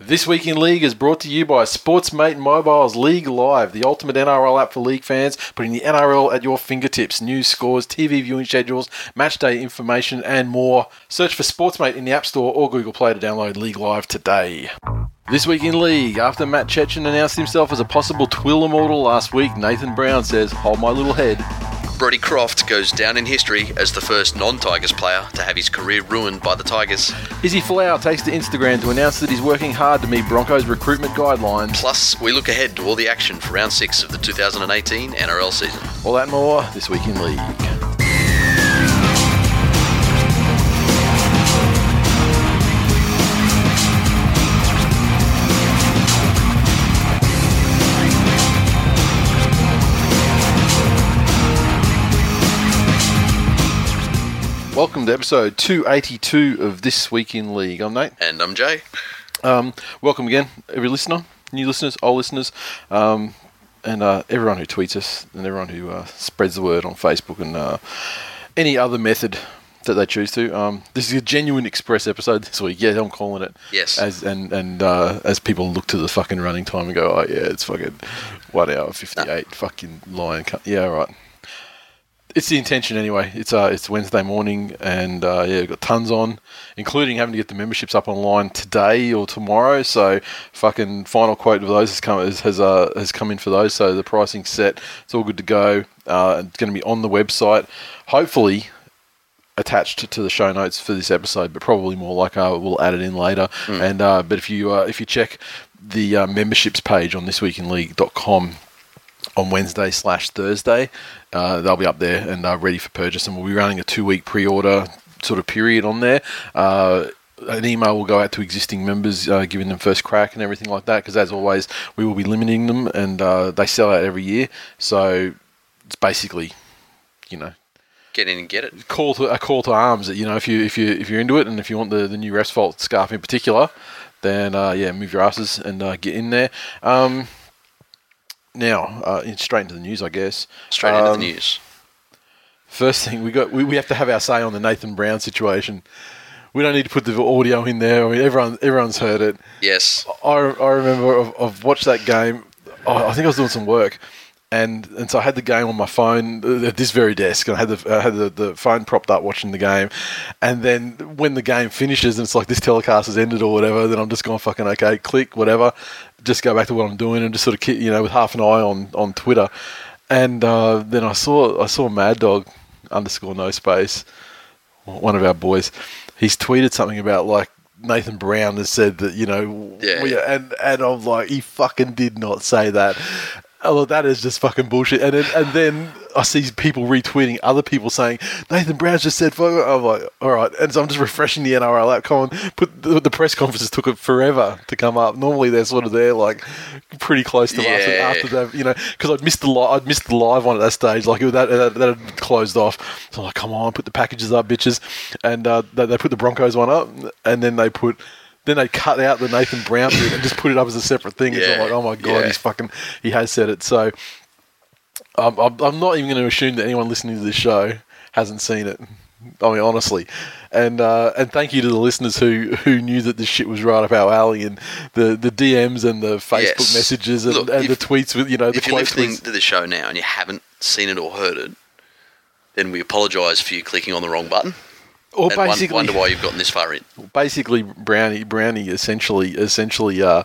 This Week in League is brought to you by Sportsmate Mobile's League Live, the ultimate NRL app for league fans, putting the NRL at your fingertips. News, scores, TV viewing schedules, match day information, and more. Search for Sportsmate in the App Store or Google Play to download League Live today. This Week in League, after Matt Cecchin announced himself as a possible Twill Immortal last week, Nathan Brown says, Hold my little head. Brody Croft goes down in history as the first non Tigers player to have his career ruined by the Tigers. Izzy Folau takes to Instagram to announce that he's working hard to meet Broncos recruitment guidelines. Plus, we look ahead to all the action for round six of the 2018 NRL season. All that and more this week in League. Welcome to episode 282 of This Week in League. I'm Nate. And I'm Jay. Um, welcome again, every listener, new listeners, old listeners, um, and uh, everyone who tweets us and everyone who uh, spreads the word on Facebook and uh, any other method that they choose to. Um, this is a genuine express episode this week. Yeah, I'm calling it. Yes. As and and uh, as people look to the fucking running time and go, oh yeah, it's fucking one hour fifty eight. Fucking lion. Cut. Yeah, all right. It's the intention anyway. It's uh, it's Wednesday morning, and uh, yeah, we've got tons on, including having to get the memberships up online today or tomorrow. So, fucking final quote of those has come has has, uh, has come in for those. So the pricing's set. It's all good to go. Uh, it's going to be on the website. Hopefully, attached to the show notes for this episode, but probably more like uh, we'll add it in later. And uh, but if you uh, if you check the uh, memberships page on thisweekinleague.com on Wednesday slash Thursday, uh, they'll be up there and uh, ready for purchase, and we'll be running a two week pre order sort of period on there. Uh, an email will go out to existing members, uh, giving them first crack and everything like that. Because as always, we will be limiting them, and uh, they sell out every year. So it's basically, you know, Get in and get it. call to a call to arms. That you know, if you if you if you're into it, and if you want the the new refs fault scarf in particular, then uh, yeah, move your asses and uh, get in there. Um, now, uh, straight into the news, I guess. Straight into the Um, news. First thing we got, we, we have to have our say on the Nathan Brown situation. We don't need to put the audio in there. I mean, everyone everyone's heard it. Yes. I, I remember I've, I've watched that game. I I think I was doing some work, and and so I had the game on my phone uh, at this very desk, and I had the I had the, the phone propped up watching the game, and then when the game finishes and it's like this telecast has ended or whatever, then I'm just going fucking okay, click whatever, just go back to what I'm doing and just sort of keep, you know with half an eye on on Twitter, and uh, then I saw I saw Mad Dog underscore no space one of our boys, he's tweeted something about like Nathan Brown has said that you know, Yeah. we- and and I'm like, he fucking did not say that. Oh, that is just fucking bullshit. And then, and then I see people retweeting other people saying Nathan Brown's just said. Fuck. I'm like, all right. And so I'm just refreshing the NRL app. Come on, put the, the press conferences took it forever to come up. Normally they're sort of there like pretty close to us Yeah. after they've you know because I'd missed the li- I'd missed the live one at that stage. Like it, that, that that had closed off. So I'm like, come on, put the packages up, bitches. And uh, they, they put the Broncos one up, and then they put. Then they cut out the Nathan Brown bit and just put it up as a separate thing. I'm like, oh my god, Yeah. he's fucking, he has said it. So I'm, I'm, I'm not even going to assume that anyone listening to this show hasn't seen it. I mean, honestly, and uh, and thank you to the listeners who, who knew that this shit was right up our alley, and the, the DMs and the Facebook Yes. messengers and, Look, and the tweets with you know the If you're listening tweets. to the show now and you haven't seen it or heard it, then we apologise for you clicking on the wrong button. Or and basically, wonder why you've gotten this far in. basically Brownie Brownie essentially essentially uh,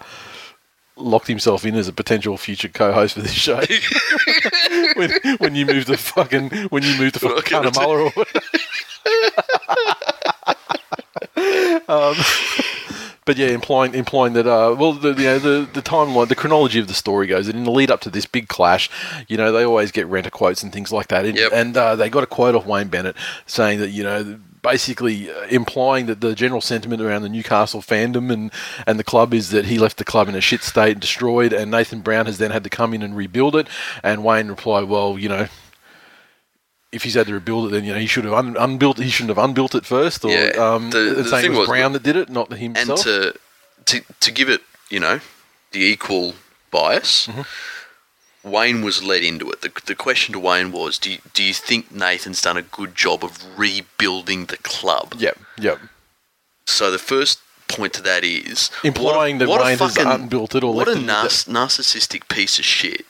locked himself in as a potential future co-host for this show. when, when you move to fucking when you move the fucking Cunnamulla or whatever. um, but yeah, implying implying that uh, well, the, you know, the the timeline, the chronology of the story goes that in the lead up to this big clash, you know, they always get renter quotes and things like that, and, Yep. and uh, they got a quote off Wayne Bennett saying that you know basically uh, implying that the general sentiment around the Newcastle fandom and, and the club is that he left the club in a shit state and destroyed, and Nathan Brown has then had to come in and rebuild it. And Wayne replied, "Well, you know." If he's had to rebuild it, then you know he should have un- unbuilt. He shouldn't have unbuilt it first. Or Yeah, um, the- the, thing it was was- Brown that did it, not and himself. to, to to give it, you know, the equal bias, Mm-hmm. Wayne was led into it. The, the question to Wayne was, do you, do you think Nathan's done a good job of rebuilding the club? Yep, yep. So the first point to that is Implying that what a Wayne has fucking- unbuilt it or what a nar- narcissistic piece of shit.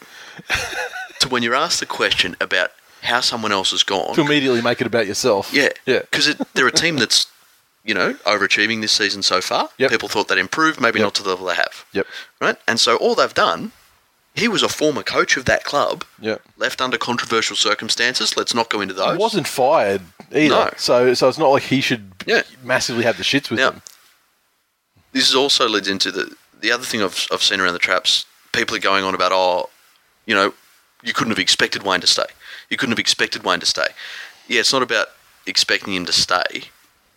to when you're asked the question about how someone else has gone, To immediately make it about yourself. yeah, yeah. because they're a team that's you know overachieving this season so far. Yep. People thought they'd improved, maybe Yep. not to the level they have. Yep, Right, and so all they've done. He was a former coach of that club, yep. left under controversial circumstances. Let's not go into those. He wasn't fired either. No. So so it's not like he should Yeah. massively have the shits with Now, them. this is also leads into the the other thing I've, I've seen around the traps. People are going on about, oh, you know, you couldn't have expected Wayne to stay. You couldn't have expected Wayne to stay. Yeah, it's not about expecting him to stay.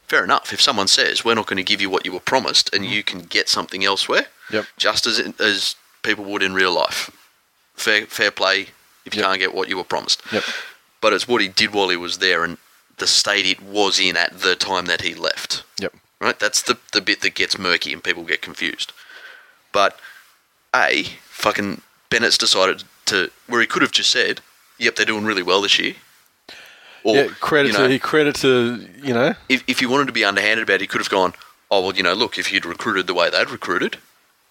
Fair enough. If someone says we're not going to give you what you were promised, and mm. you can get something elsewhere, Yep. just as as people would in real life, fair fair play. If you Yep. can't get what you were promised, Yep. but it's what he did while he was there, and the state it was in at the time that he left Yep. right? That's the the bit that gets murky and people get confused. But a fucking Bennett's decided to where he could have just said, "Yep, they're doing really well this year." Or yeah, credit you know, to credit to you know. if if he wanted to be underhanded about it, he could have gone, "Oh well, you know, look, if you'd recruited the way they'd recruited,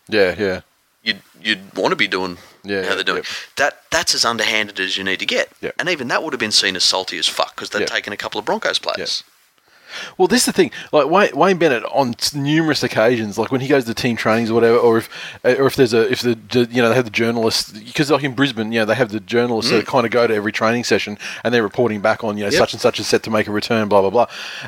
Yeah, yeah, you'd you'd want to be doing Yeah, how they're doing." yep. That that's as underhanded as you need to get, Yep. and even that would have been seen as salty as fuck because they'd Yep. taken a couple of Broncos players. Well, this is the thing. Like Wayne, Wayne Bennett, on numerous occasions, like when he goes to team trainings or whatever, or if, uh, or if there's a, if the, you know, they have the journalists because like in Brisbane, you know, they have the journalists that kind of go to every training session and they're reporting back on, you know, Mm. Yep. such and such is set to make a return, blah blah blah,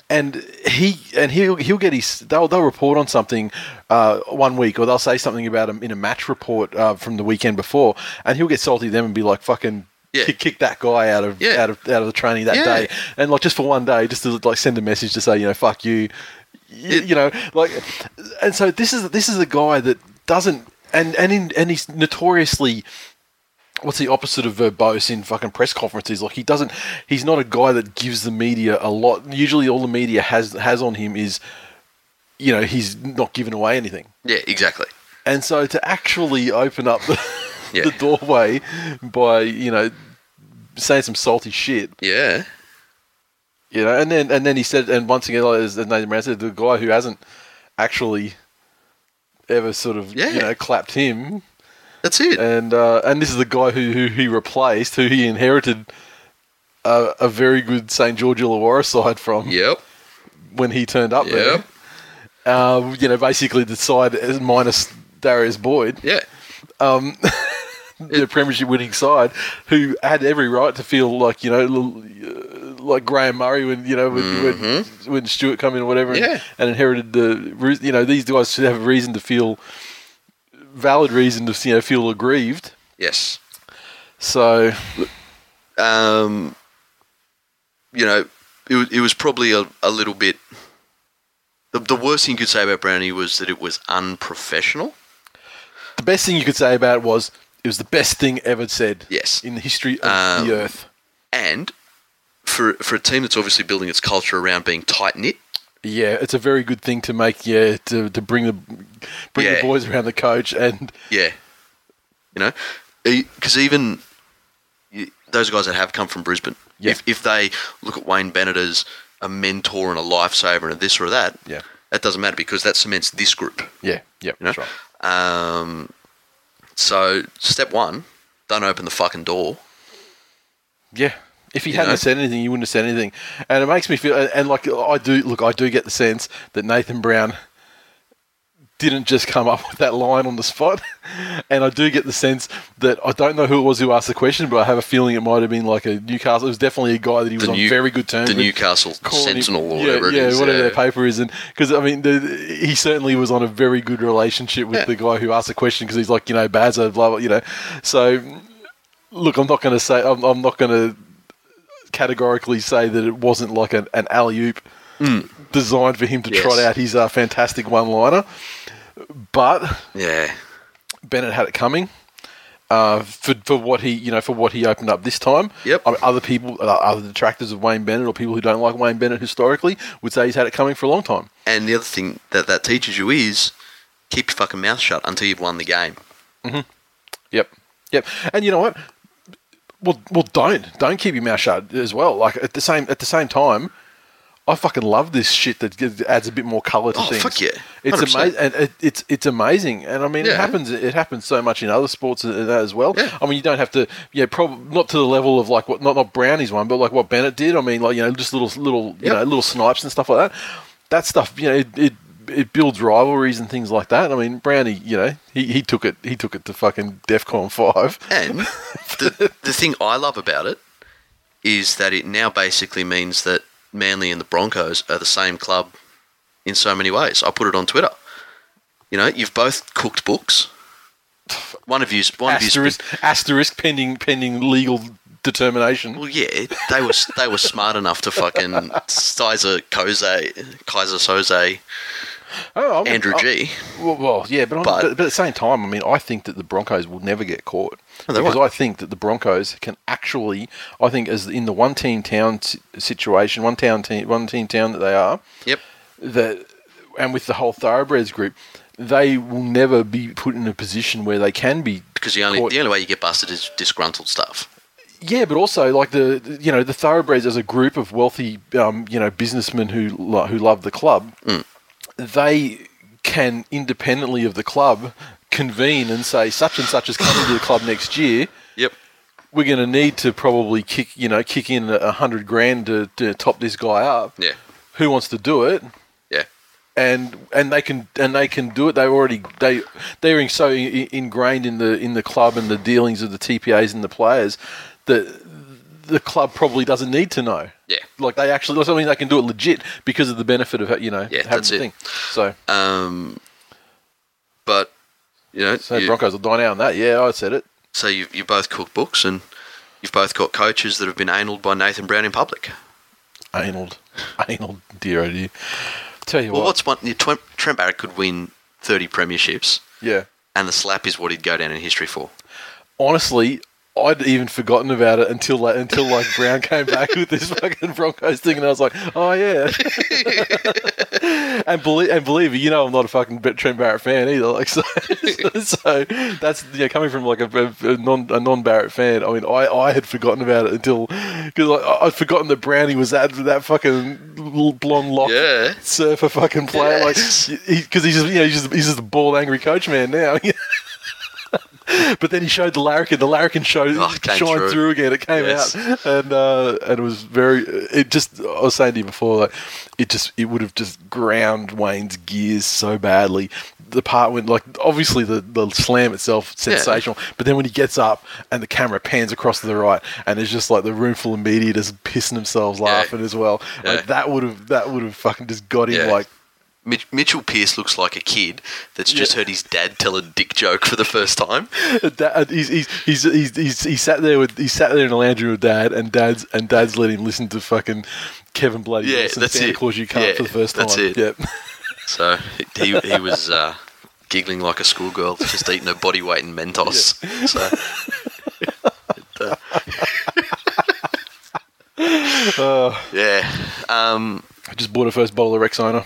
and he and he'll he'll get his they'll they'll report on something uh, one week or they'll say something about him in a match report uh, from the weekend before, and he'll get salty at them and be like, fucking. Yeah. Kick, kick that guy out of Yeah. out of out of the training that Yeah. day, and like just for one day, just to like send a message to say, you know, fuck you, you, you know, like, and so this is this is a guy that doesn't, and and in, and he's notoriously. What's the opposite of verbose in fucking press conferences? Like he doesn't, he's not a guy that gives the media a lot. Usually, all the media has has on him is, you know, he's not giving away anything. Yeah, exactly. And so to actually open up the, Yeah. the doorway by you know saying some salty shit, Yeah, you know, and then and then he said, and once again, like, as Nathan Brown said, the guy who hasn't actually ever sort of Yeah. you know clapped him, that's it. and uh, and this is the guy who who he replaced, who he inherited a, a very good St George Illawarra side from yep, when he turned up yep, there. Uh, you know, basically the side minus Darius Boyd, yeah. the premiership winning side, who had every right to feel like you know. uh, Like Graham Murray when you know when, when, when Stewart come in or whatever and, Mm-hmm. Yeah. and inherited the you know these guys should have a reason to feel valid reason to you know feel aggrieved. Yes. So um, you know, it, was- it was probably a, a little bit. The, the worst thing you could say about Brownie was that it was unprofessional. the best thing you could say about it was it was the best thing ever said. Yes. in the history of Um, the earth. And for, for a team that's obviously building its culture around being tight knit, Yeah, it's a very good thing to make. Yeah, to, to bring the bring Yeah. the boys around the coach and yeah. You know, because even those guys that have come from Brisbane, Yeah. if, if they look at Wayne Bennett as a mentor and a lifesaver and this or that, Yeah. that doesn't matter because that cements this group. yeah, yeah, You know? that's right. Um, so step one, don't open the fucking door. Yeah. If he You hadn't know? said anything, you wouldn't have said anything. And it makes me feel, and, and like I do, look, I do get the sense that Nathan Brown didn't just come up with that line on the spot. And I do get the sense that I don't know who it was who asked the question, but I have a feeling it might have been like a Newcastle. It was definitely a guy that he was The on New- very good terms with. The with. Newcastle calling him- Sentinel or yeah, whatever yeah, it is. whatever yeah. their paper is, and because I mean, the, he certainly was on a very good relationship with Yeah. the guy who asked the question because he's like, you know, Bazza, blah blah, you know. So, look, I'm not going to say, I'm, I'm not going to categorically say that it wasn't like an, an alley oop hmm. Designed for him to Yes. trot out his uh, fantastic one-liner. But Yeah. Bennett had it coming. Uh, for for what he you know for what he opened up this time. Yep. I mean, other people, uh, other detractors of Wayne Bennett or people who don't like Wayne Bennett historically would say he's had it coming for a long time. And the other thing that that teaches you is keep your fucking mouth shut until you've won the game. Yep. Yep. And you know what? Well, well, don't don't keep your mouth shut as well. Like at the same at the same time, I fucking love this shit that gives, adds a bit more color to Oh, things. fuck yeah. It's 100%. amazing, and it, it's it's amazing. And I mean, it happens. It happens so much in other sports uh, as well. Yeah. I mean, you don't have to. Yeah, probably not to the level of like what not not Brownie's one, but like what Bennett did. I mean, like you know, just little little you Yep. know little snipes and stuff like that. That stuff, you know, it. it it builds rivalries and things like that. I mean, Brownie, you know, he, he took it. He took it to fucking DefCon five. And the, the thing I love about it is that it now basically means that Manly and the Broncos are the same club in so many ways. I put it on Twitter. You know, you've both cooked books. One of you's one of you's asterisk, asterisk pending pending legal determination. well, yeah, they were they were smart enough to fucking Kaiser Koze, Kaiser Soze, Oh, I mean, Andrew G. Well, well yeah, but, I'm- But- but, at the same time, I mean, I think that the Broncos will never get caught because won't. I think that the Broncos can actually, I think, as in the one team town situation, one town team, one team town that they are, Yep. that, and with the whole thoroughbreds group, they will never be put in a position where they can be Because the only caught. the only way you get busted is disgruntled stuff. Yeah, but also like the you know the thoroughbreds as a group of wealthy um, you know businessmen who lo- who love the club, they can independently of the club convene and say such and such is coming to the club next year. Yep. We're going to need to probably kick you know kick in a hundred grand to, to top this guy up. Yeah. Who wants to do it? Yeah. and and they can and they can do it. They already they they're so ingrained in the in the club and the dealings of the TPAs and the players that the club probably doesn't need to know. Yeah. like they actually. I mean, they can do it legit because of the benefit of you know Yeah, having that's the it. thing. So, Um, but you know, so you- Broncos will die now on that. Yeah, I said it. so you you both cook books and you've both got coaches that have been anal by Nathan Brown in public. Anal, anal, dear oh dear. Tell you Well, what, what's one? Trent, Trent Barrett could win thirty premierships, yeah. and the slap is what he'd go down in history for. honestly, I'd even forgotten about it until like, until like Brown came back with this fucking Broncos thing, and I was like, oh yeah. and believe and believe me, you know, I'm not a fucking Trent Barrett fan either. Like so, so that's yeah, coming from like a, a non a non Barrett fan. I mean, I, I had forgotten about it until because like, I'd forgotten that Brownie was that that fucking blonde lock Yeah. surfer fucking player. Yes. Like because he's just you know he's just, he's just a bald angry coach man now. But then he showed the larrikin. The larrikin showed Oh, shined through. through. again. It came Yes. out, and uh, and it was very. It just. I was saying to you before, like it just. It would have just ground Wayne's gears so badly. The part when, like, obviously the the slam itself sensational, but then when he gets up and the camera pans across to the right, and it's just like the room full of media just pissing themselves laughing as well. Yeah. Like that would have that would have fucking just got him Yeah. like Mitch, Mitchell Pearce looks like a kid that's just Yeah. heard his dad tell a dick joke for the first time. Dad, he's, he's, he's, he's, he's, he sat there with he sat there in the lounge room with dad, and dad's and dad's letting him listen to fucking Kevin Bloody Yeah, Wilson, that's Santa it. Claus you can't Yeah, for the first time. that's it. Yep. So he he was uh, giggling like a schoolgirl, just eating her body weight in Mentos. So yeah, um, I just bought a first bottle of Rexona.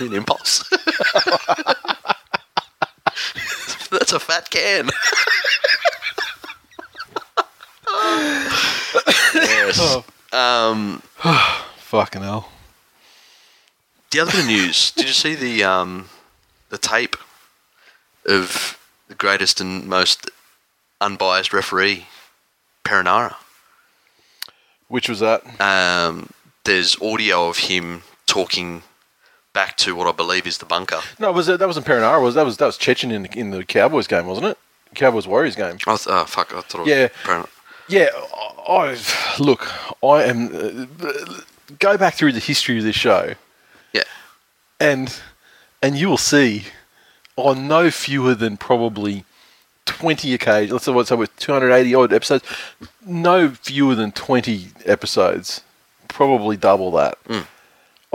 An impulse. That's a fat can. yes. Um, Fucking hell. the other bit of news. Did you see the um, the tape of the greatest and most unbiased referee, Perenara? Which was that? Um, there's audio of him talking back to what I believe is the bunker. No, was it, that wasn't Perenara. Was that was that was Cecchin in the, in the Cowboys game, wasn't it? Cowboys Warriors game. I th- oh, fuck, I thought it was Yeah. Perenara. Yeah, I look. I am. Uh, go back through the history of this show. Yeah. and and you will see on no fewer than probably 20 occasions let's say what's with 280 odd episodes no fewer than 20 episodes probably double that. Mm.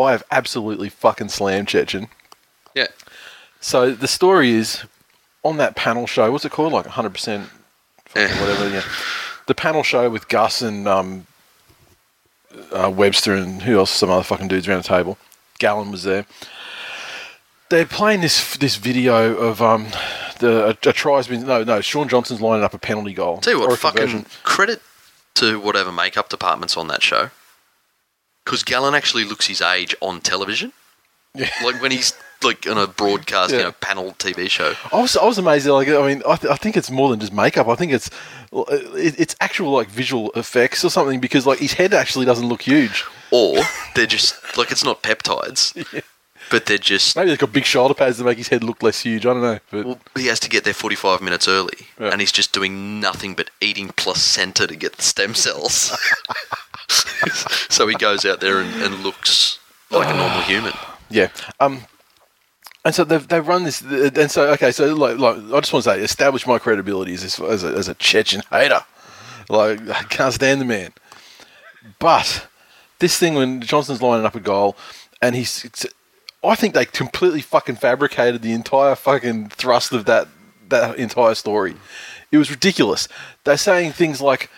I have absolutely fucking slammed Cecchin. Yeah. So the story is on that panel show. What's it called? Like 100 percent, whatever. Yeah, the panel show with Gus and um, uh, Webster and who else? Some other fucking dudes around the table. Gallen was there. They're playing this this video of um the a, a try's been no no Shaun Johnson's lining up a penalty goal. Tell you what, fucking credit to whatever makeup department's on that show. Because Gallen actually looks his age on television. Yeah. Like when he's like on a broadcast, you Yeah. know, panel TV show. I was I was amazed. Like I mean, I, th- I think it's more than just makeup. I think it's it, it's actual like visual effects or something because like his head actually doesn't look huge. Or they're just like it's not peptides, but they're just Maybe they've got big shoulder pads to make his head look less huge. I don't know. But well, he has to get there 45 minutes early, Yeah. and he's just doing nothing but eating placenta to get the stem cells. so he goes out there and, and looks like a normal human. yeah. Um. And so they've, they've run this, and so okay, so like, like I just want to say, establish my credibility as as a, as a Cecchin hater. Like I can't stand the man. But this thing when Johnson's lining up a goal, and he's, I think they completely fucking fabricated the entire fucking thrust of that that entire story. It was ridiculous. They're saying things like,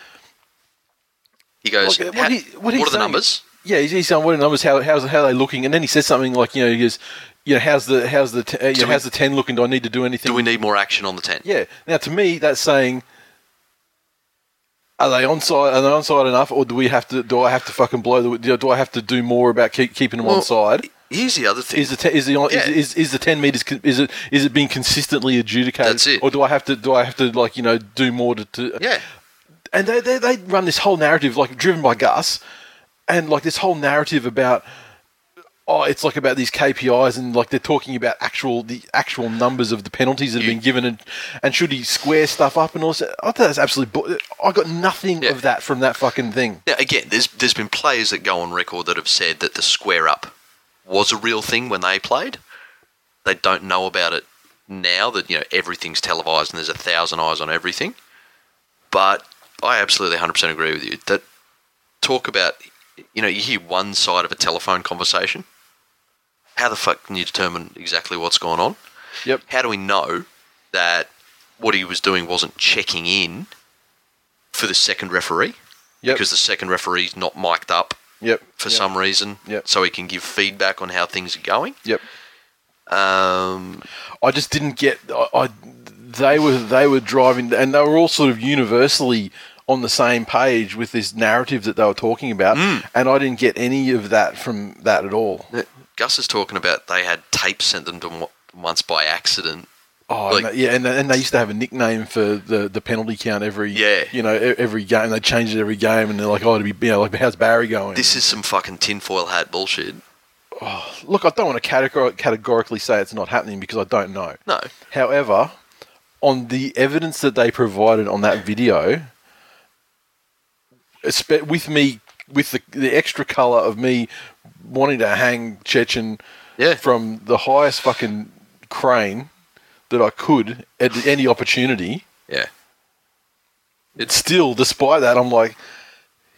He goes, What- what he- what what are the numbers? Yeah, he's, he's saying what are the numbers? How how's how are they looking? And then he says something like, you know, he goes, you know, how's the how's the t- uh, you know, we- how's the ten looking? Do I need to do anything? Do we need more action on the 10? Yeah. Now, to me, that's saying, are they onside? Are they onside enough, or do we have to? Do I have to fucking blow the? Do I have to do more about keep, keeping them Well, onside? Here's the other thing. Is the te- is the Yeah. is, is, is the ten meters? Is it is it being consistently adjudicated? That's it. Or do I have to? Do I have to like you know do more to? to yeah. And they, they they run this whole narrative like driven by Gus, and like this whole narrative about oh it's like about these KPIs and like they're talking about actual the actual numbers of the penalties that have been given and and should he square stuff up and all that. I thought that's absolutely. Bu- I got nothing Yeah. of that from that fucking thing. Now, again, there's there's been players that go on record that have said that the square up was a real thing when they played. They don't know about it now that you know everything's televised and there's a thousand eyes on everything. But I absolutely 100% agree with you that talk about you know you hear one side of a telephone conversation. How the fuck can you determine exactly what's going on? Yep. How do we know that what he was doing wasn't checking in for the second referee? Yep. because the second referee's not mic'd up Yep. for Yep. some reason, Yep. so he can give feedback on how things are going. Yep. Um, I just didn't get. I, I they were they were driving, and they were all sort of universally on the same page with this narrative that they were talking about, Mm. and I didn't get any of that from that at all. Gus is talking about they had tape sent them to them once by accident. Oh, Like- and they- yeah, and, and they used to have a nickname for the, the penalty count every Yeah. you know every game. They changed it every game, and they're like, oh, to be you know like how's Barry going? This is some fucking tinfoil hat bullshit. Look, I don't want to categor- categorically say it's not happening because I don't know. No, However, on the evidence that they provided on that video, with me, with the, the extra color of me wanting to hang Cecchin Yeah. from the highest fucking crane that I could at any opportunity, yeah, it's still, despite that, I'm like,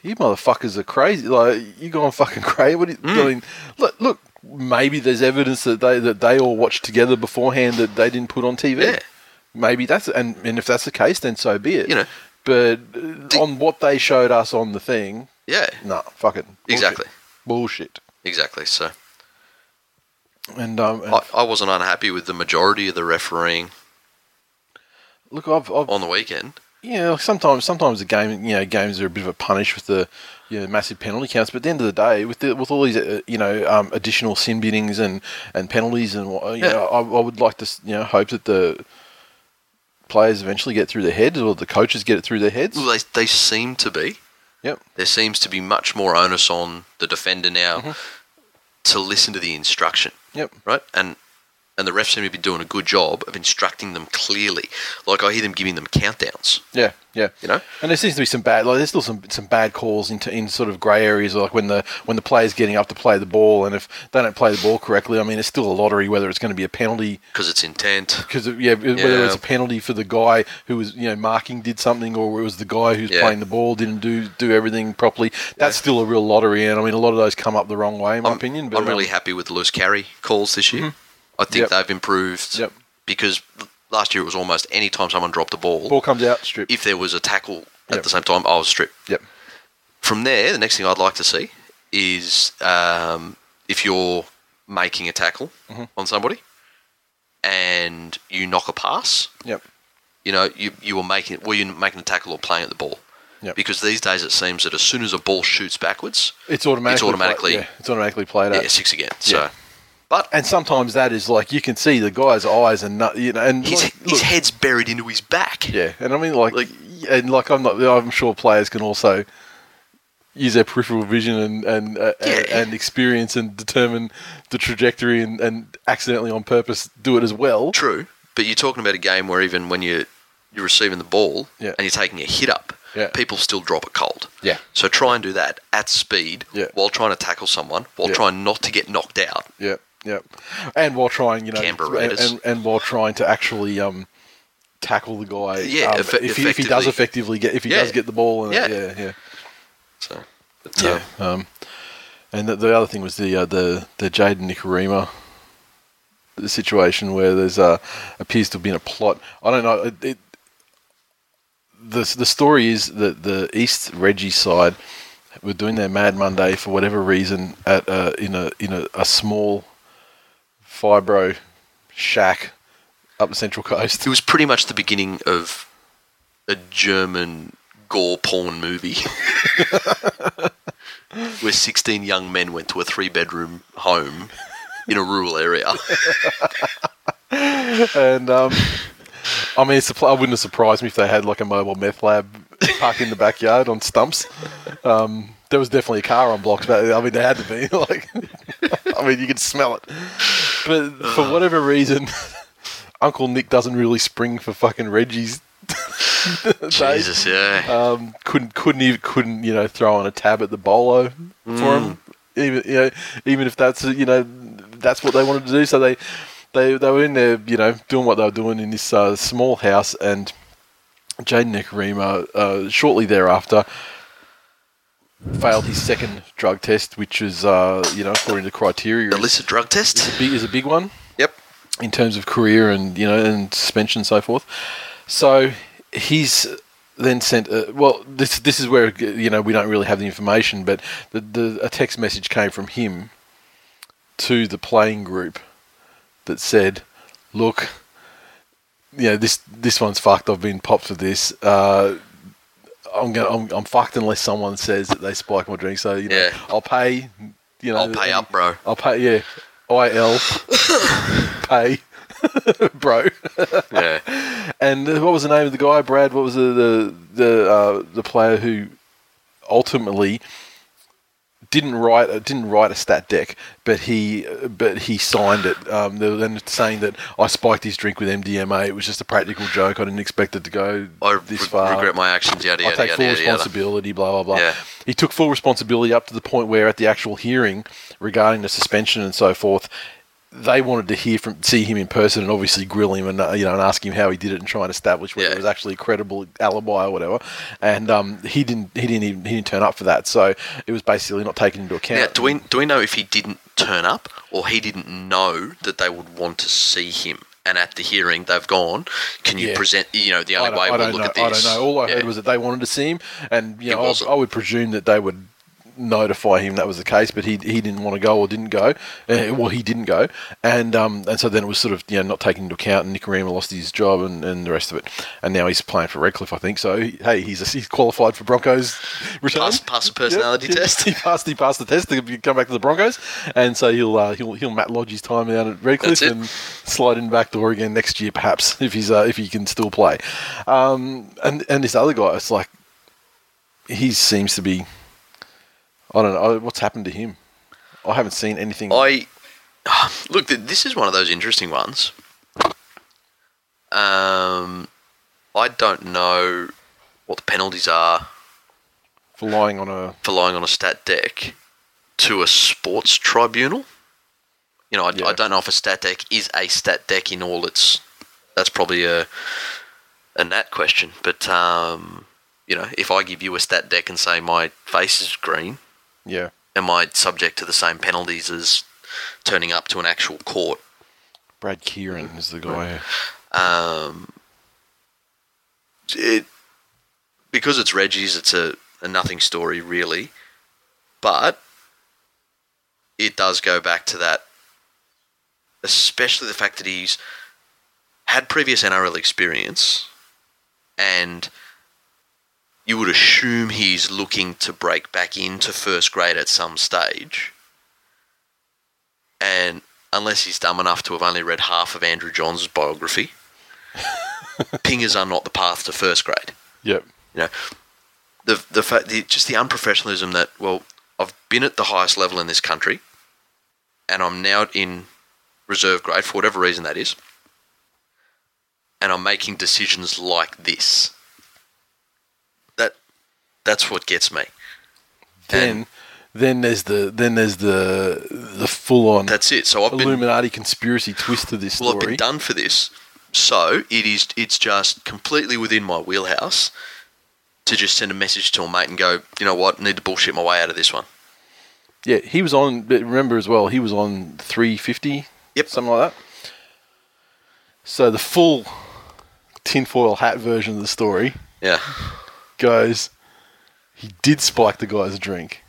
you motherfuckers are crazy. Like, you going fucking crazy. What are you, Mm. Mean, look, look, maybe there's evidence that they that they all watched together beforehand that they didn't put on TV. Yeah. Maybe that's and and if that's the case, then so be it. You know, but on what they showed us on the thing, yeah, no, fuck it, Bullshit. Exactly. bullshit. exactly. So And um, and I, I wasn't unhappy with the majority of the refereeing look, I've, I've on the weekend. Yeah, like sometimes sometimes the game, you know, games are a bit of a punish with the you know, massive penalty counts. But at the end of the day, with the, with all these uh, you know um, additional sin biddings and, and penalties and what- you Yeah. know, I, I would like to you know hope that the players eventually get through their heads or the coaches get it through their heads. Well, they they seem to be. Yep. There seems to be much more onus on the defender now Mm-hmm. to listen to the instruction. Yep. right? And and the refs seem to be doing a good job of instructing them clearly. Like I hear them giving them countdowns. Yeah, yeah. You know? and there seems to be some bad. Like there's still some some bad calls into in sort of grey areas, like when the when the player's getting up to play the ball, and if they don't play the ball correctly, I mean, it's still a lottery whether it's going to be a penalty Because it's intent. because yeah, whether it's a penalty for the guy who was you know marking did something, or it was the guy who's Yeah. playing the ball didn't do do everything properly. That's still a real lottery, and I mean, a lot of those come up the wrong way, in my I'm, opinion. But I'm really um, happy with the loose carry calls this year. I think Yep. they've improved Yep. because last year it was almost any time someone dropped a ball, ball comes out, strip. if there was a tackle at Yep. the same time, I was stripped. Yep. From there, the next thing I'd like to see is um, if you're making a tackle Mm-hmm. on somebody and you knock a pass, Yep. you know, you, you were making were you making a tackle or playing at the ball? Yep. Because these days it seems that as soon as a ball shoots backwards, It's automatically. it's automatically- Play, yeah, it's automatically played out. yeah, six again. So, Yeah. But And sometimes that is like you can see the guy's eyes and not, you know, and his, like, his look, head's buried into his back. yeah, and I mean like, Like- and like I'm not, I'm sure players can also use their peripheral vision and and uh, and, Yeah. and experience and determine the trajectory and, and accidentally on purpose do it as well. True, but you're talking about a game where even when you you're receiving the ball Yeah. and you're taking a hit up, Yeah. people still drop it cold. Yeah. So try and do that at speed Yeah. while trying to tackle someone, while trying not to get knocked out. Yeah, yeah, and while trying, you know, Canberra and, and, and while trying to actually um, tackle the guy, Yeah, um, if, he, if he does effectively. get if he Yeah. does get the ball, and Yeah. yeah, yeah. So, but, Yeah. um, Um, and the, the other thing was the uh, the the Jayden Nikorima the situation where there's uh, appears to have been a plot. I don't know. It, it, the the story is that the East Reggie side were doing their Mad Monday for whatever reason at uh, in a in a, a small fibro shack up the Central Coast. it was pretty much the beginning of a German gore porn movie. Where 16 young men went to a three bedroom home in a rural area. and um, I mean, it's, I wouldn't have surprised me if they had like a mobile meth lab parked in the backyard on stumps. Um, there was definitely a car on blocks, but I mean, there had to be. Like, I mean, you could smell it. But for whatever reason, Uncle Nick doesn't really spring for fucking Reggie's. Jesus, yeah. Um, couldn't couldn't even couldn't you know throw on a tab at the bolo for him. Even you know even if that's you know that's what they wanted to do. So they they they were in there you know doing what they were doing in this uh, small house and Jayden Nikorima uh, shortly thereafter failed his second drug test, which was uh, you know according to criteria is, Illicit drug is test? a big is a big one Yep. in terms of career and you know and suspension and so forth. So he's then sent. A, well, this this is where you know we don't really have the information, but the, the a text message came from him to the playing group that said, "Look, you know this this one's fucked. I've been popped for this." Uh, I'm gonna, I'm, I'm fucked unless someone says that they spike my drink. So you know, Yeah. I'll pay. You know, I'll pay up, bro. I'll pay. Yeah, IL pay, bro. Yeah. And what was the name of the guy, Brad? What was the the the, uh, the player who ultimately didn't write uh, didn't write a stat dec, but he uh, but he signed it. Um, then saying that I spiked his drink with MDMA. It was just a practical joke. I didn't expect it to go I this re- far. regret my actions, yada, I take yada, full yada, yada. responsibility, blah blah blah. Yeah. He took full responsibility up to the point where, at the actual hearing regarding the suspension and so forth, they wanted to hear from see him in person and obviously grill him and uh, you know and ask him how he did it and try and establish whether Yeah. it was actually a credible alibi or whatever. And um, he didn't he didn't even, he didn't turn up for that, so it was basically not taken into account. Now, do we do we know if he didn't turn up or he didn't know that they would want to see him? And at the hearing, they've gone. Can you Yeah. present? You know, the only way we'll look know. at this. I don't know. All I Yeah. heard was that they wanted to see him, and you know, I. I would presume that they would notify him that was the case, but he he didn't want to go or didn't go. Uh, well, he didn't go, and um and so then it was sort of you know not taken into account, and Nikorima lost his job and, and the rest of it, and now he's playing for Redcliffe, I think. So hey, he's he's qualified for Broncos return. Pass- pass the personality Yep. test. He passed he passed the test to come back to the Broncos, and so he'll uh, he'll he'll Matt Lodge his time out at Redcliffe and slide in back door again next year, perhaps if he's uh, if he can still play. Um, and and this other guy, it's like he seems to be. I don't know what's happened to him. I haven't seen anything. I Look, this is one of those interesting ones. Um, I don't know what the penalties are For lying on a for lying on a stat dec to a sports tribunal. You know, I, Yeah. I don't know if a stat dec is a stat dec in all its. That's probably a a nat question, but um, you know, if I give you a stat dec and say my face is green, yeah. am I subject to the same penalties as turning up to an actual court? Brad Kieran is the guy. Um, it because it's Reggie's, it's a, a nothing story really, but it does go back to that, especially the fact that he's had previous NRL experience, and you would assume he's looking to break back into first grade at some stage, and unless he's dumb enough to have only read half of Andrew Johns' biography, pingers are not the path to first grade. Yep. You know, the the fact, the, just the unprofessionalism that well, I've been at the highest level in this country, and I'm now in reserve grade for whatever reason that is, and I'm making decisions like this. That that's what gets me. Then, And- then there's the then there's the the full on That's it. So I've been Illuminati conspiracy twist to this Well, I've been done for this, so it is. It's just completely within my wheelhouse to just send a message to a mate and go, you know what, need to bullshit my way out of this one. Yeah, he was on. But remember as well, he was on 350. Yep. something like that. So the full tinfoil hat version of the story Yeah, goes, he did spike the guy's drink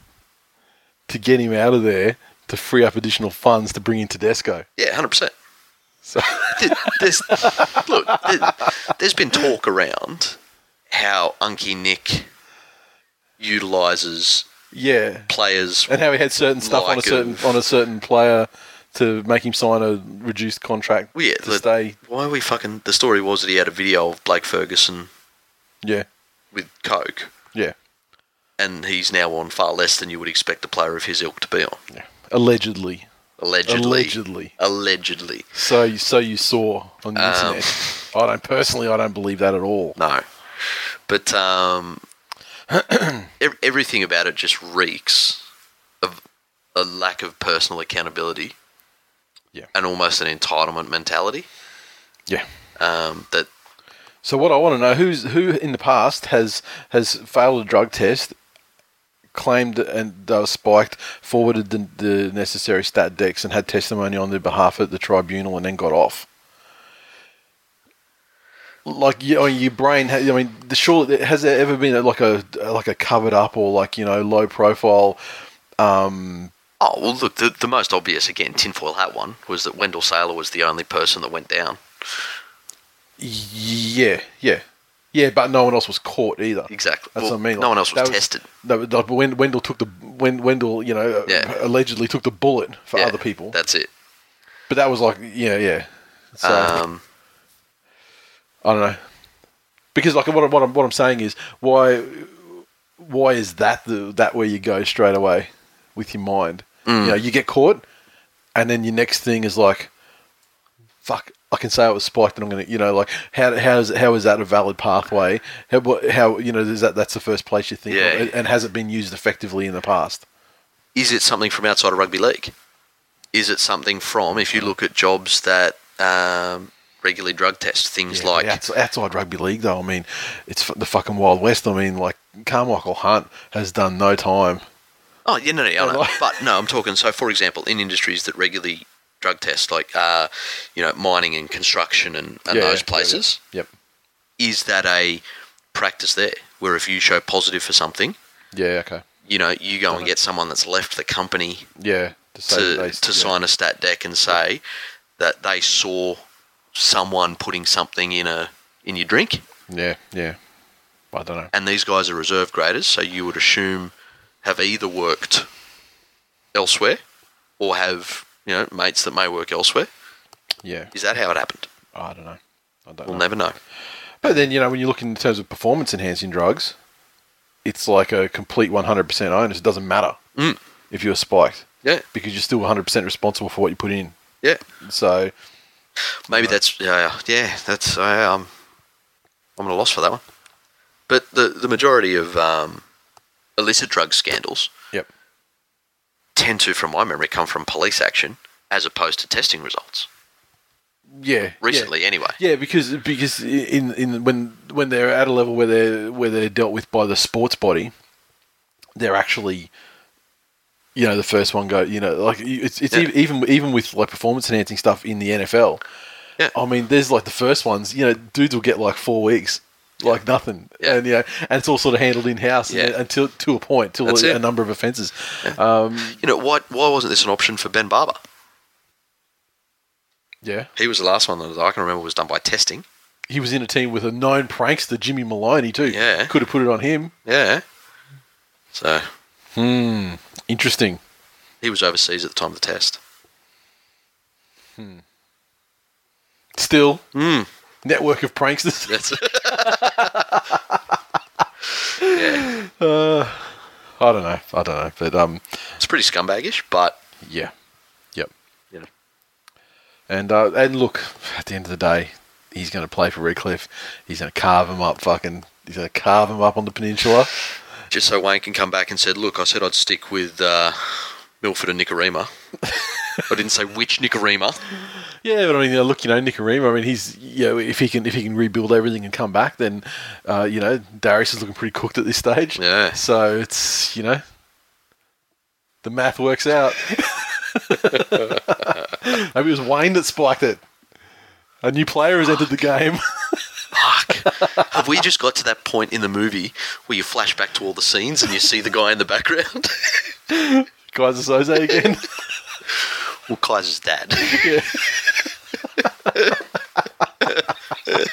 to get him out of there to free up additional funds to bring in Tedesco. yeah, hundred percent. So There's look, there, there's been talk around how Unky Nick utilizes yeah, players. and how he had certain stuff on a certain on a certain player to make him sign a reduced contract Well, yeah, to the- stay. Why are we fucking? The story was that he had a video of Blake Ferguson Yeah, with coke, yeah, and he's now on far less than you would expect a player of his ilk to be on. yeah. Allegedly, Allegedly. allegedly. Allegedly. So, so you saw on the Um, internet. I don't personally. I don't believe that at all. No. But um, everything about it just reeks of a lack of personal accountability. Yeah. And almost an entitlement mentality. Yeah. Um, that So what I want to know who's who in the past has has failed a drug test, claimed and they were spiked, forwarded the, the necessary stat decs, and had testimony on their behalf at the tribunal, and then got off. Like you, I mean, your brain. I mean, the sure has there ever been a, like a like a covered up or like you know low profile? Um, oh well, look, the, the most obvious again tinfoil hat one was that Wendell Sailor was the only person that went down. Yeah, yeah, yeah. But no one else was caught either. Exactly. That's Well, what I mean. no one else was that tested. No, but like when Wendell took the when Wendell, you know, Yeah. allegedly took the bullet for Yeah, other people. That's it. but that was like, yeah, yeah. So Um, I don't know, because like what, what I'm what I'm saying is why why is that the that where you go straight away with your mind? Mm. You know, you get caught, and then your next thing is like, fuck. I can say it was spiked, and I'm gonna, you know, like how how is how is that a valid pathway? How, how you know is that that's the first place you think, Yeah. of, and- has it been used effectively in the past? is it something from outside of rugby league? Is it something from, if you look at jobs that um, regularly drug test, things Yeah, like outside rugby league, though, I mean, it's the fucking Wild West. I mean, like Karmichael Hunt has done no time. Oh, yeah, no, no, know. like- but no, I'm talking. So, for example, in industries that regularly drug test, like uh, you know, mining and construction and, and Yeah, those yeah, places, Yep. is that a practice there where if you show positive for something, Yeah. Okay. you know, you go and get someone that's left the company Yeah. To, to, they- to yeah. sign a stat dec and say that they saw someone putting something in a in your drink, Yeah. Yeah. I don't know. and these guys are reserve graders, so you would assume have either worked elsewhere or have you know mates that may work elsewhere. Yeah. Is that how it happened? I don't know. I don't We'll know. never know. But then you know when you look in terms of performance enhancing drugs, it's like a complete 100% onus. It doesn't matter Mm. if you're spiked. Yeah. because you're still 100% responsible for what you put in. Yeah. So Maybe that's yeah, yeah. That's I, um, I'm at a loss for that one. But the the majority of um, illicit drug scandals yep, tend to, from my memory, come from police action as opposed to testing results. yeah, Recently, yeah. anyway. Yeah, because because in in when when they're at a level where they're where they're dealt with by the sports body, they're actually, you know, the first one go. You know, like it's it's Yeah. even even even with like performance enhancing stuff in the NFL. Yeah. I mean, there's like the first ones. You know, dudes will get like four weeks, like nothing, Yeah. and you know, and it's all sort of handled in house Yeah. until to a point, till a, a number of offences. Um, You know, why why wasn't this an option for Ben Barba? yeah, He was the last one that I can remember was done by testing. he was in a team with a known prankster, Jimmy Maloney, too. Yeah. could have put it on him. Yeah. So Hmm. Interesting. he was overseas at the time of the test. Hmm. Still, Hmm. Network of pranksters. That's yeah. I don't know. I don't know. But um, It's pretty scumbagish, but yeah, yep. know, And uh, and look, at the end of the day, he's going to play for Redcliffe. He's going to carve him up. Fucking, he's going to carve him up on the peninsula. just so Wayne can come back and said, "Look, I said I'd stick with uh, Milford and Nikorima. I didn't say which Nikorima. Yeah, but I mean, you know, look, you know, Nikorima. I mean, he's you know, if he can if he can rebuild everything and come back, then uh, you know, Darius is looking pretty cooked at this stage. Yeah. So it's you know, the math works out. Maybe it was Wayne that spiked it. A new player has entered the game. Fuck. Have we just got to that point in the movie where you flash back to all the scenes and you see the guy in the background? Guys, Jose again. Well, Kaiser's dad. yeah.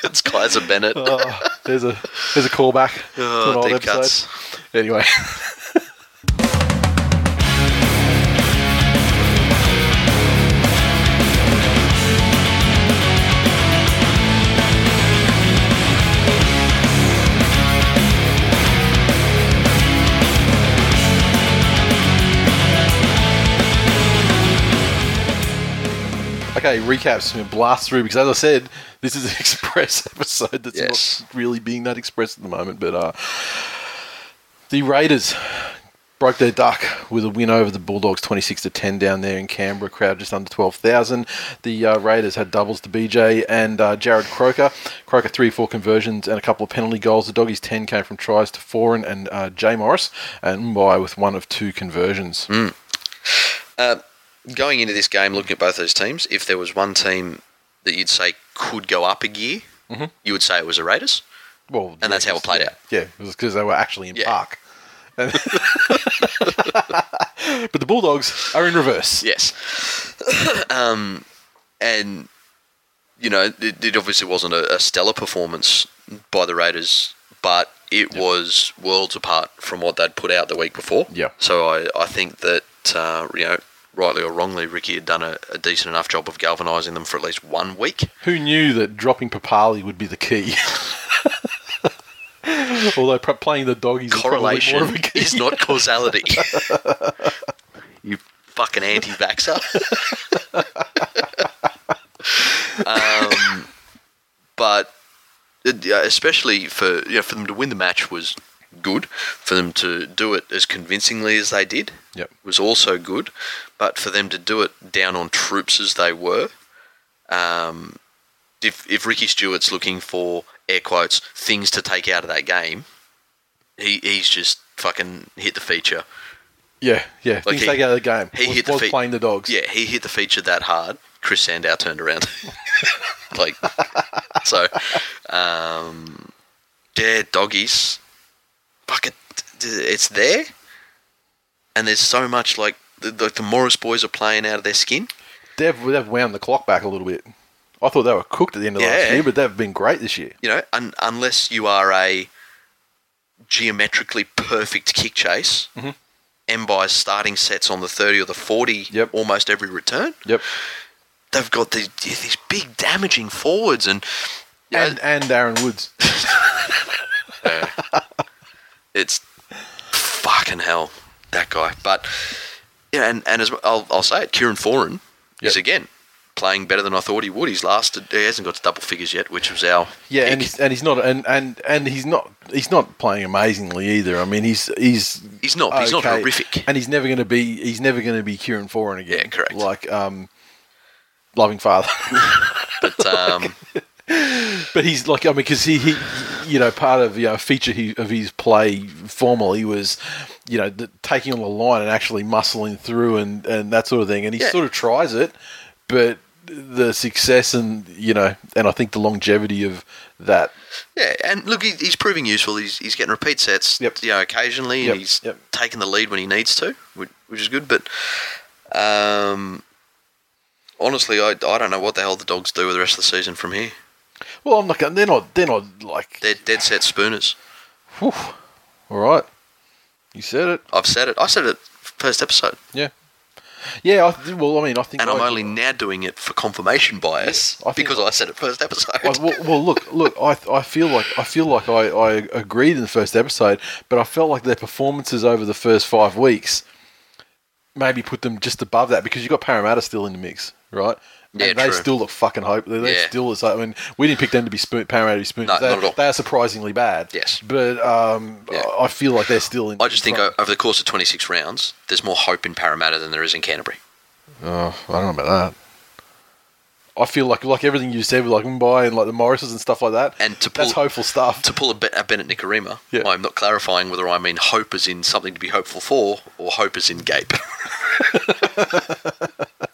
it's Kaiser Bennett. Oh, there's a there's a callback to oh, an Oh, old episode. cuts. Anyway. Okay, recaps. Gonna blast through because, as I said, this is an express episode that's Yes. not really being that express at the moment. But uh, the Raiders broke their duck with a win over the Bulldogs, twenty-six to ten down there in Canberra. Crowd just under twelve thousand. The uh, Raiders had doubles to BJ and uh, Jarrod Croker. Croker three, four conversions and a couple of penalty goals. The Doggies ten came from tries to Foran and uh, Jay Morris, and Mbye with one of two conversions. Going into this game, looking at both those teams, if there was one team that you'd say could go up a gear, you would say it was the Raiders. Well, And that's how it played yeah, out. Yeah, it was because they were actually in Yeah. park. But the Bulldogs are in reverse. Yes. um, and, you know, it, it obviously wasn't a, a stellar performance by the Raiders, but it was worlds apart from what they'd put out the week before. Yeah. So I, I think that, uh, you know, rightly or wrongly, Ricky had done a, a decent enough job of galvanising them for at least one week. Who knew that dropping Papalii would be the key? Although playing the doggies is Correlation more of a key. is not causality. you fucking anti-vaxer. um, but uh, especially for you know, for them to win the match was good. For them to do it as convincingly as they did Yep. was also good. But for them to do it down on troops as they were, um, if if Ricky Stuart's looking for air quotes things to take out of that game, he he's just fucking hit the feature. Yeah, yeah. Like Things he- take out of the game. he was, hit the was feet- playing the dogs. Yeah, he hit the feature that hard. Chris Sandow turned around. like, so, um, yeah, doggies. Fuck it, it's there, and there's so much like the, the, the Morris boys are playing out of their skin. They've, they've wound the clock back a little bit. I thought they were cooked at the end of last year, but they've been great this year. You know, un, unless you are a geometrically perfect kick chase. Mhm. Mbye's starting sets on the 30 or the 40 Yep. almost every return. Yep. they've got these, these big damaging forwards and you know, And and Aaron Woods. it's fucking hell that guy but Yeah, and, and as I'll, I'll say it, Kieran Foran is again playing better than I thought he would. He's lasted. He hasn't got to double figures yet, which was our Yeah, pick. and he's, and he's not and, and and he's not he's not playing amazingly either. I mean, he's he's He's not, but he's not horrific. and he's never going to be he's never going to be Kieran Foran again. Yeah, correct. Like um, loving father, but um, but he's like I mean, because he, he you know part of you know a feature he, of his play formerly was you know the, taking on the line and actually muscling through and and that sort of thing, and he Yeah. sort of tries it, but the success and you know and I think the longevity of that yeah, and look, he, he's proving useful. He's, he's getting repeat sets, Yep. you know, occasionally, Yep, and he's yep. taking the lead when he needs to, which, which is good. But um, honestly, I, I don't know what the hell the dogs do with the rest of the season from here. Well, I'm not. They're not. They're not like. They're dead set spooners. Whew. All right. You said it. I've said it. I said it first episode, Yeah. Yeah. I, well, I mean, I think. and I'm I- only now doing it for confirmation bias I think- because I said it first episode. I, well, well, look, look. I, I feel like I feel like I, I agreed in the first episode, but I felt like their performances over the first five weeks maybe put them just above that because you've got Parramatta still in the mix, right? Yeah, and they true. still look fucking hope. They're Yeah. still. I mean, we didn't pick them to be spoon, Parramatta to be spoon. No, they, not at all. they are surprisingly bad. Yes. but um, Yeah. I feel like they're still in. I just think front. over the course of 26 rounds, there's more hope in Parramatta than there is in Canterbury. Oh, I don't know about that. I feel like like everything you said with like Mumbai and like the Morrises and stuff like that. And to that's pull- hopeful stuff. To pull a, a Bennett Nikorima, Yeah. I'm not clarifying whether I mean hope as in something to be hopeful for or hope as in gape.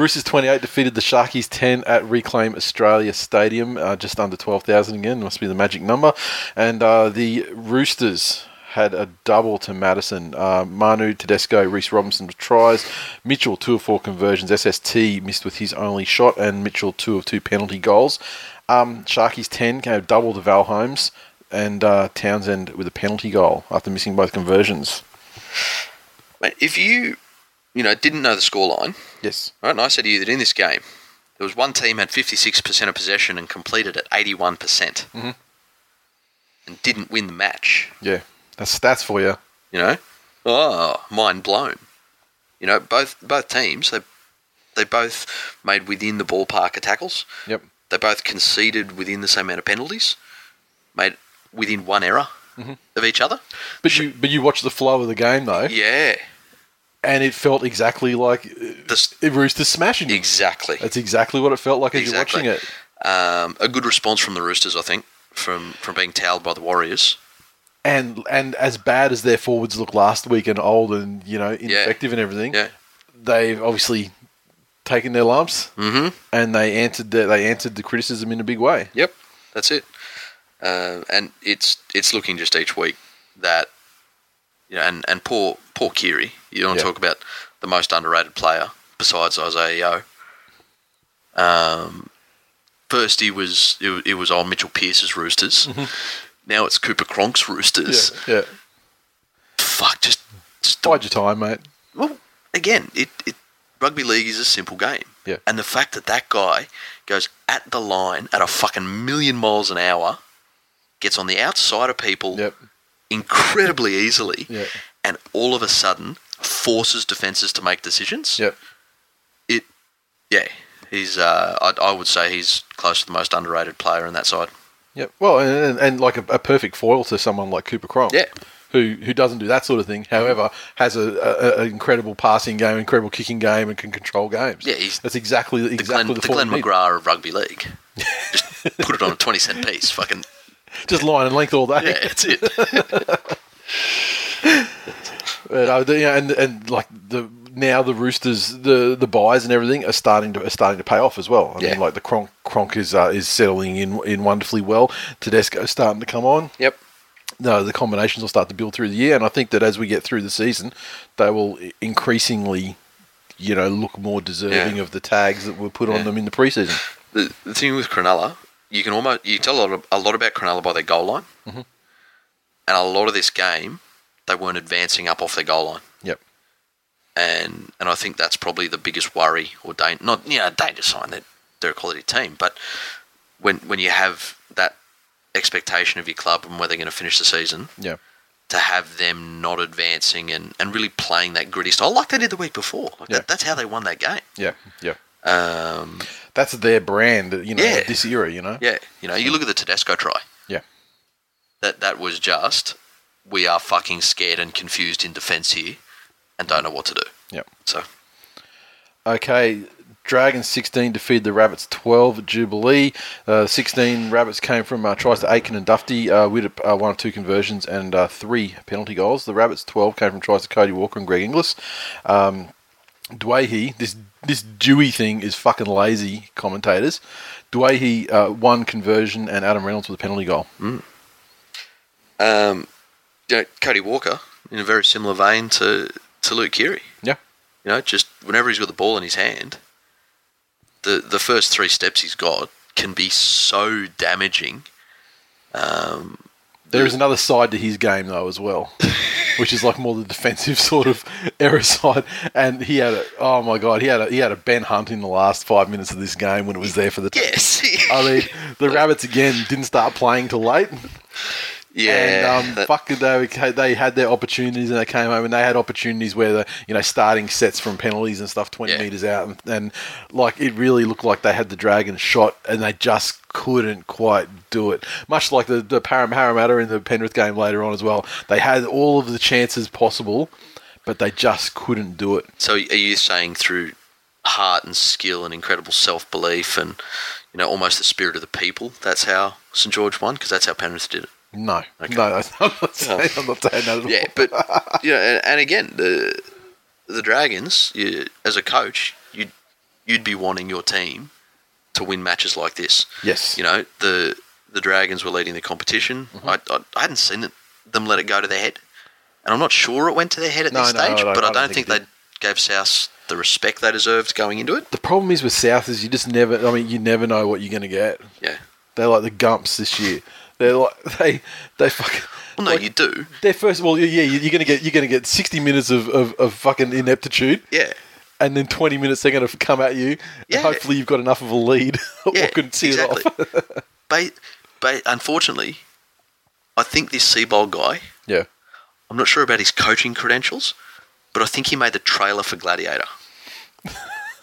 Roosters 28 defeated the Sharkies 10 at Reclaim Australia Stadium, uh, just under 12,000 again, must be the magic number. And uh, the Roosters had a double to Madison. Uh, Manu, Tedesco, Reese Robinson with tries. Mitchell, two of four conversions. SST missed with his only shot, and Mitchell, two of two penalty goals. Um, Sharkies 10 came double to Val Holmes, and uh, Townsend with a penalty goal after missing both conversions. If you, you know, didn't know the scoreline, Yes. right, and I said to you that in this game, there was one team had 56% of possession and completed at 81%, percent Mm-hmm. and didn't win the match. Yeah. That's stats for you. You know, oh, mind blown. You know, both both teams they they both made within the ballpark of tackles. Yep. They both conceded within the same amount of penalties, made within one error Mm-hmm. of each other. But you, but you watch the flow of the game though, Yeah, and it felt exactly like the, Roosters smashing exactly. That's exactly what it felt like as Exactly. you're watching it. Um, a good response from the Roosters, I think, from from being towed by the Warriors. And and as bad as their forwards looked last week and old and you know ineffective and everything, Yeah, they've obviously taken their lumps mm-hmm. and they answered the, they answered the criticism in a big way. Yep, that's it. Uh, and it's it's looking just each week that you know, and and poor poor Keary. You don't want to talk about the most underrated player besides Isaiah Yeo. Um, first he was it, it was old Mitchell Pearce's Roosters. Now it's Cooper Cronk's Roosters. Yeah, yeah. Fuck, just just Bide your time, mate. well, again, it, it rugby league is a simple game. Yeah. And the fact that that guy goes at the line at a fucking million miles an hour, gets on the outside of people Yep. incredibly easily, Yeah. And all of a sudden forces defenses to make decisions. Yep. It, yeah, he's. Uh, I, I would say he's close to the most underrated player in that side. Yep. Well, and, and, like a, a perfect foil to someone like Cooper Cronk. Yeah. Who, who doesn't do that sort of thing, however, has a, a, a incredible passing game, incredible kicking game, and can control games. Yeah, he's that's exactly The exactly Glenn, the, the Glenn. McGrath of rugby league. Just put it on a twenty cent piece. Fucking Just line and length all day. yeah, that's it. But, uh, you know, and and like the now the Roosters, the the buys and everything are starting to are starting to pay off as well. I Yeah. mean, like the Cronk Cronk is uh, is settling in in wonderfully well. Tedesco's starting to come on. Yep. No, the combinations will start to build through the year, and I think that as we get through the season, they will increasingly, you know, look more deserving Yeah. of the tags that were put on them in the preseason. the, the thing with Cronulla, you can almost you tell a lot, of, a lot about Cronulla by their goal line, Mm-hmm. and a lot of this game they weren't advancing up off their goal line, Yep. and and I think that's probably the biggest worry or dan- not you know danger sign that they're a quality team, but when when you have that expectation of your club and where they're going to finish the season, Yeah. to have them not advancing and, and really playing that gritty style like they did the week before. Like Yeah. that, that's how they won that game. Yeah, yeah. Um, That's their brand, you know, Yeah. this era, you know? yeah, you know, you look at the Tedesco try. Yeah. That that was just we are fucking scared and confused in defence here, and don't know what to do. Yep. So Okay, Dragons 16 defeated the Rabbits 12 at Jubilee. Uh, 16 Rabbits came from uh, tries to Aitken and Dufty uh, with uh, one or two conversions and uh, three penalty goals. The Rabbits 12 came from tries to Cody Walker and Greg Inglis. Um, Dwayhe, this this Dewey thing is fucking lazy, commentators. Dwayhe, uh, one conversion and Adam Reynolds with a penalty goal. um, you know, Cody Walker in a very similar vein to to Luke Keary. Yeah. You know, just whenever he's got the ball in his hand, the the first three steps he's got can be so damaging. Um, There is another side to his game though as well, which is like more the defensive sort of error side. And he had a oh my god, he had a he had a Ben Hunt in the last five minutes of this game when it was there for the. yes. I mean, the Rabbits again didn't start playing till late. Yeah. and um, fuck, they they had their opportunities and they came home and they had opportunities where the you know starting sets from penalties and stuff twenty Yeah. meters out and, and like it really looked like they had the dragon shot and they just couldn't quite do it. Much like the the Param- Parramatta in the Penrith game later on as well, they had all of the chances possible, but they just couldn't do it. So are you saying through heart and skill and incredible self belief and you know almost the spirit of the people? That's how St George won because that's how Penrith did it. No, Okay. no, I'm not saying, I'm not saying that at all. Yeah, but you know, and, and again, the the Dragons, you, as a coach, you'd you'd be wanting your team to win matches like this. Yes. You know, the the Dragons were leading the competition. Mm-hmm. I, I I hadn't seen it, them let it go to their head, and I'm not sure it went to their head at No, this no, stage. don't- but I I don't, think, think they gave South the respect they deserved going into it. The problem is with South is you just never. I mean, you never know what you're going to get. Yeah. They're like the Gumps this year. They're like they they fucking. Well, no, like, you do. They're first. Well, yeah, you- you're gonna get you're gonna get 60 minutes of, of, of fucking ineptitude, Yeah. and then 20 minutes they're gonna come at you. Yeah. And hopefully you've got enough of a lead Yeah, or can see exactly. it off. But, but unfortunately, I think this Seibold guy, yeah, I'm not sure about his coaching credentials, but I think he made the trailer for Gladiator.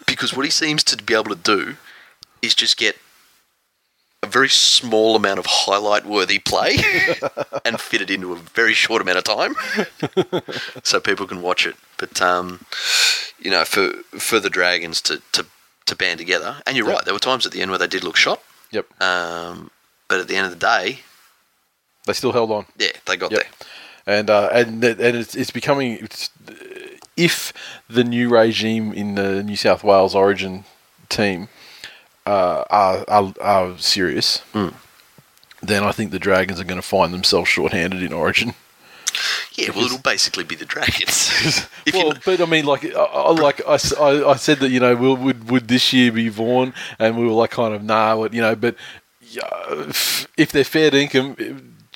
because what he seems to be able to do is just get a very small amount of highlight worthy play and fit it into a very short amount of time so people can watch it. But, um, you know, for, for the Dragons to, to, to band together, and you're Yep. right, there were times at the end where they did look shot. yep. Um, but at the end of the day, They still held on. yeah, they got Yep. there. and uh, and and it's, it's becoming it's, if the new regime in the New South Wales Origin team uh, are, are are serious, Hmm. then I think the Dragons are going to find themselves short-handed in Origin. Yeah, well, it'll basically be the Dragons. well, but I mean, like, I, I, like I, I- said that you know, will, would would this year be Vaughan, and we were like, kind of, nah, what you know, but if they're fair to income,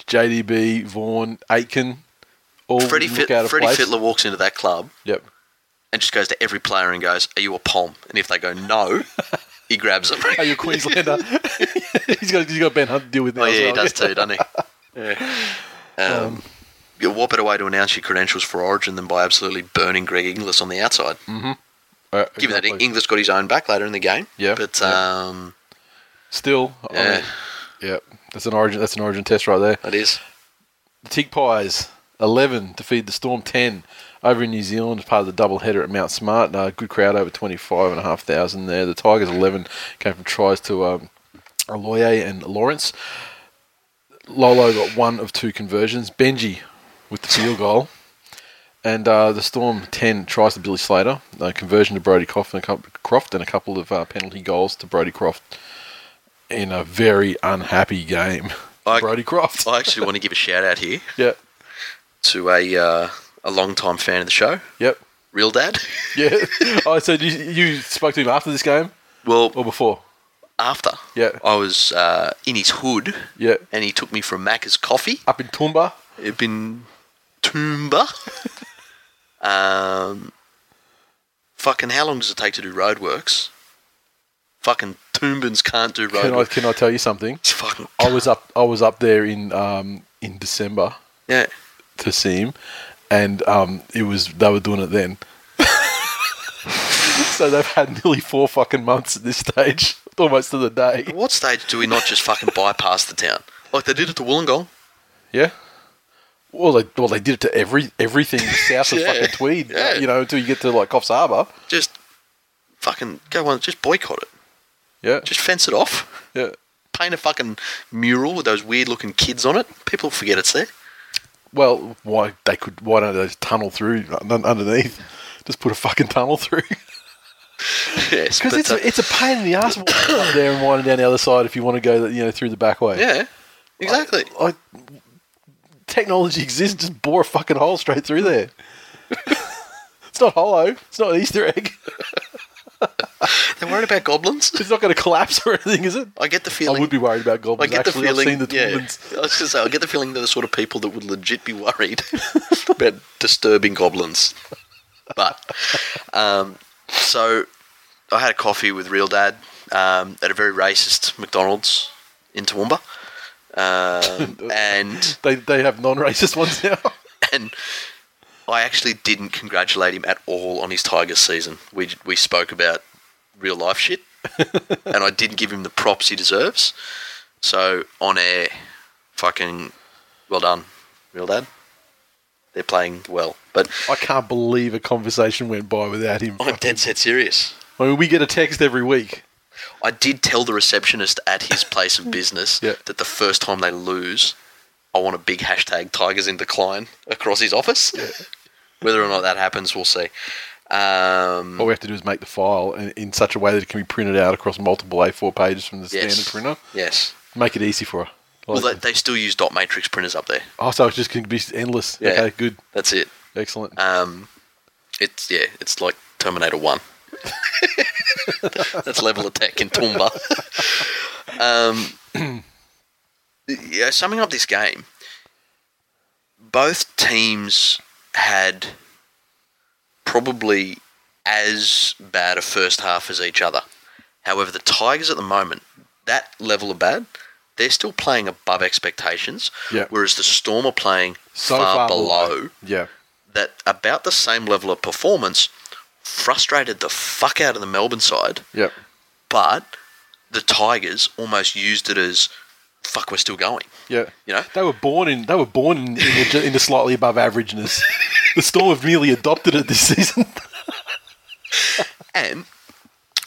JDB, Vaughan, Aitken, all Freddie, look Fit, out of Freddie place. Fittler walks into that club Yep. and just goes to every player and goes, "Are you a pom?" And if they go no, he grabs them. Are you a Queenslander? he's got he's got Ben Hunt to deal with now. Oh yeah, he does too, doesn't he? Yeah. Um, yeah, what better way to announce your credentials for Origin than by absolutely burning Greg Inglis on the outside? Uh, Given that. Inglis got his own back later in the game. Yeah, But yeah. um, Still, I Yeah. mean, yeah, that's an origin. That's an origin test right there. that is. The Tig Pies, 11 to feed the Storm 10 over in New Zealand as part of the double header at Mount Smart. Uh, good crowd, over 25,500 there. The Tigers, 11, came from tries to um, Aloye and Lawrence. Lolo got one of two conversions. Benji with the field goal. And uh, the Storm 10 tries to Billy Slater. A conversion to Brodie Croft and a couple, Croft and a couple of uh, penalty goals to Brodie Croft in a very unhappy game. I- Brodie Croft. I actually want to give a shout out here yeah. to a uh, a long time fan of the show, Yep. Real Dad. Yeah. oh, so you, you spoke to him after this game Well, or before? after Yeah. I was uh, in his hood, Yeah. and he took me from Macca's Coffee. Up in Toomba. It'd been Toomba. um, fucking, how long does it take to do roadworks? Fucking Toombans can't do Can I roadworks. can I tell you something? It's fucking. I was up I was up there in um in December Yeah. to see him, and um, it was they were doing it then. so they've had nearly four fucking months at this stage, almost to the day. At what stage do we not just fucking bypass the town? Like they did it to Wollongong. Yeah. Well, they well they did it to every everything south of Yeah. fucking Tweed, Yeah. you know, until you get to like Coffs Harbour. Just fucking go on, just boycott it. Yeah, Just fence it off. yeah. Paint a fucking mural with those weird looking kids on it. People forget it's there. Well, why they could? Why don't they just tunnel through underneath? Just put a fucking tunnel through. Yes, Because it's uh, a, it's a pain in the ass up there and winding down the other side if you want to go you know through the back way. yeah, exactly. I, technology exists. Just bore a fucking hole straight through there. it's not hollow. It's not an Easter egg. They're worried about goblins. It's not going to collapse or anything, is it? I get the feeling. I would be worried about goblins. I get Actually, the feeling. I've seen the yeah, twins. I was gonna say, I get the feeling they're the sort of people that would legit be worried about disturbing goblins. But um, so I had a coffee with Real Dad um, at a very racist McDonald's in Toowoomba, um, and They they have non-racist ones now. and I actually didn't congratulate him at all on his Tigers season. We we spoke about real life shit, and I didn't give him the props he deserves. So on air, fucking well done, real dad. They're playing well, but I can't believe a conversation went by without him. I'm dead set serious. I mean, we get a text every week. I did tell the receptionist at his place of business Yeah. that the first time they lose, I want a big hashtag Tigers in decline across his office. Whether or not that happens, we'll see. Um, All we have to do is make the file in, in such a way that it can be printed out across multiple A4 pages from the yes. standard printer. Yes. Make it easy for her. Well, they, they still use dot matrix printers up there. oh, so it's just going to be endless. Yeah. Okay, good, That's it. excellent. Um, it's yeah, it's like Terminator One. That's level attack in Toomba. um, yeah, summing up this game, both teams had probably as bad a first half as each other. However, the Tigers at the moment, that level of bad, they're still playing above expectations. Yeah. Whereas the Storm are playing so far, below Yeah, that about the same level of performance frustrated the fuck out of the Melbourne side, yeah, but the Tigers almost used it as fuck, we're still going. yeah. You know? They were born in. They were born in, in, the, in the slightly above averageness. the Storm have merely adopted it this season. And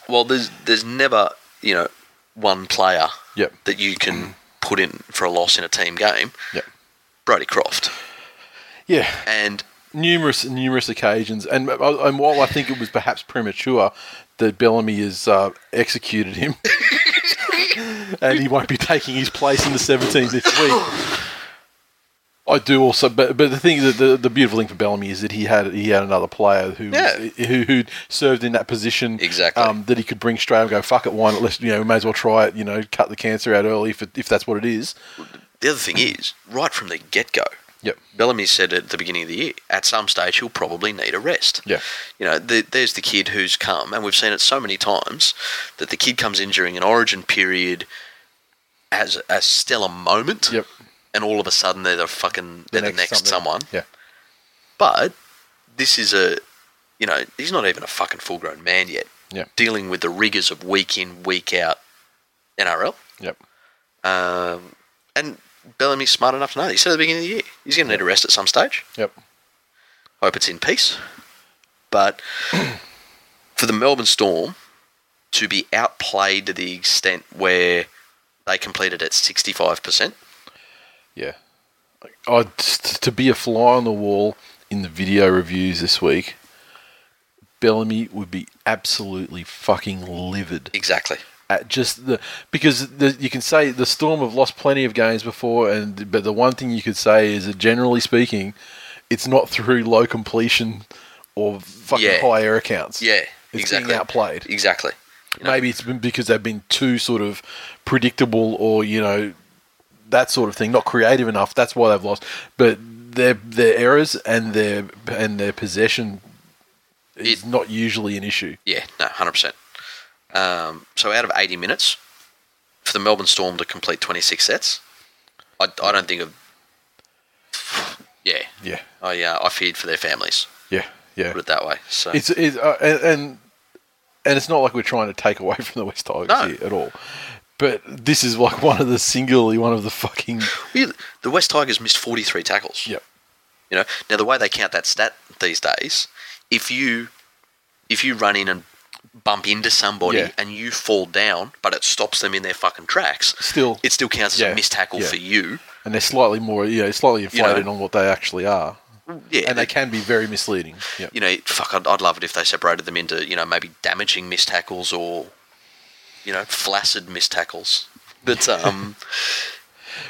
well, there's there's never you know one player Yep. that you can put in for a loss in a team game. Yep. Brodie Croft Yeah, and numerous numerous occasions, and and while I think it was perhaps premature that Bellamy has uh, executed him, and he won't be taking his place in the 17th this week. I do also, but but the thing that the, the beautiful thing for Bellamy is that he had he had another player who Yeah. who who served in that position Exactly. um, that he could bring straight and go fuck it why not let's you know we may as well try it you know cut the cancer out early if it, if that's what it is. the other thing is right from the get go. Yep. Bellamy said at the beginning of the year, at some stage he'll probably need a rest. Yeah. You know, the, there's the kid who's come, and we've seen it so many times that the kid comes in during an origin period as a stellar moment, Yep. and all of a sudden they're the fucking they're the next, something. someone. Yeah. But this is a, you know, he's not even a fucking full grown man yet. Yeah. Dealing with the rigors of week in week out NRL. Yep. Um, and Bellamy's smart enough to know. That. He said at the beginning of the year he's going to need a rest at some stage. Yep. Hope it's in peace. But for the Melbourne Storm to be outplayed to the extent where they completed at 65%, Yeah. I to be a fly on the wall in the video reviews this week, Bellamy would be absolutely fucking livid exactly. at just the because the, you can say the Storm have lost plenty of games before, and but the one thing you could say is that generally speaking, it's not through low completion or fucking Yeah. high error counts. Yeah, it's exactly. being outplayed. Exactly. Maybe it's been because they've been too sort of predictable or you know that sort of thing, not creative enough. That's why they've lost. But their their errors and their and their possession is It- not usually an issue. Yeah, no, 100%. Um, so out of 80 minutes, for the Melbourne Storm to complete 26 sets, I, I don't think of Yeah. Yeah, I uh, I feared for their families. yeah, yeah. Put it that way. So It's, it's uh, and, and and it's not like we're trying to take away from the West Tigers No. here at all. But this is like one of the singularly one of the fucking the West Tigers missed 43 tackles. yep. You know, now the way they count that stat these days, if you if you run in and bump into somebody Yeah. and you fall down, but it stops them in their fucking tracks, Still- it still counts as Yeah, a missed tackle yeah. for you. And they're slightly more, you know, slightly inflated know. on what they actually are, Yeah, and they can be very misleading. Yep. You know, fuck, I'd, I'd love it if they separated them into you know maybe damaging missed tackles or you know flaccid missed tackles. But um,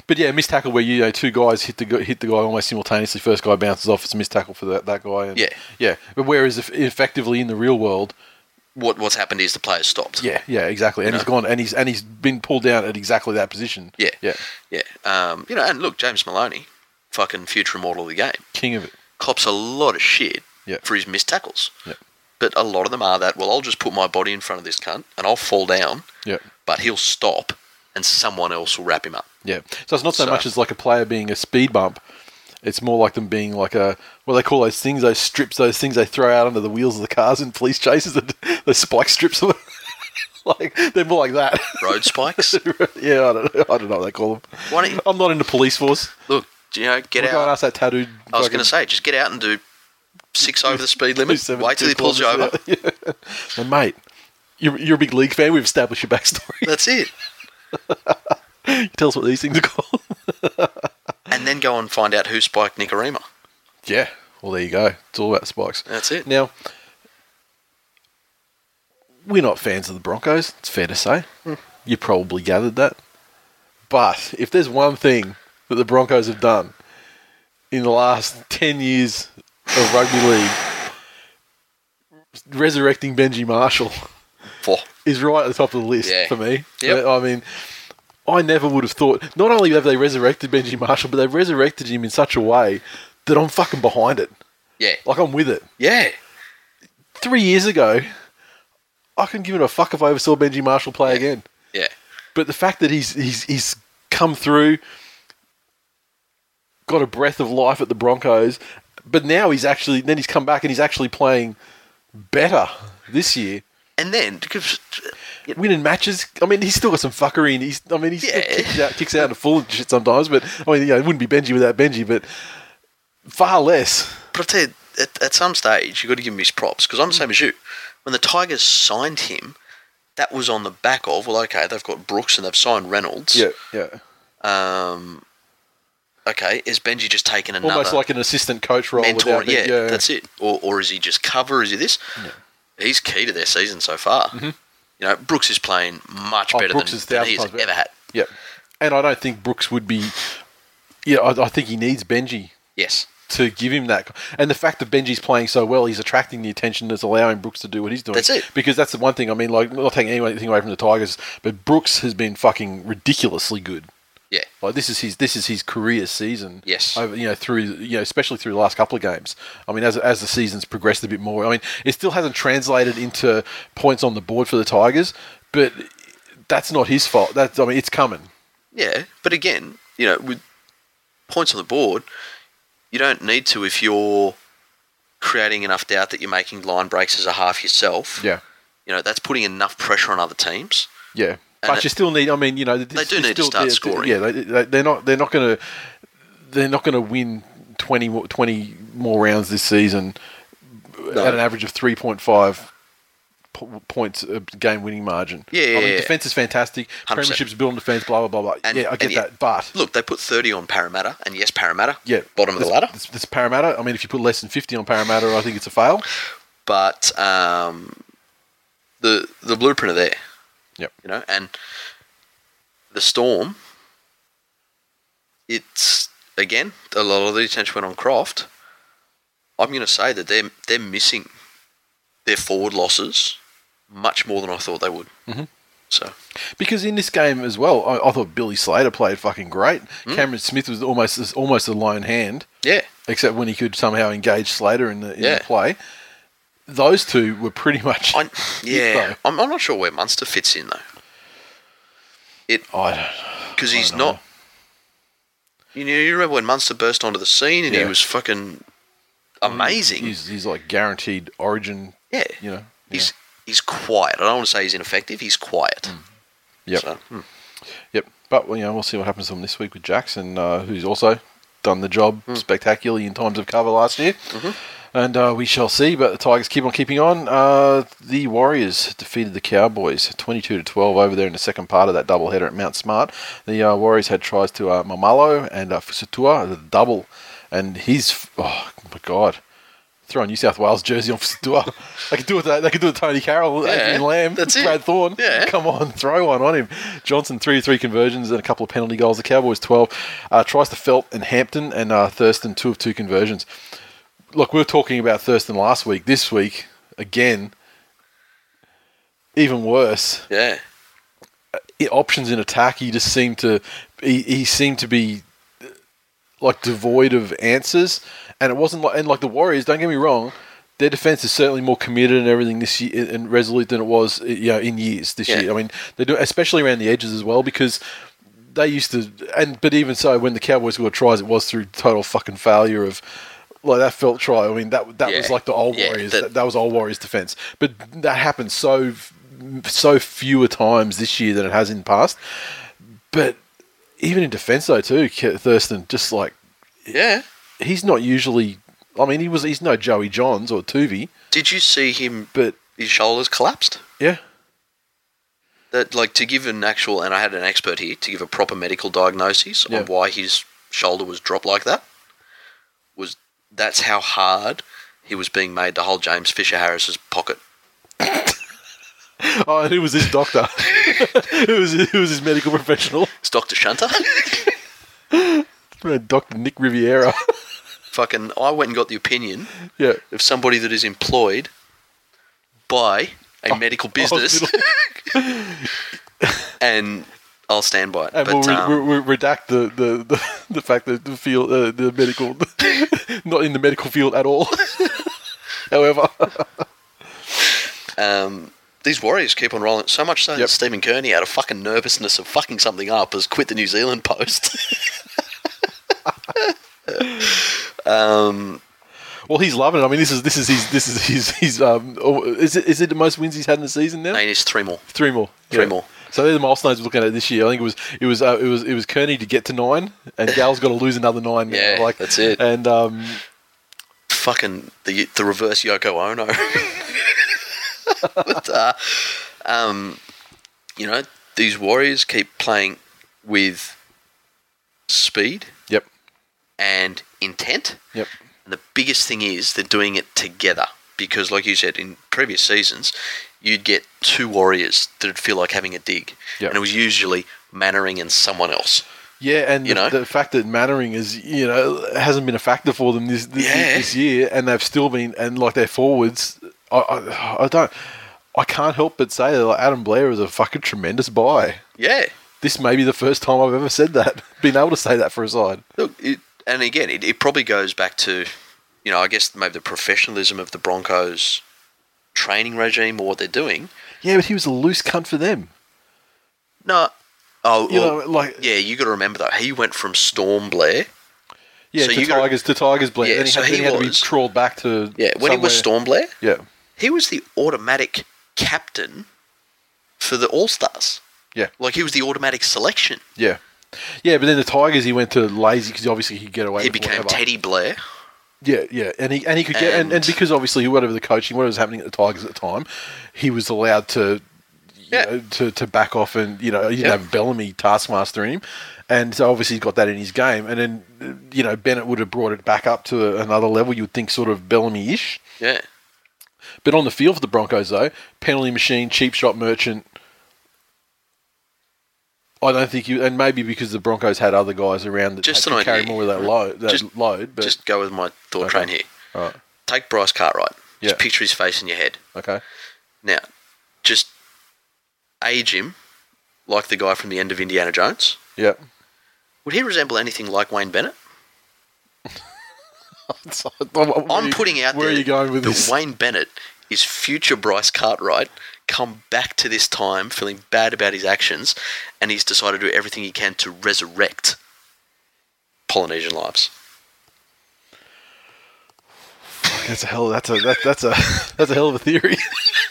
But yeah, missed tackle where you know two guys hit the hit the guy almost simultaneously. First guy bounces off, it's a missed tackle for that, that guy. And, Yeah. yeah. But whereas if, effectively in the real world, what what's happened is the players stopped. yeah, yeah, exactly, and You he's know? gone and he's and he's been pulled down at exactly that position. Yeah. yeah, Yeah. Um, you know, and look, James Maloney, fucking future immortal of the game, king of it. cops a lot of shit Yeah. for his missed tackles. Yeah. But a lot of them are that, well, I'll just put my body in front of this cunt and I'll fall down, Yeah, but he'll stop and someone else will wrap him up. yeah. So it's not so, So- much as like a player being a speed bump. It's more like them being like a what they call those things, those strips, those things they throw out under the wheels of the cars in police chases, those spike strips. like they're more like that. Road spikes. yeah, I don't know. I don't know what they call them. Why don't you, I'm not into police force. look, you know, get and out. ask that tattooed. I was going to say, just get out and do six over the speed limit. Wait till he pulls you over. yeah. And mate, you're, you're a big league fan. We've established your backstory. That's it. Tell us what these things are called. And then go and find out who spiked Nikorima. yeah. Well, there you go. It's all about spikes. That's it. Now, we're not fans of the Broncos. It's fair to say. Hmm. You probably gathered that. But if there's one thing that the Broncos have done in the last 10 years of rugby league, resurrecting Benji Marshall Four. is right at the top of the list Yeah. for me. Yep. I mean, I never would have thought. Not only have they resurrected Benji Marshall, but they've resurrected him in such a way that I'm fucking behind it. Yeah. Like I'm with it. Yeah. Three years ago, I couldn't give it a fuck if I ever saw Benji Marshall play again. Yeah. But the fact that he's he's he's come through, got a breath of life at the Broncos, but now he's actually then he's come back and he's actually playing better this year. And then, because winning matches. I mean, he's still got some fuckery. And he's, I mean, he Yeah. kicks out, kicks out and full and shit sometimes. But I mean, you know, it wouldn't be Benji without Benji. But far less. But I tell you, at, at some stage, you've got to give him his props because I'm the same as you. When the Tigers signed him, that was on the back of, well, okay, they've got Brooks and they've signed Reynolds. Yeah, yeah. Um, okay, is Benji just taking another Almost like an assistant coach role. mentor? Yeah, the- that's it. Or, or is he just cover? Is he this? He's key to their season so far. You know, Brooks is playing much Mm-hmm. Oh, better Brooks than, than he's ever had. Yeah. And I don't think Brooks would be. Yeah, I, I think he needs Benji Yes. to give him that. And the fact that Benji's playing so well, he's attracting the attention that's allowing Brooks to do what he's doing. That's it. Because that's the one thing. I mean, like, not taking anything away from the Tigers, but Brooks has been fucking ridiculously good. Yeah. Like this is his this is his career season. Yes. Over you know through you know especially through the last couple of games. I mean as as the season's progressed a bit more. I mean it still hasn't translated into points on the board for the Tigers, but that's not his fault. That's I mean it's coming. Yeah, but again, you know, with points on the board, you don't need to if you're creating enough doubt that you're making line breaks as a half yourself. Yeah. You know, that's putting enough pressure on other teams. Yeah. But it- you still need. I mean, you know, this, do need to start yeah, scoring. Yeah, they, they, they're not. They're not going to. They're not going to win 20, more- 20 more rounds this season at an average of three point five points a game winning margin. Yeah, I mean, yeah. defense is fantastic. 100%. Premiership's built on defense. Blah blah blah blah. And- yeah, I get yeah, that. But Look, they put 30 on Parramatta, and yes, Parramatta, yeah, bottom of the ladder. This, this Parramatta. I mean, if you put less than fifty on Parramatta, I think it's a fail. But um, the the blueprint are there. Yep. You know, and the Storm, it's again a lot of the attention went on Croft. I'm going to say that they're they're missing their forward losses much more than I thought they would. Mm-hmm. So Because in this game as well, I, I thought Billy Slater played fucking great. Hmm? Cameron Smith was almost almost a lone hand. yeah, except when he could somehow engage Slater in the, in Yeah. the play. Those two were pretty much. I, yeah, though. I'm, I'm not sure where Munster fits in though. It I don't, because he's know. You know, you remember when Munster burst onto the scene and he was fucking amazing. He's, he's like guaranteed origin. yeah, You know. he's he's quiet. I don't want to say he's ineffective. He's quiet. Yep. So, hmm. Yep. But well, you know, we'll see what happens to him this week with Jackson, uh, who's also done the job Hmm. spectacularly in times of cover last year. Mm-hmm. And uh, we shall see. But the Tigers keep on keeping on. Uh, the Warriors defeated the Cowboys twenty-two to twelve over there in the second part of that doubleheader at Mount Smart. The uh, Warriors had tries to uh, Maumalo and uh, Fusitu'a, the double, and he's oh my god. Throw a New South Wales jersey on Fusitu'a. they could do it. They could do it. Tony Carroll, Yeah, Adrian Lam, that's it. Brad Thorn. Yeah. Come on, throw one on him. Johnson, three three conversions and a couple of penalty goals. The Cowboys, 12. Uh, tries to Feldt and Hampton, and uh, Thurston, two of two conversions. Look, we were talking about Thurston last week. This week, again, even worse. yeah, I- options in attack, he just seemed to. He, he seemed to be uh, like devoid of answers, and it wasn't like and like the Warriors. Don't get me wrong, their defense is certainly more committed and everything this year and resolute than it was uh, you know in years this Yeah. year. I mean, they do especially around the edges as well because they used to. And but even so, when the Cowboys scored tries, it was through total fucking failure of. Like that Feldt try. I mean, that that was like the old Yeah, Warriors. that- That, that was old Warriors defense. But that happened so so fewer times this year than it has in the past. But even in defence though, too, Thurston just like yeah. he's not usually. I mean, he was. He's no Joey Johns or Tuvey, Did you see him? but His shoulders collapsed. yeah, That like to give an actual, and I had an expert here to give a proper medical diagnosis Yeah. on why his shoulder was dropped like that. That's how hard he was being made to hold James Fisher Harris's pocket. Oh, and who was his doctor? who was who was his medical professional? It's Doctor Shunter. Doctor Nick Riviera. Fucking, I went and got the opinion yeah, of somebody that is employed by a oh, medical business, and I'll stand by it. and but we'll, re- um, we'll redact the, the, the, the fact that the field, uh, the medical, not in the medical field at all. However, um, these Warriors keep on rolling. So much so Yep. that Stephen Kearney, out of fucking nervousness of fucking something up, has quit the New Zealand Post. um, well, he's loving it. I mean, this is this is his this is his his um. oh, Is it is it the most wins he's had in the season now? I mean, it's three more. Three more. Three more. So they're the milestones we're looking at this year. I think it was it was uh, it was it was Kearney to get to nine, and Gal's got to lose another nine. Yeah, like that's it. And um, Fucking the the reverse Yoko Ono. but, uh, um, you know, these Warriors keep playing with speed yep, and intent. yep, And the biggest thing is they're doing it together because, like you said, in previous seasons, you'd get two warriors that'd feel like having a dig, Yep. and it was usually Mannering and someone else. yeah. And You the, know? the fact that Mannering is you know hasn't been a factor for them this this, Yeah. this year, and they've still been and like their forwards, I, I I don't. I can't help but say that like, Adam Blair is a fucking tremendous buy. Yeah, This may be the first time I've ever said that, been able to say that for a side. look, it, and again, it, it probably goes back to, you know, I guess maybe the professionalism of the Broncos training regime or what they're doing. Yeah, but he was a loose cunt for them. No, oh, You well, know, like yeah, you got to remember though, he went from Storm Blair. yeah, so to gotta- Tigers to Tigers Blair. Yeah, then he so had, then he he had to be trawled back to Yeah, when he was Storm Blair, Yeah, he was the automatic captain for the All Stars. yeah, Like he was the automatic selection. yeah, yeah. But then the Tigers, he went to lazy because obviously he could get away. He became whatever. Teddy Blair. Yeah, yeah, and he and he could get and, and And- because obviously whatever the coaching, whatever was happening at the Tigers at the time, he was allowed to. You Yeah. know, to, to back off and you know he didn't Yeah. have Bellamy taskmastering him, and so obviously he's got that in his game. And then you know Bennett would have brought it back up to another level. You'd think sort of Bellamy-ish, Yeah. But on the field for the Broncos, though, penalty machine, cheap shot merchant. I don't think you, and maybe because the Broncos had other guys around that Just an carry more of that load. That Just- load, but Just go with my thought Okay. train here. right, Take Bryce Cartwright. Yeah. Just picture his face in your head. okay, Now, just age him like the guy from the end of Indiana Jones. yeah. Would he resemble anything like Wayne Bennett? I'm putting out Where there are you going with that this? Wayne Bennett is future Bryce Cartwright, come back to this time feeling bad about his actions, and he's decided to do everything he can to resurrect Polynesian lives. That's a hell. That's a that, that's a that's a hell of a theory.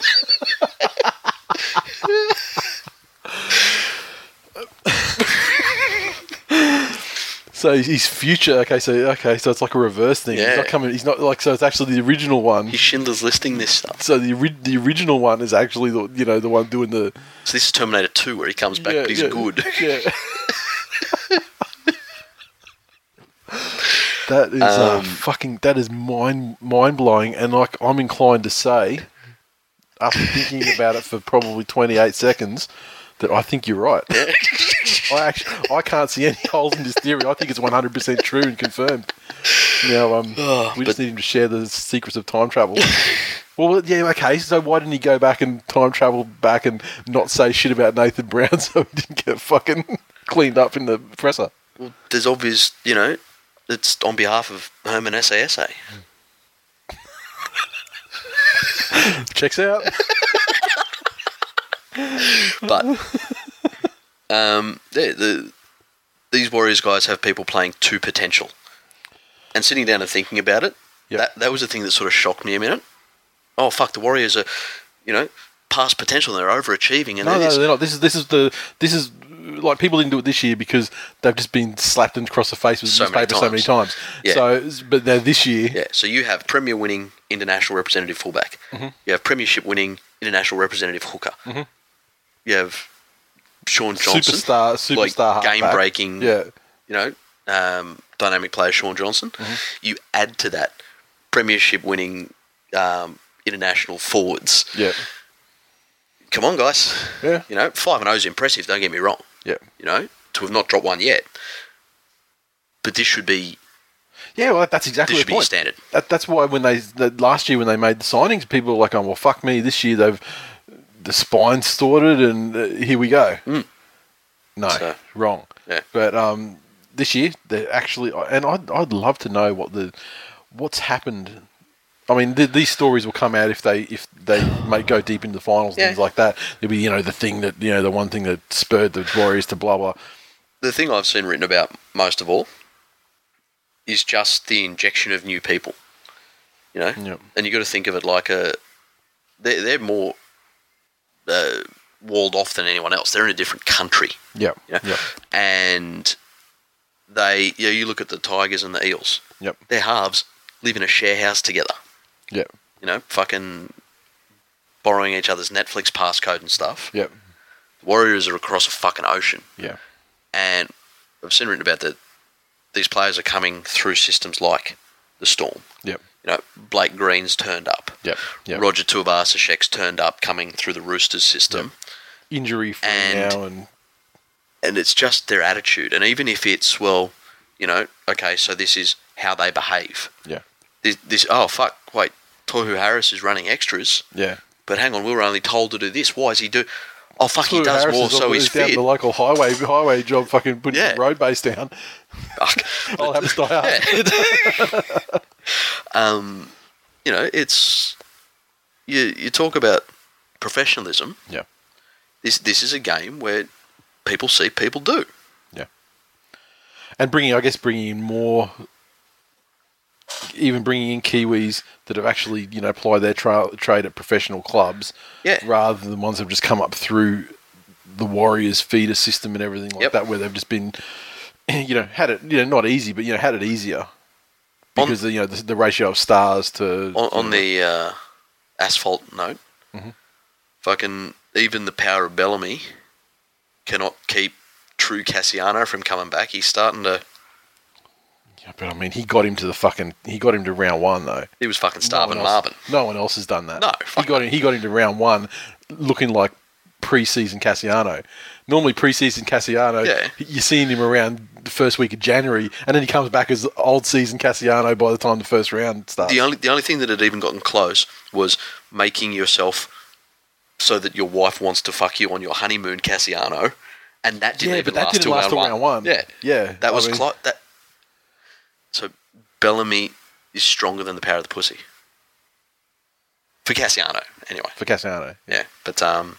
so his future. Okay, so okay, so it's like a reverse thing. Yeah. He's not coming. He's not like so. It's actually the original one. He's Schindler's listing this stuff. So the ori- the original one is actually the you know the one doing the So this is Terminator 2 where he comes back, yeah, but he's yeah, good. Yeah. that is uh, Um, fucking. That is mind mind blowing, and like I'm inclined to say, after thinking about it for probably 28 seconds, that I think you're right. I actually I can't see any holes in this theory. I think it's 100 percent true and confirmed. Now, um, we just need him to share the secrets of time travel. Well, yeah, okay. So why didn't he go back and time travel back and not say shit about Nathan Brown so he didn't get fucking cleaned up in the presser? Well, there's obvious, you know, it's on behalf of Herman SASA. Checks out. But um, the, the, these Warriors guys have people playing to potential. And sitting down and thinking about it, Yep. that, that was the thing that sort of shocked me a minute. Oh, fuck, the Warriors are, you know, past potential. They're overachieving. And No, they're no, this. they're not. This is this is the this is like people didn't do it this year because they've just been slapped across the face with So many so many times. Yeah. So, but now this year, Yeah, so you have Premier winning international representative fullback. Mm-hmm. You have Premiership winning international representative hooker. You have Shaun Johnson, superstar, superstar, like game breaking, Yeah, you know, um, dynamic player Shaun Johnson. Mm-hmm. You add to that Premiership winning um, international forwards. yeah, Come on, guys. yeah, You know, five and zero is impressive. Don't get me wrong. yeah. You know, to have not dropped one yet, but this should be Yeah, well, that's exactly this the should be standard. That, that's why when they the, last year when they made the signings, people were like, "Oh well, fuck me." This year they've the spine sorted, and uh, here we go. No, So- wrong. Yeah. But um, this year they're actually, and I'd I'd love to know what the what's happened. I mean, th- these stories will come out if they if they may go deep into the finals and Yeah. things like that. There'll be you know the thing that you know the one thing that spurred the Warriors to blah blah. the thing I've seen written about most of all is just the injection of new people. You know, Yep. and you got to think of it like a they're, they're more uh, walled off than anyone else. They're in a different country, Yeah. you know? Yep. and they you know you look at the Tigers and the Eels. Yep. Their halves live in a share house together. Yep. You know, fucking borrowing each other's Netflix passcode and stuff. Yep. Warriors are across a fucking ocean. Yeah. and I've seen written about that these players are coming through systems like the Storm. Yep. You know, Blake Green's turned up. Yep. Yep. Roger Tuivasa-Sheck's turned up coming through the Roosters system. Injury free And- now and And it's just their attitude. And even if it's, well, you know, okay, so this is how they behave. yeah. This, this oh, fuck, wait, Tohu Harris is running extras, Yeah. but hang on, we were only told to do this. Why is he do... Oh, fuck, he does Harris more, so he's down fit. the local highway highway job, fucking putting Yeah. the road base down. Fuck. I'll have a style. um, you know, it's you. You talk about professionalism. Yeah. This this is a game where people see people do. Yeah. And bringing, I guess, bringing in more, even bringing in Kiwis that have actually, you know, apply their tra- trade at professional clubs, Yeah. rather than ones that have just come up through the Warriors feeder system and everything like Yep. that, where they've just been, you know, had it, you know, not easy, but you know, had it easier On- because you know the, the ratio of stars to On, on the uh, asphalt note, Mm-hmm. fucking even the power of Bellamy cannot keep True Kasiano from coming back. He's starting to. Yeah, but I mean, he got him to the fucking. He got him to round one though. He was fucking starving else- Marvin. No one else has done that. No, he got him. He got him to round one, looking like pre-season Kasiano. Normally, pre-season Kasiano, Yeah. you're seeing him around the first week of January, and then he comes back as old season Kasiano by the time the first round starts. The only the only thing that had even gotten close was making yourself so that your wife wants to fuck you on your honeymoon, Kasiano, and that didn't yeah, even but that last didn't till last round one. round one. Yeah, yeah, that I was mean- clo- that. So Bellamy is stronger than the power of the pussy for Kasiano, anyway. for Kasiano. Yeah, but um,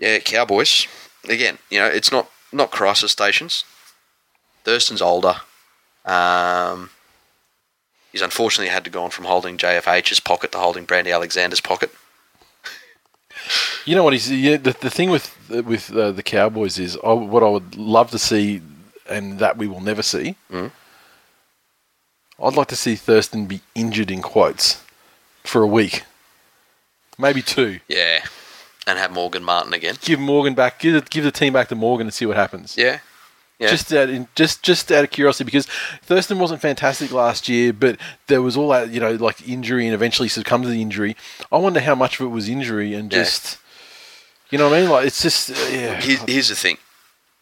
yeah, Cowboys again. You know, it's not not crisis stations. Thurston's older. Um, he's unfortunately had to go on from holding JFH's pocket to holding Brandy Alexander's pocket. You know what? He's yeah, the, the thing with with uh, the Cowboys is I, what I would love to see, and that we will never see. Mm. I'd like to see Thurston be injured in quotes for a week, maybe two. Yeah, and have Morgan Martin again. Give Morgan back. Give the, give the team back to Morgan and see what happens. Yeah, yeah. Just out in, just just out of curiosity, because Thurston wasn't fantastic last year, but there was all that you know like injury and eventually succumbed to the injury. I wonder how much of it was injury and Yeah. just you know what I mean. Like it's just uh, yeah. Here- here's the thing: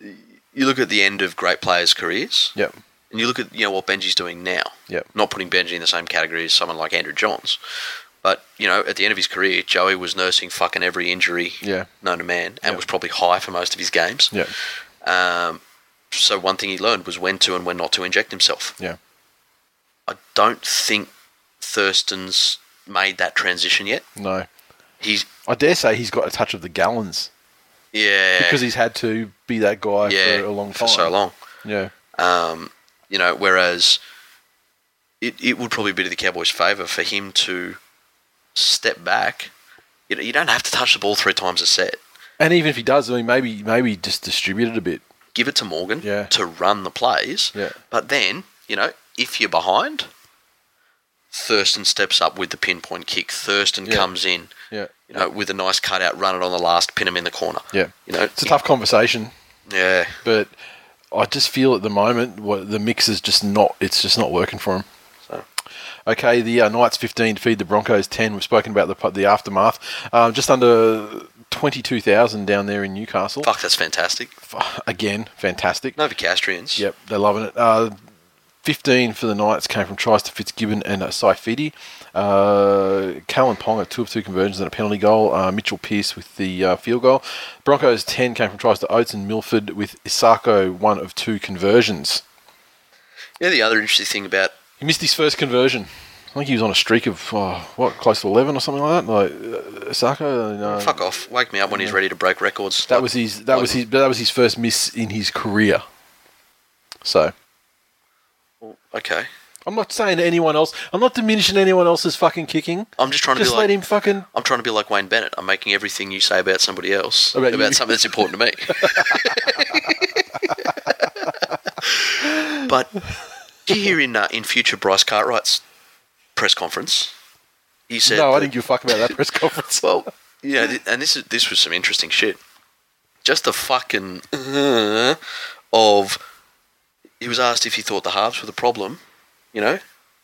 you look at the end of great players' careers, Yep. and you look at you know what Benji's doing now. Yep. Not putting Benji in the same category as someone like Andrew Johns, but you know at the end of his career, Joey was nursing fucking every injury Yeah. known to man, and Yep. was probably high for most of his games. Yeah. Um, so one thing he learned was when to and when not to inject himself. Yeah. I don't think Thurston's made that transition yet. No. He's I dare say he's got a touch of the Gallens yeah because he's had to be that guy yeah for a long time. for so long. Yeah. Um, you know, whereas it, it would probably be to the Cowboys' favour for him to step back. You know, you don't have to touch the ball three times a set. And even if he does, I mean, maybe maybe just distribute it a bit. Give it to Morgan Yeah. to run the plays. Yeah. But then, you know, if you're behind, Thurston steps up with the pinpoint kick. Thurston Yeah. comes in, Yeah. you know, with a nice cutout, run it on the last, pin him in the corner. Yeah. You know, It's a tough conversation, Yeah. but I just feel at the moment what the mix is just not. It's just not working for him. Okay, the uh, Knights 15 defeat the Broncos 10. We've spoken about the the aftermath. Um, just under 22,000 down there in Newcastle. Fuck, that's fantastic. Again, fantastic. Novocastrians. Yep, they're loving it. Uh, 15 for the Knights came from tries to Fitzgibbon and uh, Saifiti. Uh, Kalyn Ponga, two of two conversions and a penalty goal. Uh, Mitchell Pearce with the uh, field goal. Broncos 10 came from tries to Oates and Milford with Isaako, one of two conversions. Yeah, the other interesting thing about He missed his first conversion. I think he was on a streak of, oh, what, close to 11 or something like that? Like, uh? Uh, fuck off, wake me up when he's ready to break records. That was his. That was his. That was his first miss in his career. So Okay, I'm not saying to anyone else. I'm not diminishing anyone else's fucking kicking. I'm just trying to Just be let like him fucking. I'm trying to be like Wayne Bennett. I'm making everything you say about somebody else About about, something that's important to me. but you hear in uh, in future Bryce Cartwright's press conference? He said, No, I didn't give a fuck about that press conference. Well, yeah, th- and this is this was some interesting shit. Just the fucking uh, of he was asked if he thought the halves were the problem, you know,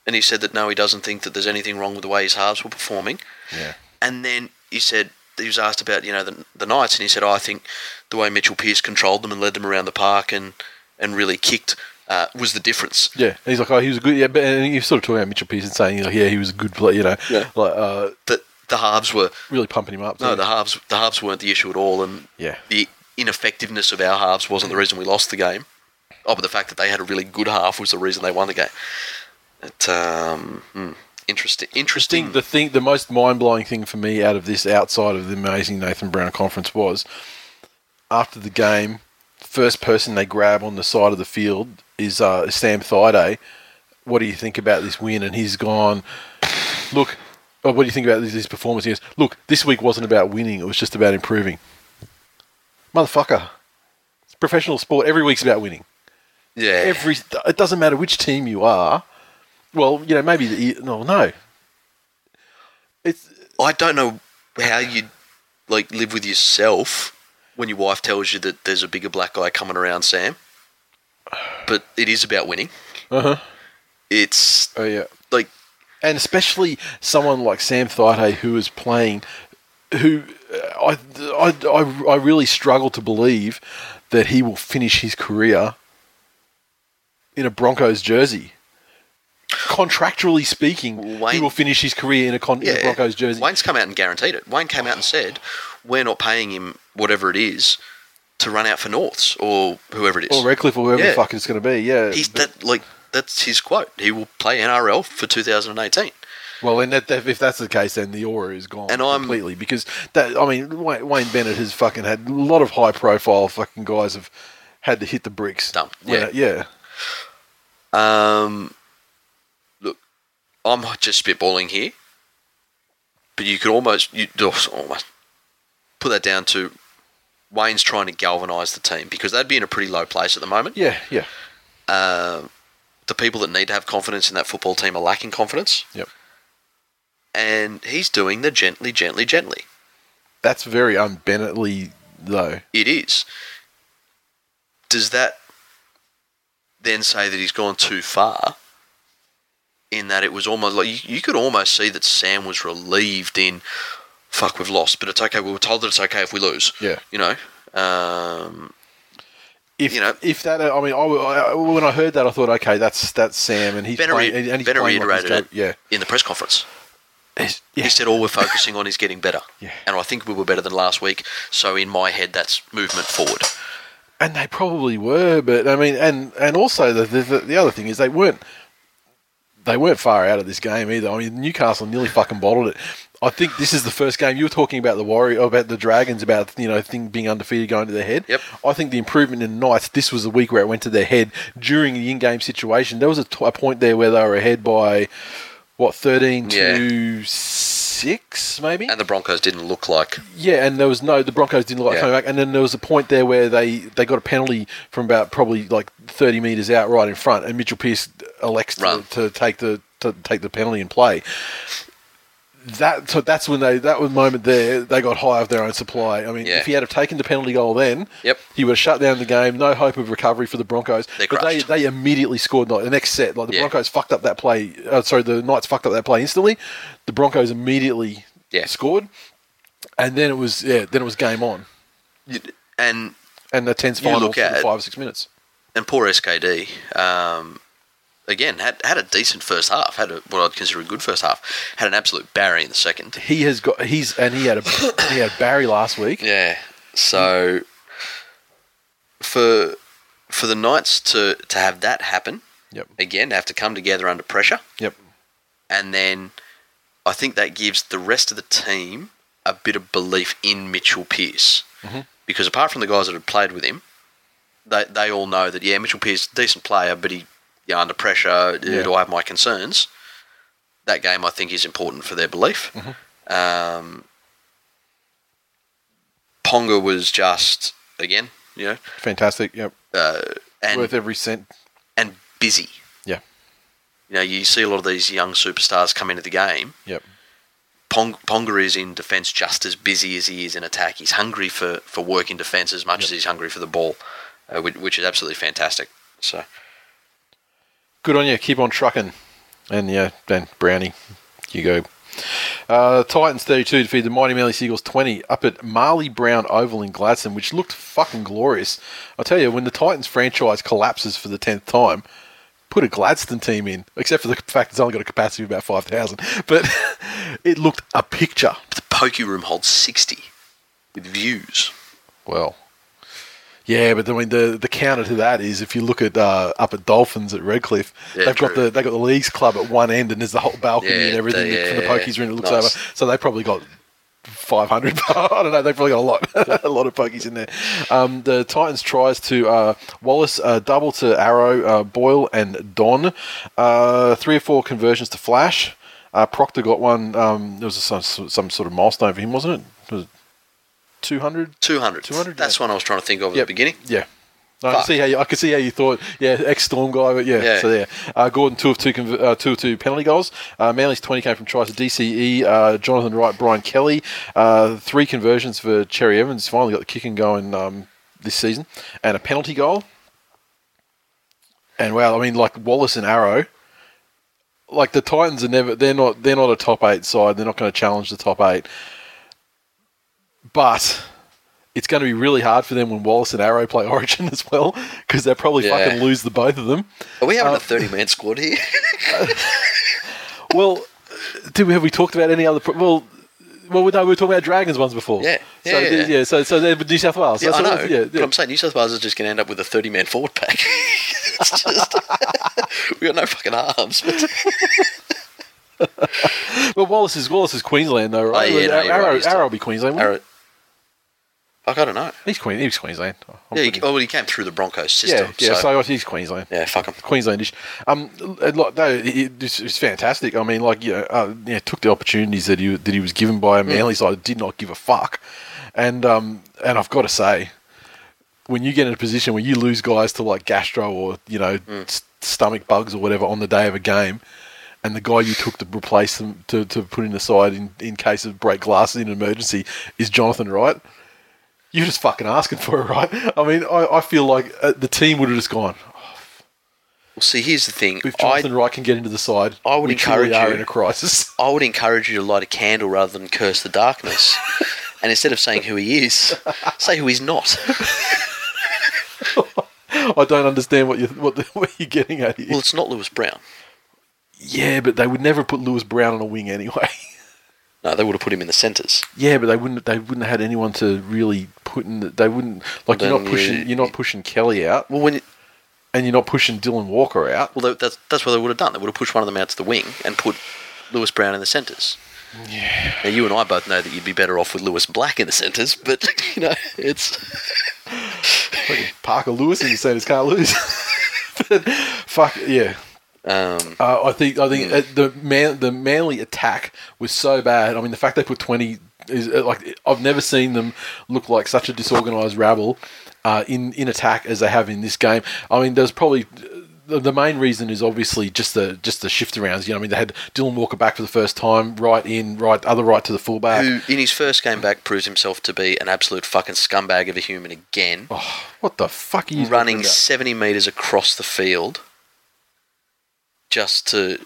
and he said that no, he doesn't think that there's anything wrong with the way his halves were performing. Yeah. And then he said he was asked about you know the the Knights, and he said, oh, I think the way Mitchell Pearce controlled them and led them around the park and and really kicked uh, was the difference. Yeah, and he's like, oh, he was a good. Yeah, but and he was sort of talking about Mitchell Pearson, saying, like, yeah, he was a good player. You know, Yeah. like uh, That the halves were really pumping him up. no, the halves the halves weren't the issue at all, and Yeah. the ineffectiveness of our halves wasn't the reason we lost the game. Oh, but the fact that they had a really good half was the reason they won the game. It, um, hmm, interesting. Interesting. the thing, the most mind blowing thing for me out of this, outside of the amazing Nathan Brown conference, was after the game, first person they grab on the side of the field is uh, Sam Thaiday. What do you think about this win? And he's gone. Look, oh, what do you think about this, this performance? He goes, look, this week wasn't about winning; it was just about improving. Motherfucker, it's professional sport. Every week's about winning. yeah. Every it doesn't matter which team you are. Well, you know, maybe the, no, no. It's I don't know how you like live with yourself when your wife tells you that there's a bigger black guy coming around, Sam. But it is about winning. Uh-huh. It's oh yeah, like and especially someone like Sam Thaiday who is playing, who uh, I, I, I, I really struggle to believe that he will finish his career in a Broncos jersey. Contractually speaking, he will finish his career in a, con- in a yeah. Broncos jersey. Wayne's come out and guaranteed it. Wayne came out and said, "We're not paying him whatever it is to run out for Norths or whoever it is." or Redcliffe or whoever Yeah. the fuck it's going to be. Yeah, He's that like that's his quote. He will play NRL for 2018. Well, then that, if that's the case, then the aura is gone And I'm- completely because that. I mean, Wayne, Wayne Bennett has fucking had a lot of high-profile fucking guys have had to hit the bricks. Dumb, yeah. it- yeah. Um, look, I'm just spitballing here, but you could almost you almost put that down to Wayne's trying to galvanise the team because they'd be in a pretty low place at the moment. Yeah, yeah. Um, the people that need to have confidence in that football team are lacking confidence, Yep. and he's doing the gently, gently, gently. That's very unbennettly though. It is. Does that then say that he's gone too far? In that it was almost like you, you could almost see that Sam was relieved in, fuck, we've lost, but it's okay. We were told that it's okay if we lose. Yeah. You know? Um, If You know- if that, I mean, I, I- when I heard that, I thought, okay, that's that's Sam, and he's Benner, playing, and he's Benner playing reiterated it Yeah, in the press conference. Yeah. He said all we're focusing on is getting better. Yeah. And I think we were better than last week. So in my head, that's movement forward. And they probably were, but I mean, and and also the the, the other thing is they weren't they weren't far out of this game either. I mean, Newcastle nearly fucking bottled it. I think this is the first game you were talking about the Warrior, about the Dragons, about you know thing being undefeated going to their head. Yep. I think the improvement in Knights. This was the week where it went to their head during the in-game situation. There was a, t- a point there where they were ahead by what thirteen to six, maybe. And the Broncos didn't look like. Yeah, and there was no the Broncos didn't look like Yeah. coming back, and then there was a point there where they, they got a penalty from about probably like thirty meters out, right in front, and Mitchell Pearce elects to, to take the to take the penalty and play. That so that's when they that was the moment there they got high of their own supply. I mean, Yeah. if he had have taken the penalty goal then, Yep. he would have shut down the game. No hope of recovery for the Broncos. They're but they crushed. they immediately scored the next set. Like the Yeah. Broncos fucked up that play. Uh, sorry, the Knights fucked up that play instantly. The Broncos immediately Yeah. scored, and then it was yeah, then it was game on, And and the tense final for five or six minutes. and poor SKD, um, again had had a decent first half. Had a, what I'd consider a good first half. Had an absolute Barry in the second. He has got he's and he had a he had Barry last week. Yeah. So for for the Knights to to have that happen Yep. again, to have to come together under pressure, Yep. and then I think that gives the rest of the team a bit of belief in Mitchell Pearce. Mm-hmm. Because apart from the guys that have played with him, they they all know that yeah, Mitchell Pearce decent player, but he yeah, under pressure. Yeah. Do I have my concerns? That game I think is important for their belief. Um, Ponga was just again, you know, Fantastic. Yep. uh, and Worth every cent. and busy. Yeah. You know, you see a lot of these young superstars come into the game. Yep. Pong, Ponga is in defence just as busy as he is in attack. He's hungry for, for work in defence as much as he's hungry for the ball, uh, which, which is absolutely fantastic. So Good on you. Keep on trucking. And yeah, then Brownie, you go. Uh, Titans 32 defeated the Mighty Manly Seagulls 20 up at Marley Brown Oval in Gladstone, which looked fucking glorious. I'll tell you, when the Titans franchise collapses for the 10th time, put a Gladstone team in, except for the fact it's only got a capacity of about 5,000. But it looked a picture. the pokey room holds 60 with views. Well, yeah, but I mean the the counter to that is if you look at uh, up at Dolphins at Redcliffe, Yeah, they've got the they got the leagues club at one end and there's the whole balcony Yeah, and everything the- for the pokies room. It looks nice. over, so they probably got. 500 I don't know they've probably got a lot a lot of pokies in there um, the Titans tries to uh, Wallace uh, double to Arrow uh, Boyle and Don uh, three or four conversions to Flash uh, Proctor got one um, there was some, some sort of milestone for him wasn't it was it 200 200. 200, That's yeah. one I was trying to think of at Yep. the beginning. Yeah. No, I can see how you, I can see how you thought. Yeah, ex Storm guy, but yeah. Yeah. So there, uh, Gordon two of two, conv- uh, two of two penalty goals. Uh, Manly's twenty came from tries to DCE. Uh, Jonathan Wright, Brian Kelly, uh, three conversions for Cherry Evans. Finally got the kicking going um, this season, and a penalty goal. And wow, I mean, like Wallace and Arrow, like the Titans are never. They're not. They're not a top eight side. They're not going to challenge the top eight. But it's going to be really hard for them when Wallace and Arrow play Origin as well because they'll probably Yeah. fucking lose the both of them. Are we having Uh, a 30 man squad here? Well, did we have we talked about any other? Pro- well, well, no, we were talking about Dragons ones before. Yeah. so Yeah, yeah, yeah. so so they're New South Wales. yeah, So I know. Yeah, But yeah. I'm saying New South Wales is just going to end up with a 30 man forward pack. it's just. we got no fucking arms. But Well, Wallace is Wallace is Queensland though, right? Oh, yeah, no, Arrow, right, he's Arrow will be Queensland. Arrow, Like, I don't know. He's Queen. He's Queensland. I'm Yeah, he, oh, well, he came through the Broncos system. yeah. so, So, he's Queensland. yeah, fuck him. Queenslandish. Um, like, no, it, it, it's, it's fantastic. I mean, like, you know, uh, yeah, took the opportunities that he that he was given by a Manly side. Did not give a fuck, and um, and I've got to say, when you get in a position where you lose guys to like gastro or you know s- stomach bugs or whatever on the day of a game. And the guy you took to replace them to, to put in the side in, in case of break glasses in an emergency is Jonathan Wright. You're just fucking asking for it, right? I mean, I, I feel like uh, the team would have just gone, Well, see, here's the thing. if I, Jonathan Wright can get into the side, I would encourage are you- in a crisis. I would encourage you to light a candle rather than curse the darkness. and instead of saying who he is, say who he's not. I don't understand what you what, what you're getting at here. Well, it's not Lewis Brown. yeah, but they would never put Lewis Brown on a wing anyway. No, they would have put him in the centres. yeah, but they wouldn't. They wouldn't have had anyone to really put in. The, they wouldn't like you're not pushing. you- are not pushing Kelly out, Well, when you, and you're not pushing Dylan Walker out. well, that's that's what they would have done. They would have pushed one of them out to the wing and put Lewis Brown in the centres. Yeah. Now you and I both know that you'd be better off with Lewis Black in the centres, but you know it's Parker Lewis in the centres can't lose. but, fuck yeah. um, Uh, I think I think uh, the man the Manly attack was so bad. I mean, the fact they put twenty is uh, like I've never seen them look like such a disorganised rabble uh, in in attack as they have in this game. I mean, there's probably. The, main reason is obviously just the just the shift arounds. You know, I mean, they had Dylan Walker back for the first time, right in, right other right to the fullback. who in his first game back proves himself to be an absolute fucking scumbag of a human again, What the fuck are you running seventy meters across the field just to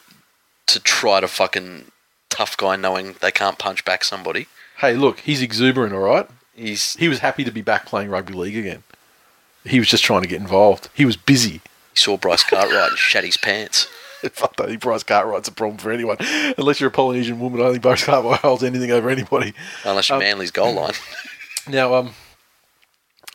to try to fucking tough guy, knowing they can't punch back somebody. Hey, look, he's exuberant, all right. He's He was happy to be back playing rugby league again. He was just trying to get involved. He was busy. he saw Bryce Cartwright and shat his pants. Fuck, I don't think Bryce Cartwright's a problem for anyone. Unless you're a Polynesian woman, I don't think Bryce Cartwright holds anything over anybody. Unless you're Um, Manly's goal line. Now, um,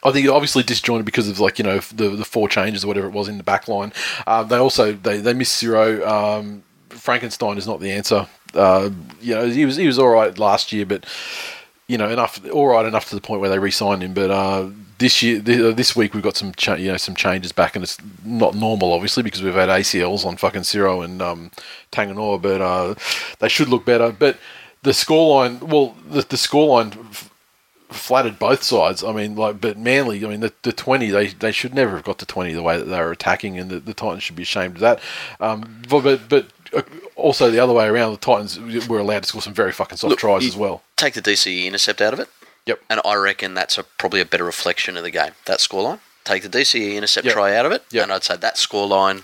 I think obviously disjointed because of like you know the the four changes or whatever it was in the back line. Uh, they also they they missed zero. Um, Frankenstein is not the answer. Uh, you know he was he was all right last year, but you know enough all right enough to the point where they re-signed him. But uh, this year uh, this week we've got some cha- you know some changes back, and it's not normal obviously because we've had ACLs on fucking Ciro and um, Tanganoa, but uh, they should look better. But the scoreline, well, the the scoreline f- flattered both sides. I mean, like, but Manly, I mean, the, the 20, they, they should never have got to 20 the way that they were attacking, and the, the Titans should be ashamed of that. Um, but, but, also the other way around, the Titans were allowed to score some very fucking soft Look, tries as well. Take the DCE intercept out of it, Yep. and I reckon that's a, probably a better reflection of the game. That scoreline. Take the DCE intercept Yep. try out of it, Yep. and I'd say that scoreline.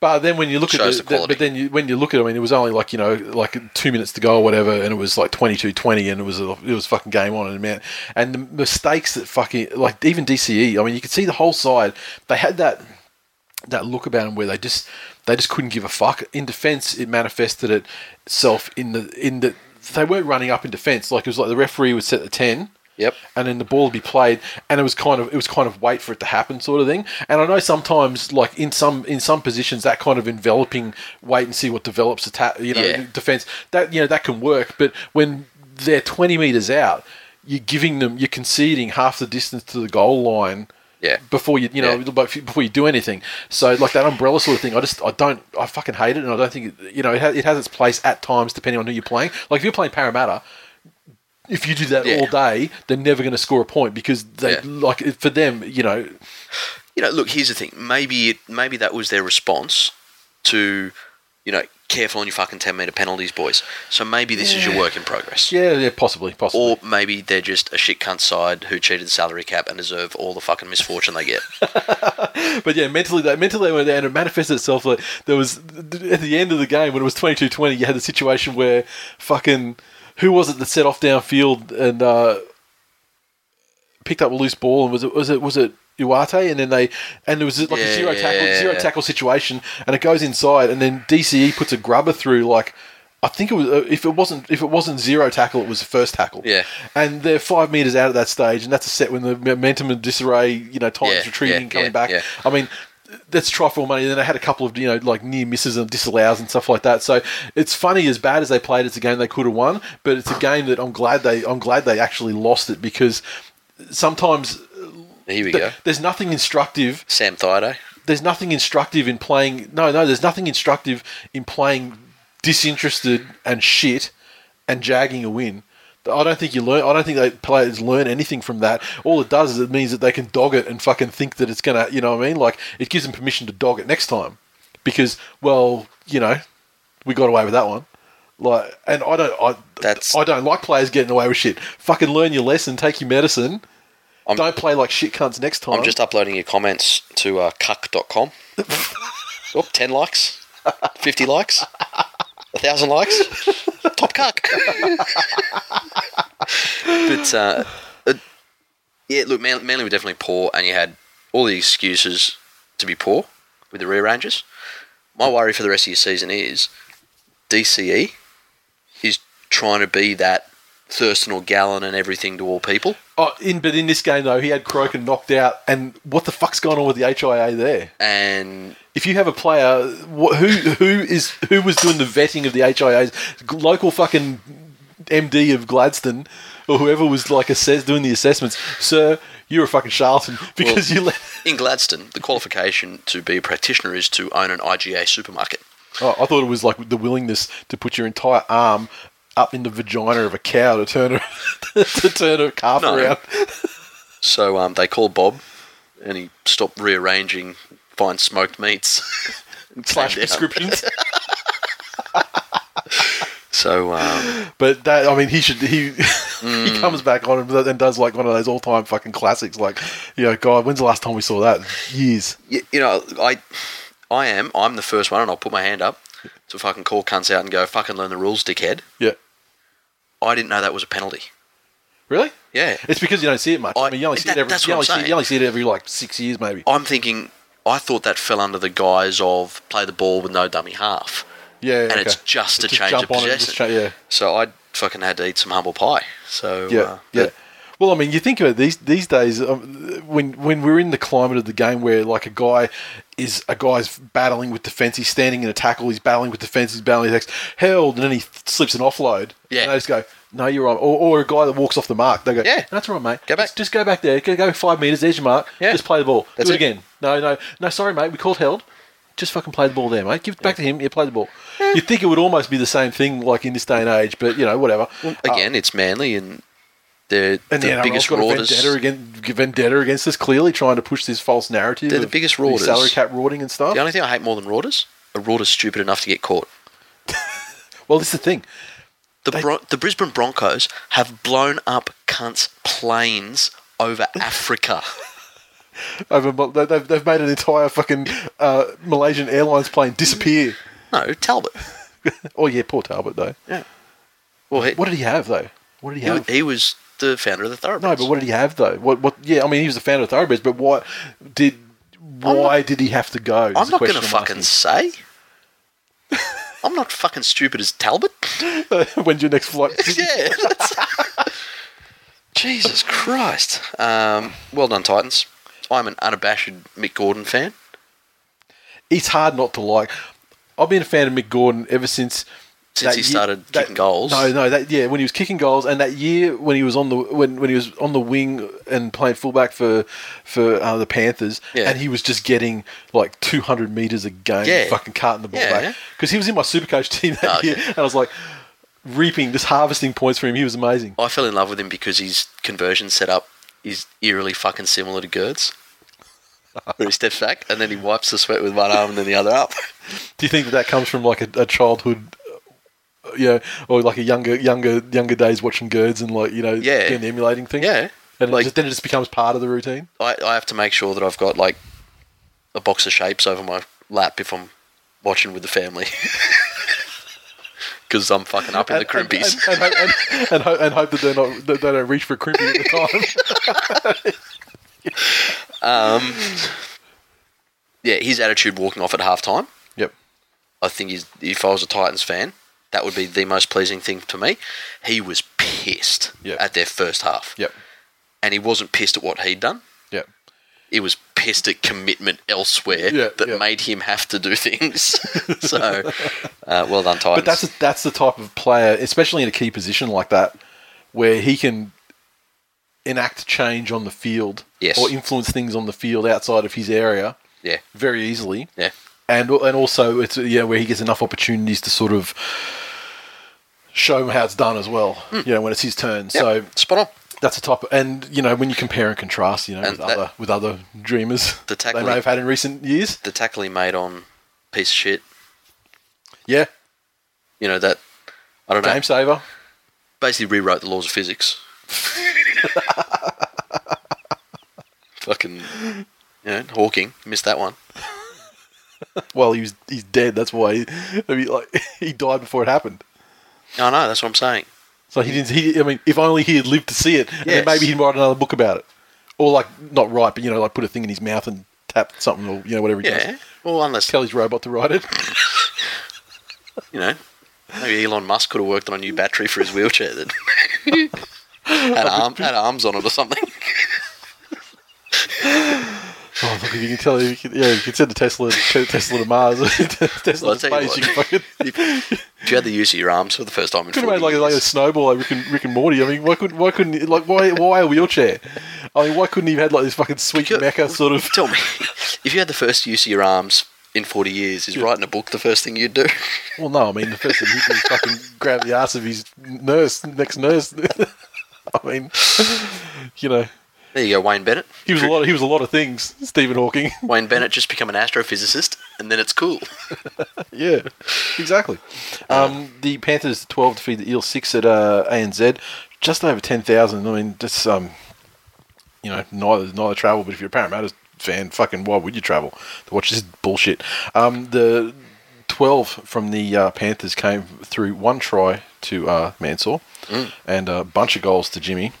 But then when you look at the, the quality. but then you, when you look at it, I mean, it was only like you know like two minutes to go or whatever, and it was like 22-20 and it was a, it was fucking game on and man, and the mistakes that fucking like even DCE, I mean, you could see the whole side. They had that that look about them where they just they just couldn't give a fuck. In defence, it manifested itself in the in the they weren't running up in defence. Like it was like the referee would set the ten. Yep. And then the ball would be played, and it was kind of it was kind of wait for it to happen sort of thing. And I know sometimes, like in some in some positions, that kind of enveloping wait and see what develops attack, you know, Yeah. defense that you know that can work. But when they're twenty meters out, you're giving them you're conceding half the distance to the goal line Yeah. before you you know Yeah. before you do anything. So like that umbrella sort of thing, I just I don't I fucking hate it, and I don't think it, you know it has, it has its place at times depending on who you're playing. Like if you're playing Parramatta. If you do that Yeah. all day, they're never going to score a point because they Yeah. like for them. You know, You know, look. Here's the thing. Maybe it, maybe that was their response to, you know, careful on your fucking ten meter penalties, boys. So maybe this is your work in progress. yeah, yeah, possibly, possibly. Or maybe they're just a shit cunt side who cheated the salary cap and deserve all the fucking misfortune they get. But yeah, mentally they mentally they went there and it manifested itself like there was at the end of the game when it was 22-20, you had the situation where fucking who was it that set off downfield and uh, picked up a loose ball and was it was it was it Iwate and then they and there was like a zero tackle zero tackle situation and it goes inside and then DCE puts a grubber through like I think it was uh, if it wasn't if it wasn't zero tackle it was the first tackle Yeah. and they're five meters out at that stage and that's a set when the momentum and disarray you know Titans Yeah, retreating yeah, coming yeah, back. I mean, that's trifle money. And then they had a couple of you know like near misses and disallows and stuff like that. So it's funny as bad as they played. It's a game they could have won, but it's a game that I'm glad they I'm glad they actually lost it because sometimes Here we th- go. there's nothing instructive. Sam Thaiday. There's nothing instructive in playing. No, no, there's nothing instructive in playing disinterested and shit and jagging a win. I don't think you learn. I don't think players learn anything from that. All it does is it means that they can dog it and fucking think that it's gonna. You know what I mean? Like it gives them permission to dog it next time because, well, you know, we got away with that one. Like, and I don't. I, That's- I don't like players getting away with shit. Fucking learn your lesson. Take your medicine. I'm- don't play like shit cunts next time. I'm just uploading your comments to uh, cuck.com. oh, 10 likes, 50 likes, 1,000 likes. Top cuck. but, uh, uh, yeah, look, Man- Manly were definitely poor, and you had all the excuses to be poor with the rearranges. My worry for the rest of your season is DCE is trying to be that Thurston or Gallen and everything to all people. Oh, in but in this game though, he had Croken knocked out, and what the fuck's going on with the HIA there? And If you have a player, wh- who who is who was doing the vetting of the HIAs? Local fucking MD of Gladstone or whoever was like assess doing the assessments, sir, you're a fucking charlatan because you let. In Gladstone, the qualification to be a practitioner is to own an IGA supermarket. Oh, I thought it was like the willingness to put your entire arm up in the vagina of a cow to turn a to turn a calf No. around. So um, they called Bob, and he stopped rearranging fine smoked meats. Slash prescriptions. So um, But that, I mean, he should. He Mm. he comes back on and- and does like one of those all time fucking classics. Like, you know, God, when's the last time we saw that? Years. you, you know, I, I am. I'm the first one, and I'll put my hand up to fucking call cunts out and go fucking learn the rules, dickhead. Yeah. I didn't know that was a penalty. Really? Yeah, It's because you don't see it much. I, I- mean, you only see that- it every. You only, see, you only see it every like six years, maybe. I'm thinking. I thought that fell under the guise of play the ball with no dummy half. Yeah, and okay. it's just a Just change of on possession. cha- yeah. So I fucking had to eat some humble pie. So Yeah, uh, yeah. Well, I mean, you think about it, these these days um, when when we're in the climate of the game where like a guy is a guy's battling with defense, he's standing in a tackle, he's battling with defense, he's battling with held, and then he slips an offload. Yeah. and they just go, "No, you're right." Or, or a guy that walks off the mark, they go, Yeah. that's right, mate. Go back." Just, just go back there. Go, go five meters. There's your mark. Yeah. Just play the ball. That's Do it, it. again. No, no, no. Sorry, mate. We called held. Just fucking play the ball there, mate. Give it back to him. Yeah, play the ball. You'd think it would almost be the same thing, like in this day and age, but you know, whatever. again, uh, it's Manly and they're And the the biggest got vendetta against, vendetta against us, clearly trying to push this false narrative. They're the biggest the. Salary cap rorting and stuff. The only thing I hate more than rauders, a rauder's stupid enough to get caught. well, this is the thing. The They- Bron- the Brisbane Broncos have blown up cunts planes over Africa. Over, they- they've, they've made an entire fucking uh, Malaysian Airlines plane disappear. No, Talbot. Oh, yeah, poor Talbot, though. Yeah. Well, he, What did he have, though? What did he he, have? he was the founder of the Thoroughbreds. No, but what did he have, though? What? What? Yeah, I mean, he was the founder of Thoroughbreds, but what did. Why did he have to go? I'm not going to fucking say. I'm not fucking stupid as Talbot. When's your next flight? yeah. Jesus Christ. Um, well done, Titans. I'm an unabashed Mick Gordon fan. it's hard not to like. I've been a fan of Mick Gordon ever since. Since he year- started that- kicking goals. No, no, that yeah, when he was kicking goals, and that year when he was on the when, when he was on the wing and playing fullback for for uh, the Panthers, Yeah. and he was just getting like two hundred meters a game, Yeah. fucking carting the ball Yeah. back because he was in my Supercoach team that Oh, year, yeah. and I was like reaping, just harvesting points for him. He was amazing. I fell in love with him because his conversion setup is eerily fucking similar to Gerd's. Where he steps back and then he wipes the sweat with one arm and then the other up. Do you think that that comes from like a, a childhood? You know, or like a younger, younger, younger days watching Girds and like you know, Yeah. doing the emulating thing. Yeah. and Like- it just, then it just becomes part of the routine. I, I have to make sure that I've got like a box of shapes over my lap if I'm watching with the family. Because I'm fucking up in the crimpies. and, and, and, and, and, hope, and hope that they're not that they don't reach for a crimpy at the time. Um, yeah, his attitude walking off at halftime. yep. I think he's, if I was a Titans fan, that would be the most pleasing thing to me. He was pissed Yeah. at their first half. Yep. And he wasn't pissed at what he'd done. Yep. He was pissed at commitment elsewhere Yeah, that yeah. made him have to do things. so, uh, well done, Titans. But that's that's the type of player, especially in a key position like that, where he can enact change on the field Yes. or influence things on the field outside of his area Yeah. very easily. Yeah. And and also it's yeah where he gets enough opportunities to sort of show him how it's done as well. Hmm. You know when it's his turn. Yep. So spot on. that's a top. And you know when you compare and contrast, you know And with that- other with other dreamers The tackle they may have had in recent years. The tackle he made on piece of shit. Yeah, You know that. I don't know. game saver. basically rewrote the laws of physics. Fucking, you know, Hawking missed that one. Well, he was he's dead. That's why he, I mean, like he died before it happened. I know that's what I'm saying. So he didn't. He, I mean, if only he had lived to see it, and then maybe he'd write another book about it, or like not write, but you know, like put a thing in his mouth and tap something, or you know, whatever he Yeah. does. Well, unless Tell his robot to write it. you know, maybe Elon Musk could have worked on a new battery for his wheelchair that had, arm, had arms on it or something. Oh, look, if you can tell, you can, yeah, you can send a Tesla, Tesla to Mars, Tesla Well, to tell you space. You, can fucking If you had the use of your arms for the first time in could have 40 made like, a- like a snowball, like Rick and, Rick and Morty. I mean, why couldn't why couldn't like why why a wheelchair? I mean, why couldn't he have had like this fucking sweet Could- mecha sort of? Tell me, if you had the first use of your arms in 40 years, is writing a book the first thing you'd do? Well, no, I mean the first thing he'd do is fucking grab the ass of his nurse, next nurse. I mean, you know, There you go, Wayne Bennett. he was a lot. Of, he was a lot of things. Stephen Hawking. Wayne Bennett just become an astrophysicist, and then it's cool. yeah, exactly. Um, the Panthers twelve defeat the Eels six at uh, ANZ, just over ten thousand. I mean, just um, you know, neither neither travel. But if you're a Parramatta fan, fucking why would you travel to watch this bullshit? Um, the twelve from the uh, Panthers came through one try to uh, Mansour and a bunch of goals to Jimmy.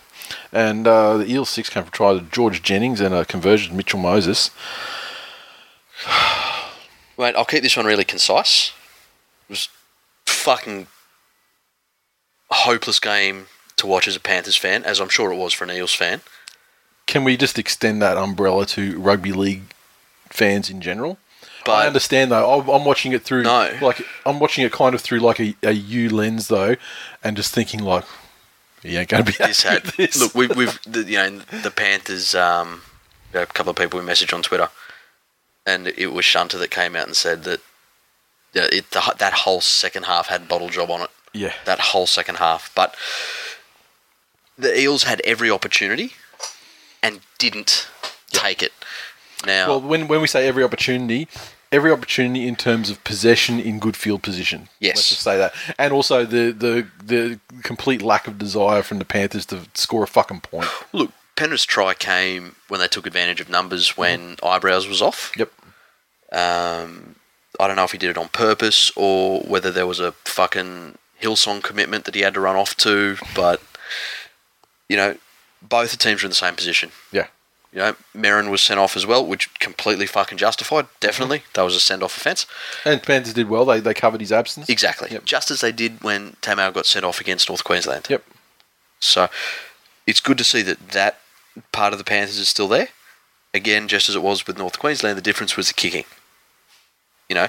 And uh, the Eels six came from try to George Jennings and a conversion to Mitchell Moses. Mate, I'll keep this one really concise. It was fucking a hopeless game to watch as a Panthers fan, as I'm sure it was for an Eels fan. Can we just extend that umbrella to rugby league fans in general? But I understand though. I'm- I'm watching it through No. like I'm watching it kind of through like a, a U lens though, and just thinking like, he ain't gonna be this had this. look, we, we've the, you know the Panthers. Um, a couple of people we messaged on Twitter, and it was Shunter that came out and said that you know, it, the, that whole second half had bottle job on it. yeah, that whole second half. But the Eels had every opportunity and didn't take it. Now, Well, when when we say every opportunity, every opportunity in terms of possession in good field position. Yes. let's just say that, and also the the the complete lack of desire from the Panthers to score a fucking point. look, Penrith's try came when they took advantage of numbers when Eyebrows was off. Yep. Um, I don't know if he did it on purpose or whether there was a fucking Hillsong commitment that he had to run off to, but, you know, both the teams were in the same position. Yeah. You know, Merrin was sent off as well, which completely fucking justified. Definitely, mm-hmm. that was a send-off offence. And Panthers did well. They they covered his absence. Exactly, Yep. just as they did when Tamou got sent off against North Queensland. Yep. So it's good to see that that part of the Panthers is still there. Again, just as it was with North Queensland, the difference was the kicking. You know,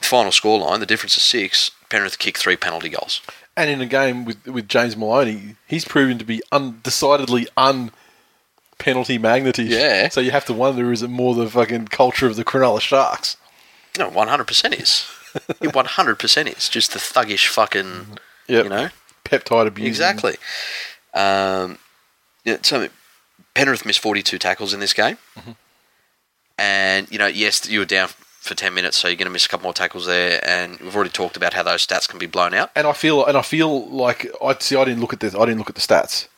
final scoreline, the difference is six. Penrith kicked three penalty goals. And in a game with with James Maloney, he's proven to be undecidedly un penalty magnetish. Yeah. So you have to wonder: is it more the fucking culture of the Cronulla Sharks? No, one hundred percent is. It one hundred percent is just the thuggish fucking. Yep. You know. Peptide abuse. Exactly. Um, yeah, so Penrith missed 42 tackles in this game. And, you know, yes, you were down for 10 minutes, so you're going to miss a couple more tackles there. And we've already talked about how those stats can be blown out. And I feel and I feel like I see. I didn't look at this. I didn't look at the stats.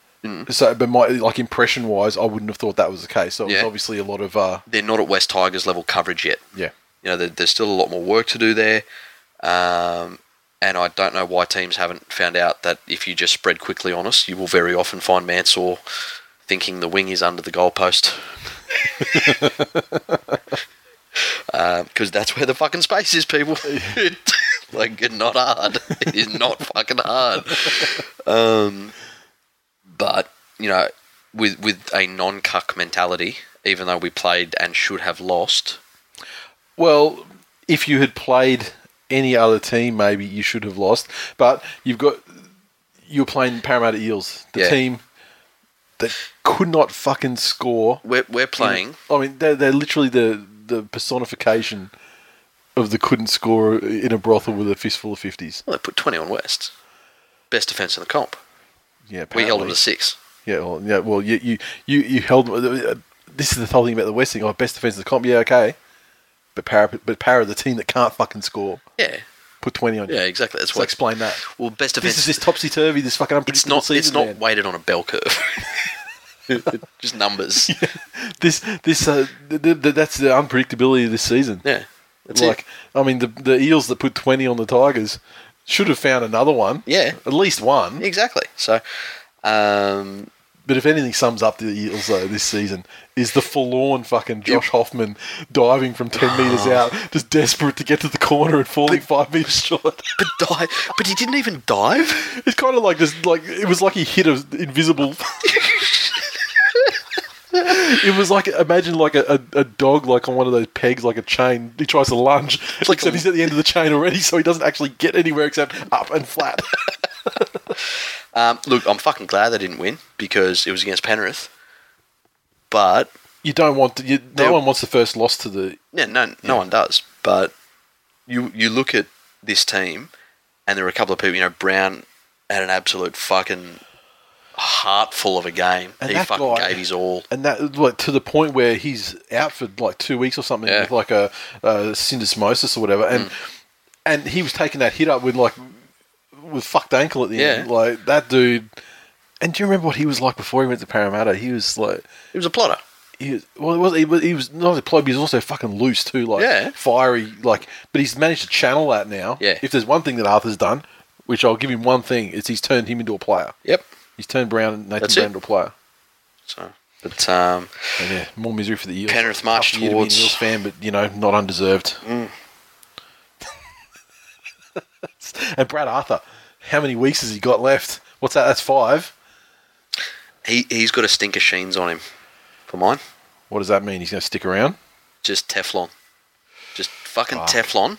So, but my like impression wise, I wouldn't have thought that was the case. So it was obviously a lot of uh, They're not at West Tigers level coverage yet. yeah. You know, there, there's still a lot more work to do there. Um, and I don't know why teams haven't found out that if you just spread quickly on us, you will very often find Mansour thinking the wing is under the goalpost. Because that's where the fucking space is, people. like, it's not hard. It is not fucking hard. Um, but, you know, with, with a non cuck mentality, even though we played and should have lost, Well, if you had played any other team, maybe you should have lost. But you've got you're playing Parramatta Eels, the Yeah. team that could not fucking score. We're, we're playing. I mean, they're, they're literally the, the personification of the couldn't score in a brothel with a fistful of 50s. Well, they put 20 on West. Best defence in the comp. Yeah, We held them to six. Yeah, well, yeah, well, you you you, you held. Uh, this is the whole thing about the West thing. Oh, best defense of the comp. Yeah, okay, but Para, but Para, the team that can't fucking score, Yeah. put twenty on you. Yeah, exactly. That's So what. explain that. Well, best defense. This is this topsy turvy. This fucking it's not. season. It's not man. weighted on a bell curve. Just numbers. Yeah. This this uh, th- th- th- that's the unpredictability of this season. That's like it. I mean, the the Eels that put twenty on the Tigers should have found another one. Yeah. at least one. Exactly. So, um, But if anything sums up the Eels though this season is the forlorn fucking Josh Hoffman diving from ten meters out, just desperate to get to the corner and falling five meters short. but die. But he didn't even dive. It's kind of like just like it was like he hit an invisible. it was like imagine like a, a, a dog like on one of those pegs like a chain. He tries to lunge, like except a- he's at the end of the chain already, so he doesn't actually get anywhere except up and flat. Um, look, I'm fucking glad they didn't win because it was against Penrith. But you don't want to, you, no one wants the first loss to the yeah, no, no one does. But you you look at this team, and there were a couple of people. You know, Brown had an absolute fucking heartful of a game. And he fucking guy- gave his all. And that, like, to the point where he's out for like two weeks or something Yeah. with like a, a syndesmosis or whatever, and Mm. and he was taking that hit up with like with fucked ankle at the end. Like that dude. And do you remember what he was like before he went to Parramatta? He was like, He was a plotter. he was, well, he was, he was, he was not only ploy, but he was also fucking loose too, like Yeah. fiery. Like, but he's managed to channel that now. Yeah. If there's one thing that Arthur's done, which I'll give him one thing, is he's turned him into a player. Yep. He's turned Brown Nathan That's Brown it. into a player. So, but um, And yeah, more misery for the Eels. Penrith Tough marched year to be an towards- Eels fan, but you know, not undeserved. and Brad Arthur, how many weeks has he got left? What's that? That's five. he he's got a stinker sheens on him. For mine, What does that mean? He's going to stick around? just Teflon, just fucking Fuck. Teflon.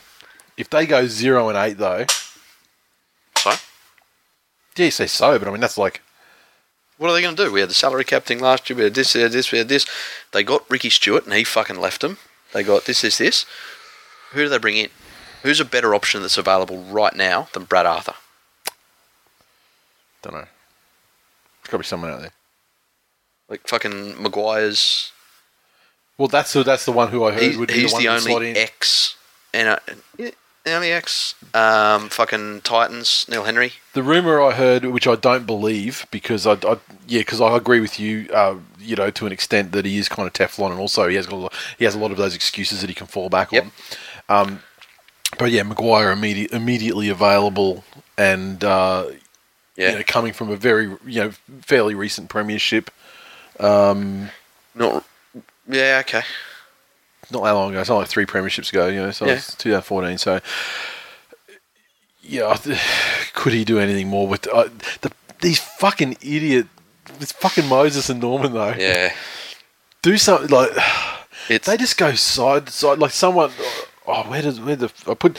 If they go zero and eight, though, yeah, you say so, but I mean that's like what are they going to do? We had the salary cap thing last year. We had this, we had this, we had this. They got Ricky Stuart, and he fucking left them. They got this, this, this. Who do they bring in? Who's a better option that's available right now than Brad Arthur? don't know. There's got to be someone out there. Like fucking Maguire's. Well, that's the, that's the one who I heard He, would be he's the one the that slot only in. ex. And the. Um, fucking Titans. Neil Henry. The rumor I heard, which I don't believe, because I, I yeah, because I agree with you, uh, you know, to an extent that he is kind of Teflon, and also he has got a lot, he has a lot of those excuses that he can fall back Yep. on. Um, but yeah, Maguire immediate, immediately available, and uh, Yeah. you know, coming from a very you know fairly recent premiership, Not. Yeah. Okay. Not that long ago. It's not like three premierships ago, you know. So Yeah. it's 2014. So yeah, could he do anything more with uh, the, these fucking idiot? This fucking Moses and Norman though. Yeah. Do something like It's. they just go side to side. Like someone. Oh, where does where the I put.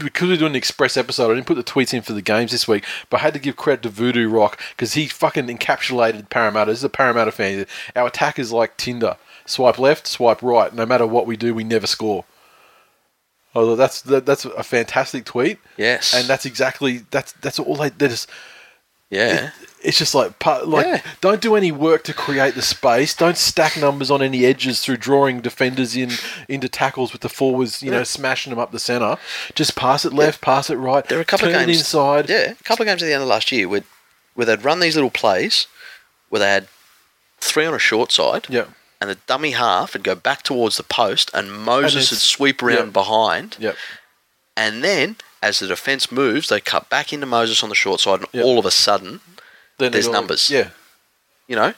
Because we're doing an express episode, I didn't put the tweets in for the games this week, but I had to give credit to Voodoo Rock because he fucking encapsulated Parramatta. This is a Parramatta fan. Our attack is like Tinder: swipe left, swipe right. No matter what we do, we never score. Oh, that's that, that's a fantastic tweet, yes. and that's exactly that's that's all they. They just yeah. it's just like like Yeah. don't do any work to create the space. Don't stack numbers on any edges through drawing defenders in into tackles with the forwards, you know, smashing them up the center. Just pass it left, pass it right. There were a couple of games inside. Yeah, a couple of games at the end of last year where where they'd run these little plays where they had three on a short side, yeah, and the dummy half would go back towards the post, and Moses it's- would sweep around yeah. behind, Yep. and then as the defence moves, they cut back into Moses on the short side, and Yep. all of a sudden, Then There's numbers. Yeah, you know.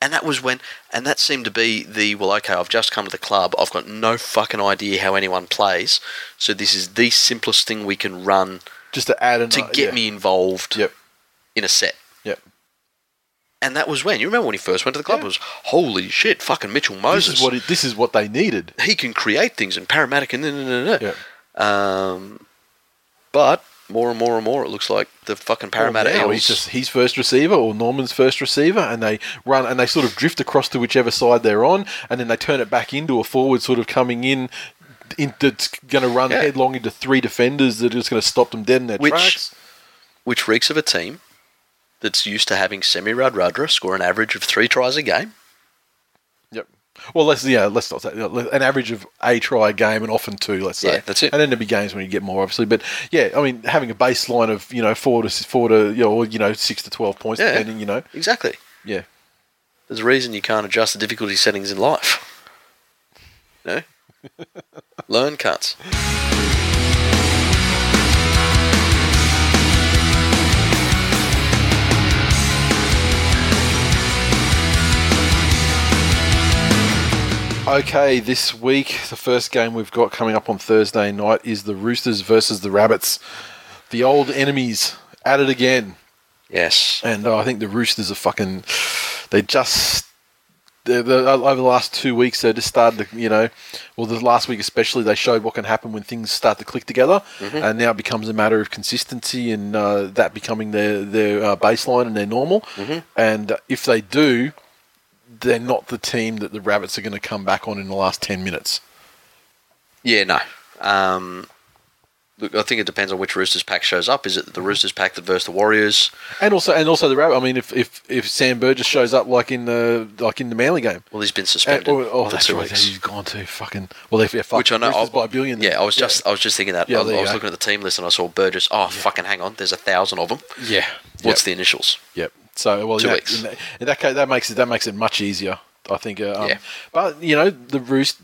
And that was when, and that seemed to be the well. Okay, I've just come to the club. I've got no fucking idea how anyone plays. So this is the simplest thing we can run just to add an, to get yeah. me involved Yep. in a set. Yep. And that was when you remember when he first went to the club. Yeah. It was holy shit, fucking Mitchell Moses. This is what it, this is what they needed. he can create things and paramedic and no, no, no, no. Yeah. Um, but more and more and more. It looks like the fucking Parramatta Well, He's just his first receiver or Norman's first receiver, and they run and they sort of drift across to whichever side they're on, and then they turn it back into a forward, sort of coming in. in that's going to run Yeah. headlong into three defenders that are just going to stop them dead in their Which- tracks. which reeks of a team that's used to having Semi Radradra score an average of three tries a game. Yep. Well, let's yeah, let's not say an average of a try a game and often two. Let's say Yeah, that's it. And then there'll be games when you get more, obviously. But yeah, I mean, having a baseline of you know four to four to you know, or, you know six to twelve points, Yeah. depending. You know, Exactly. yeah. There's a reason you can't adjust the difficulty settings in life. No? Learn cunts. Okay, this week the first game we've got coming up on Thursday night is the Roosters versus the Rabbits, the old enemies at it again. Yes. And uh, I think the Roosters are fucking. They just. They're, they're- over the last two weeks, they just started to, you know, well, the last week especially, they showed what can happen when things start to click together, and now it becomes a matter of consistency and uh, that becoming their their uh, baseline and their normal. And uh, if they do, they're not the team that the Rabbits are going to come back on in the last ten minutes. Yeah, no. Um, look, I think it depends on which Roosters pack shows up. Is it the Roosters pack that versus the Warriors? And also, and also the Rabbit. I mean, if if, if Sam Burgess shows up like in the like in the Manly game, Well, he's been And- suspended oh, oh, that's right. weeks. He's gone to fucking. Well, yeah, fuck, Which I know. Roosters I- by a billion. Yeah, I was just I was just thinking that. Yeah, I, I was looking at the team list and I saw Burgess. Oh, fucking hang on. There's a thousand of them. yeah. What's yep. the initials? Yep. So well, Two yeah, weeks. in, that, in that case, that makes it that makes it much easier. I think. Uh, um, Yeah. But you know, the roost.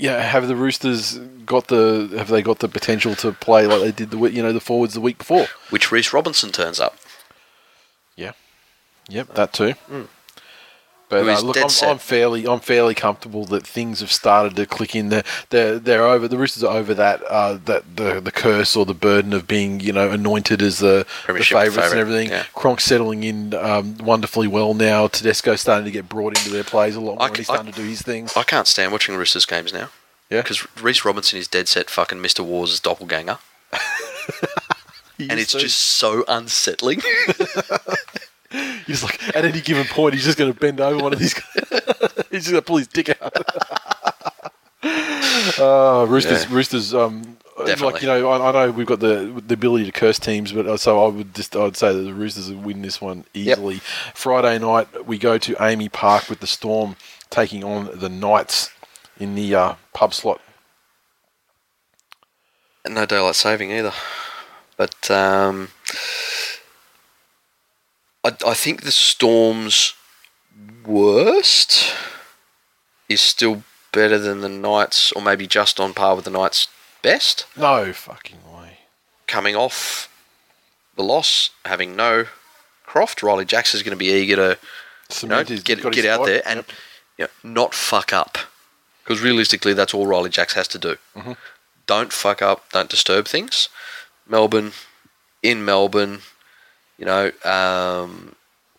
Yeah, have the Roosters got the have they got the potential to play like they did the you know the forwards the week before? Which Reese Robinson turns up. Yeah. Yep, that too. But uh, look, I'm. I'm fairly, I'm fairly comfortable that things have started to click in. They're, they're, they're over. The Roosters are over that, uh, that the the curse or the burden of being, you know, anointed as the, the favourites and everything. yeah. Settling in um, wonderfully well now. Tedesco's starting to get brought into their plays a lot more. I and he's starting to do his thing. I can't stand watching Roosters games now. Yeah, Because Reese Robinson is dead set fucking Mr. Wars' doppelganger. And it's just so unsettling. He's like at any given point, he's just going to bend over one of these. he's just going to pull his dick out. uh, Roosters, Yeah. Roosters. Um, like you know, I, I know we've got the the ability to curse teams, but uh, so I would just I'd say that the Roosters would win this one easily. Friday night we go to AAMI Park with the Storm taking on the Knights in the uh, pub slot. No daylight saving either. But um, I, I think the Storm's worst is still better than the Knights, or maybe just on par with the Knights' best. No fucking way. Coming off the loss, having no Croft, Ryley Jacks is going to be eager to you know, get get out spot. there and you know, not fuck up. Because realistically, that's all Ryley Jacks has to do. Mm-hmm. Don't fuck up. Don't disturb things. Melbourne, in Melbourne, you know, um,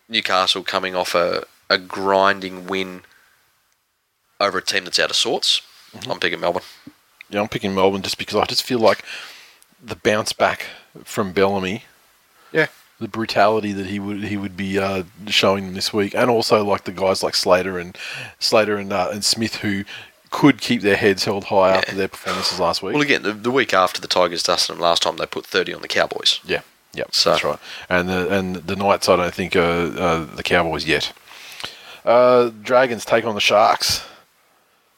Newcastle coming off a, a grinding win over a team that's out of sorts. Mm-hmm. I'm picking Melbourne. Yeah, I'm picking Melbourne just because I just feel like the bounce back from Bellamy. Yeah. The brutality that he would he would be uh, showing them this week, and also like the guys like Slater and Slater and uh, and Smith who could keep their heads held high after their performances last week. Well, again, the, the week after the Tigers dusted them last time, they put 30 on the Cowboys. yeah, yeah, So- that's right. And the and the Knights, I don't think are, uh, the Cowboys yet. Uh, Dragons take on the Sharks.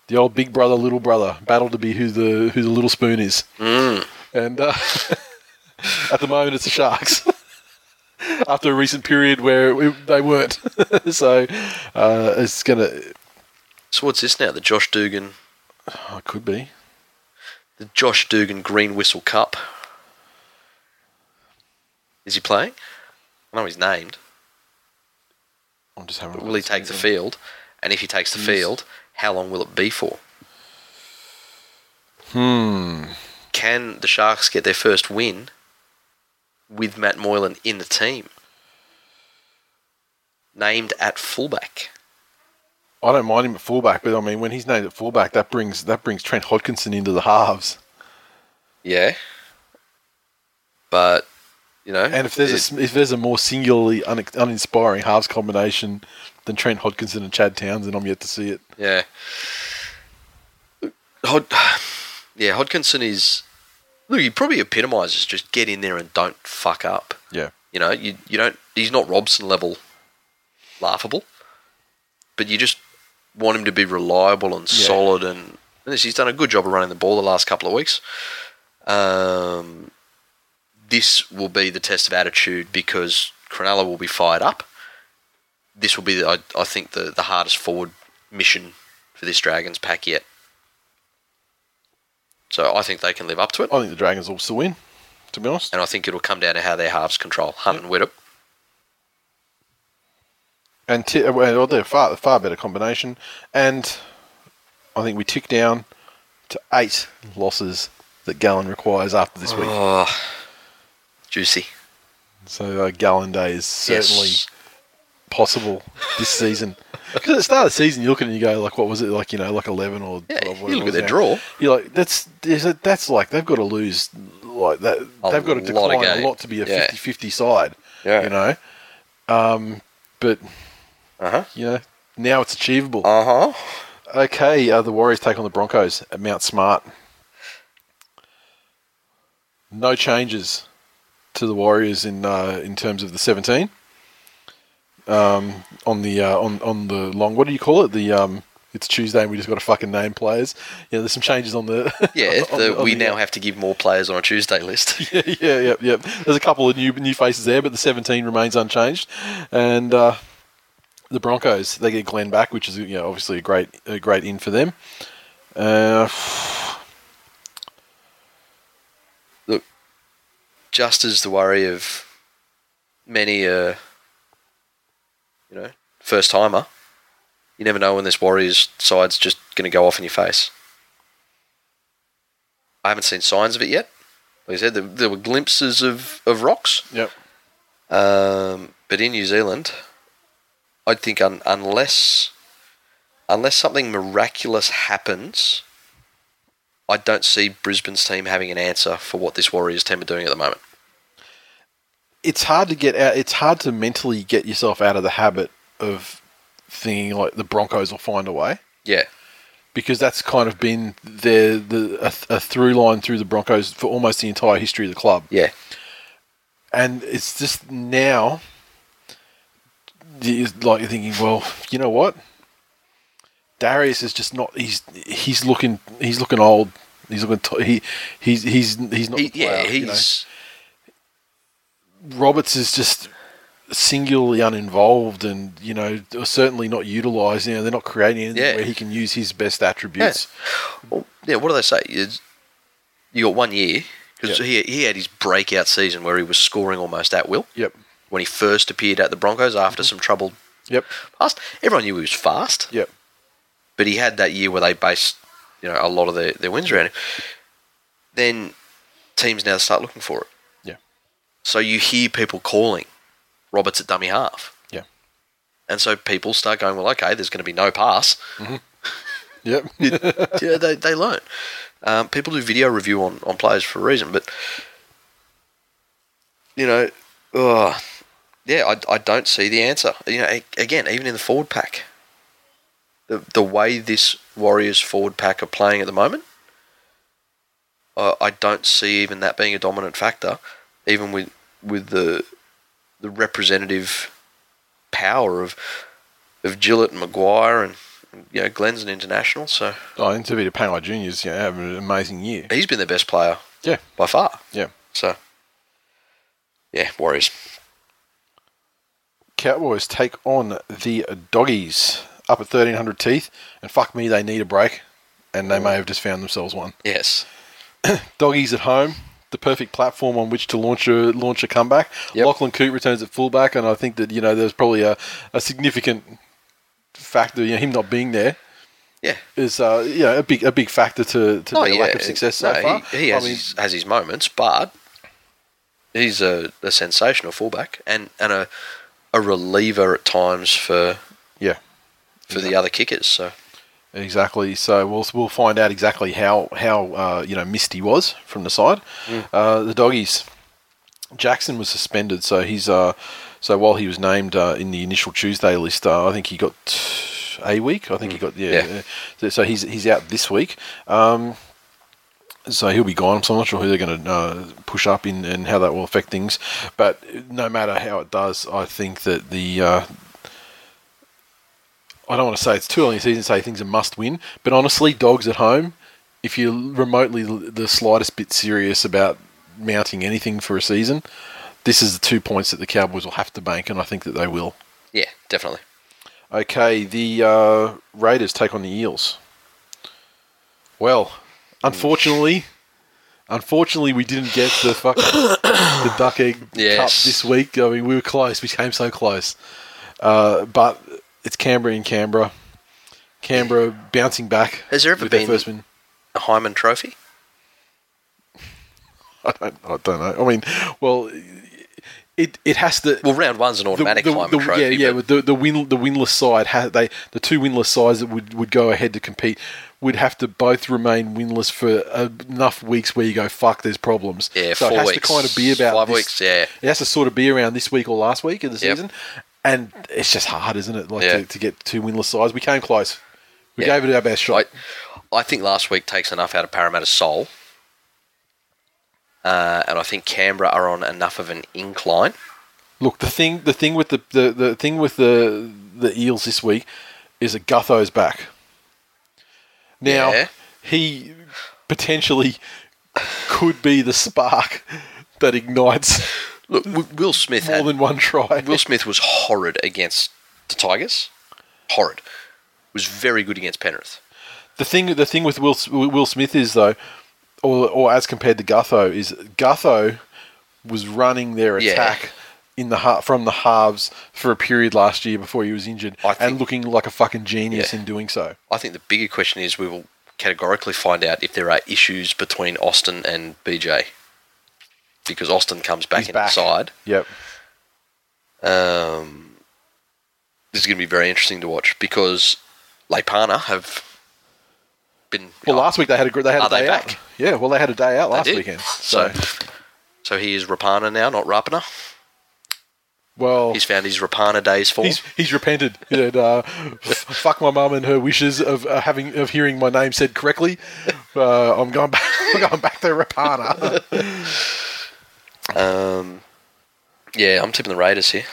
The old big brother, little brother battle to be who the who the little spoon is. Mm. And uh, at the moment, it's the Sharks. After a recent period where they weren't, so uh, it's gonna. So what's this now? The Josh Dugan, Oh, it could be. the Josh Dugan Green Whistle Cup. Is he playing? I know he's named. I'm just having. But will he take the field? And if he takes the He's- field, how long will it be for? Hmm. Can the Sharks get their first win with Matt Moylan in the team? Named at fullback. I don't mind him at fullback, but I mean, when he's named at fullback, that brings that brings Trent Hodkinson into the halves. Yeah. but you know, And if there's a, it- s- if there's a more singularly un, uninspiring halves combination than Trent Hodkinson and Chad Townsend, I'm yet to see it. Yeah. Hod- yeah, Hodkinson is. Look, he probably epitomises just get in there and don't fuck up. Yeah. You know, you you don't. He's not Robson level laughable, but you just want him to be reliable and Yeah. solid. And, and he's done a good job of running the ball the last couple of weeks. Um, this will be the test of attitude because Cronulla will be fired up. This will be, the, I, I think, the, the hardest forward mission for this Dragons pack yet. So I think they can live up to it, I think the Dragons will still win, to be honest. and I think it'll come down to how their halves control Hunt and Widdop. And t- uh, well, they're far far better combination. And I think we tick down to eight losses that Gallen requires after this week. Oh, juicy. So uh, Gallen Day is certainly Yes. possible this season. Because at the start of the season, you look at it and you go, like, what was it, like, you know, like 11 or Yeah, 12? you look at their draw. You're like, that's that's like, they've got to lose, like, that. A they've got to decline a lot to be a Yeah. 50 50 side, Yeah. you know? Um, but, Uh huh. you know, now it's achievable. Uh huh. Okay, uh, the Warriors take on the Broncos at Mount Smart. No changes to the Warriors in uh, in terms of the seventeen. Um, on the uh, on on the long, what do you call it? The um, it's Tuesday and we just got to fucking name players. Yeah, there's some changes on the. Yeah, on the, on we the, now uh, have to give more players on a Tuesday list. yeah, yeah, yeah, yeah. There's a couple of new new faces there, but the 17 remains unchanged. And uh, the Broncos, they get Glenn back, which is you know, obviously a great a great in for them. Uh, just as the worry of many, uh, you know, first timer, you never know when this Warriors side's just going to go off in your face. I haven't seen signs of it yet. Like I said, there, there were glimpses of, of rocks. yep. Um, but in New Zealand, I think un- unless unless something miraculous happens, I don't see Brisbane's team having an answer for what this Warriors team are doing at the moment. It's hard to get out. It's hard to mentally get yourself out of the habit of thinking like the Broncos will find a way. Yeah, because that's kind of been their the a, a through line through the Broncos for almost the entire history of the club. yeah, And it's just now, like you're thinking, well, you know what? Darius is just not. He's he's looking he's looking old. He's looking t- he he's he's he's not. he, the yeah. player, you know. He's Roberts is just singularly uninvolved and you know certainly not utilised. You know they're not creating anything Yeah. where he can use his best attributes. well, yeah. What do they say? You got one year because Yep. he he had his breakout season where he was scoring almost at will Yep. when he first appeared at the Broncos Mm-hmm. after some troubled Yep. past. Everyone knew he was fast. Yep. But he had that year where they based you know a lot of their, their wins around him. Then teams now start looking for it. Yeah. So you hear people calling Roberts at dummy half. Yeah. And so people start going, well, okay, there's going to be no pass. Yep. yeah, they, they learn. Um, people do video review on, on players for a reason, but you know, ugh, yeah, I, I don't see the answer. You know, again, even in the forward pack, the the way this Warriors forward pack are playing at the moment, uh, I don't see even that being a dominant factor, even with with the the representative power of of Gillett and McGuire and you know Glenn's an international, so Oh, and Tevita Pangai Junior's you know, having an amazing year. he's been their best player Yeah. by far. Yeah. So, yeah, Warriors. Cowboys take on the doggies up at 1300 teeth, and fuck me, they need a break, and they may have just found themselves one. Yes. Doggies at home, the perfect platform on which to launch a launch a comeback. Yep. Lachlan Coote returns at fullback, and I think that you know there's probably a, a significant factor, you know, him not being there Yeah. is uh, you know a big a big factor to, to Oh, their yeah. lack of success so No, far. He, he has, I mean, his, has his moments, but he's a, a sensational fullback and, and a, a reliever at times for yeah, for the other kickers. So, Exactly. So we'll we'll find out exactly how how uh, you know Misty was from the side. Uh, the doggies Jackson was suspended, so he's uh, so while he was named uh, in the initial Tuesday list, uh, I think he got a week. I think he got yeah. Yeah. So, so he's he's out this week. Um, so he'll be gone. So I'm not sure who they're going to uh, push up in and how that will affect things. But no matter how it does, I think that the uh, I don't want to say it's too early in the season to say things are must win, but honestly, dogs at home, if you're remotely the slightest bit serious about mounting anything for a season, this is the two points that the Cowboys will have to bank, and I think that they will. Yeah, definitely. Okay, the uh, Raiders take on the Eels. Well, unfortunately, unfortunately, we didn't get the fuck the duck egg cup this week. I mean, we were close. We came so close, uh, but it's Canberra in Canberra. Canberra bouncing back. Has there ever been- first win. A Hyman Trophy. I don't, I don't know. I mean, well, it it has to. Well, round one's an automatic the, Hyman the- Trophy. Yeah, yeah. but- but the the win the winless side had they the two winless sides that would, would go ahead to compete would have to both remain winless for uh, enough weeks where you go fuck. There's problems. Yeah, so four it has weeks. to kind of be about Five this- weeks, yeah. It has to sort of be around this week or last week of the Yep. season, and it's just hard, isn't it? Like Yeah. to, to get two winless sides. We came close. We Yeah. gave it our best shot. I, I think last week takes enough out of Parramatta's soul. Uh, and I think Canberra are on enough of an incline. Look, the thing, the thing with the, the, the thing with the the Eels this week is that Gutho's back. Now Yeah. he potentially could be the spark that ignites Look, Will Smith more had, than one try. Will Smith was horrid against the Tigers. Horrid. Was very good against Penrith. The thing, the thing with Will Will Smith is though, or, or as compared to Gutho, is Gutho was running their Yeah. attack in the ha- from the halves for a period last year before he was injured, I and looking like a fucking genius Yeah. in doing so. I think the bigger question is we will categorically find out if there are issues between Austin and BJ. Because Austin comes back He's in back. the side. Yep. Um, this is going to be very interesting to watch because Leipana have been. Well, last week they had a they had Are a day out. back? Yeah, well they had a day out last weekend. So, So, so he is Rapana now, not Rapana. well, He's found his Rapana days for. he's he's repented. Said, uh, f- "Fuck my mum and her wishes of uh, having of hearing my name said correctly. Uh, I'm going back. I'm going back to Rapana." Um, yeah, I'm tipping the Raiders here.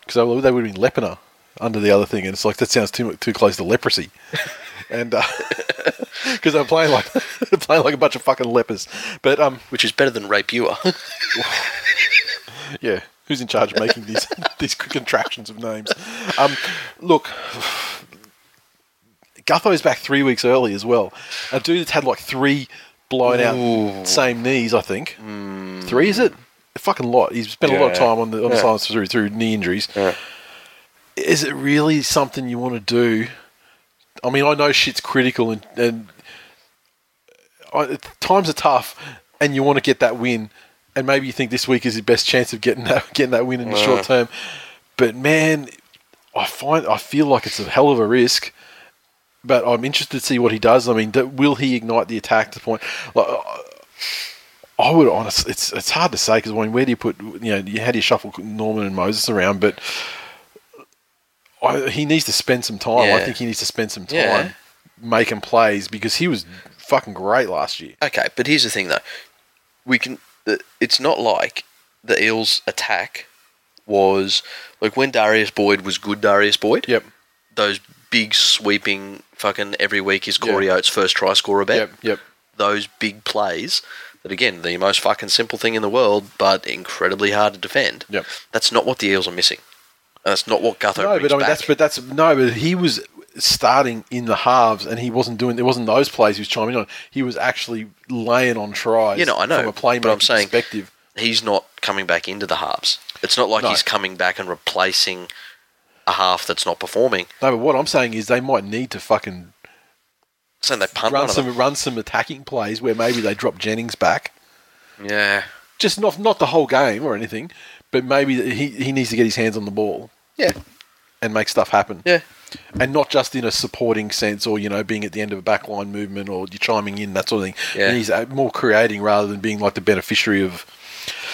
because they would have been Lepina under the other thing, and it's like that sounds too too close to leprosy, and because they're playing like playing like a bunch of fucking lepers. But um, Which is better than Rape Ewer. yeah, who's in charge of making these these contractions of names? Um, look. Gutho's back three weeks early as well. A dude that's had like three blown out same knees, I think. Hmm. Three is it? A fucking lot. He's spent a lot of time on the on the Yeah. through through knee injuries. Is it really something you want to do? I mean, I know shit's critical and, and I, times are tough, and you want to get that win, and maybe you think this week is your best chance of getting that getting that win in the short term. But man, I find I feel like it's a hell of a risk. But I'm interested to see what he does. I mean, will he ignite the attack to the point? Like, I- would honestly, it's it's hard to say because I mean, where do you put you know you how do you shuffle Norman and Moses around? But I, he needs to spend some time. I think he needs to spend some time Yeah. making plays because he was fucking great last year. okay, but here's the thing though. We can. It's not like the Eels' attack was like when Darius Boyd was good. Darius Boyd. Yep. Those big sweeping fucking every week is Corey. Oates' first try scorer bet. Yep. Yep. those big plays that again the most fucking simple thing in the world but incredibly hard to defend Yep. that's not what the eels are missing and that's not what Gutho No, but I mean back. that's but that's no, but he was starting in the halves and he wasn't doing. it wasn't those plays he was chiming on. He was actually laying on tries. you know I know from a playmaking I'm saying perspective. he's not coming back into the halves it's not like No. he's coming back and replacing a half that's not performing No, but what I'm saying is they might need to fucking saying they punt run some run some attacking plays where maybe they drop Jennings back. yeah Just not not the whole game or anything, but maybe he he needs to get his hands on the ball yeah and make stuff happen. yeah and not just in a supporting sense or you know being at the end of a backline movement or you're chiming in that sort of thing. Yeah. And he's uh, more creating rather than being like the beneficiary of.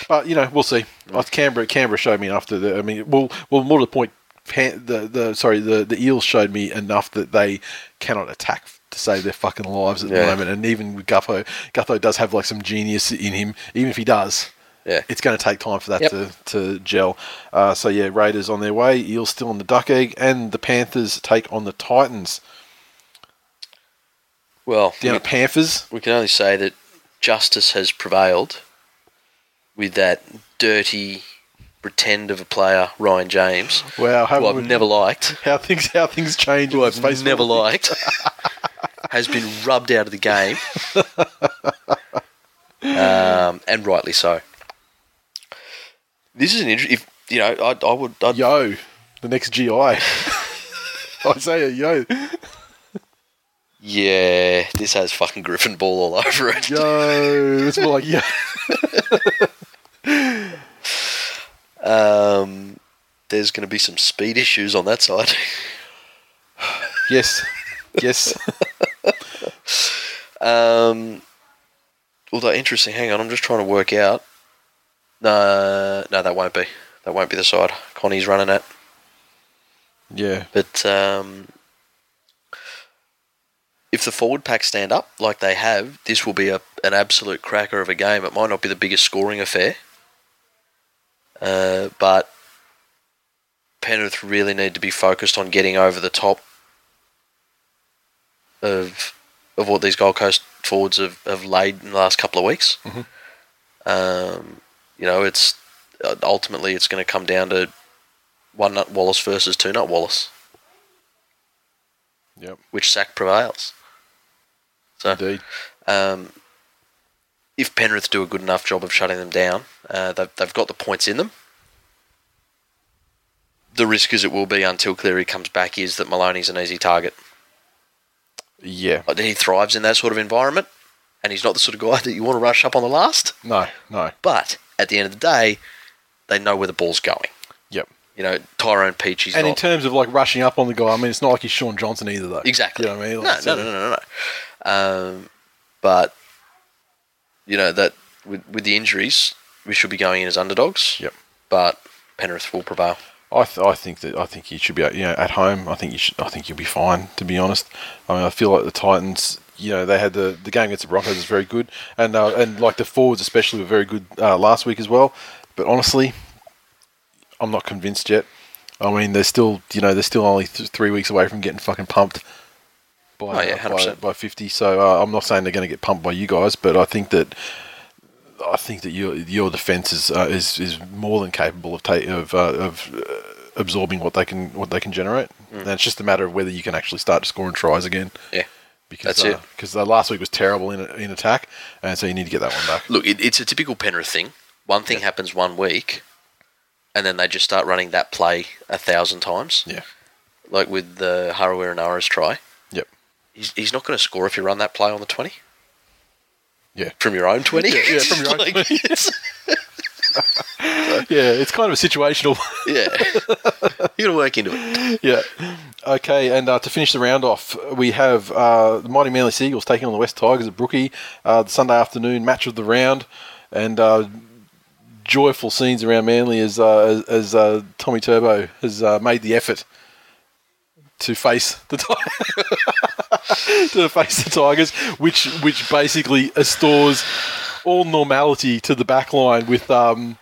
But you know, we'll see. Canberra, Canberra showed me enough that I mean, well, well, more to the point. Pan, the the sorry, the the Eels showed me enough that they cannot attack to save their fucking lives at the moment. And even with Gutho, Gutho does have like some genius in him. Even if he does, Yeah. it's going to take time for that Yep. to, to gel. Uh, so yeah, Raiders on their way. Eels still on the duck egg, and the Panthers take on the Titans. Well, Down we, at Panthers. we can only say that justice has prevailed with that dirty pretend of a player, Ryan James, Wow, who I've we- never liked, how things how things change. who in I've of- never liked, has been rubbed out of the game, um, and rightly so. This is an interesting. If you know, I, I would. I'd, Yo, the next GI. Isaiah Yeo. Yeah, this has fucking Griffin ball all over it. Yo. It's more like, yeah. Um, there's going to be some speed issues on that side. Yes. Yes. Um, although interesting. Hang on, I'm just trying to work out. No, no, that won't be. That won't be the side Connie's running at. Yeah. But um, if the forward pack stand up like they have, this will be a, an absolute cracker of a game. It might not be the biggest scoring affair, uh, but Penrith really need to be focused on getting over the top of of what these Gold Coast forwards have, have laid in the last couple of weeks. Um, you know, it's uh, ultimately it's going to come down to one nut Wallace versus two nut Wallace, Yep. which sack prevails. So, Indeed. um, if Penrith do a good enough job of shutting them down, uh, they've, they've got the points in them. The risk, as it will be until Cleary comes back, is that Maloney's an easy target. Yeah. Like, He thrives in that sort of environment, and he's not the sort of guy that you want to rush up on the last. No. No. But at the end of the day, they know where the ball's going. Yep. You know, Tyrone Peachey's and in terms of like rushing up on the guy, I mean, it's not like he's Shaun Johnson either, though. Exactly. You know what I mean? no, Like, no, so- no, no, no, no. Um, but you know that with with the injuries, we should be going in as underdogs. Yep. But Penrith will prevail. I, th- I think that I think you should be you know at home. I think you should. I think you'll be fine. To be honest, I mean I feel like the Titans. You know they had the, the game against the Broncos is very good, and uh, and like the forwards especially were very good uh, last week as well. But honestly, I'm not convinced yet. I mean they're still you know they're still only th- three weeks away from getting fucking pumped by Oh, yeah, by, 100%. by 50. So uh, I'm not saying they're going to get pumped by you guys, but I think that I think that your your defense is uh, is is more than capable of ta- of uh, of uh, absorbing what they can what they can generate. And it's just a matter of whether you can actually start scoring tries again. Mm. Yeah. Because That's uh, it. Because last week was terrible in in attack, and so you need to get that one back. Look, it, it's a typical Penrith thing. One thing happens one week, and then they just start running that play a thousand times. Yeah. Like with the Harawira and Aras try. He's, he's not going to score if you run that play on the 20. Yeah. From your own 20? Yeah, yeah, from your own Like, 20. it's- Yeah, it's kind of a situational. yeah. you got to work into it. yeah. Okay, and uh, to finish the round off, we have uh, the Mighty Manly Seagulls taking on the West Tigers at Brookie, uh, the Sunday afternoon match of the round, and uh, joyful scenes around Manly as uh, as, as uh, Tommy Turbo has uh, made the effort to face the Tigers, to face the Tigers, which which basically restores all normality to the back line with. Um,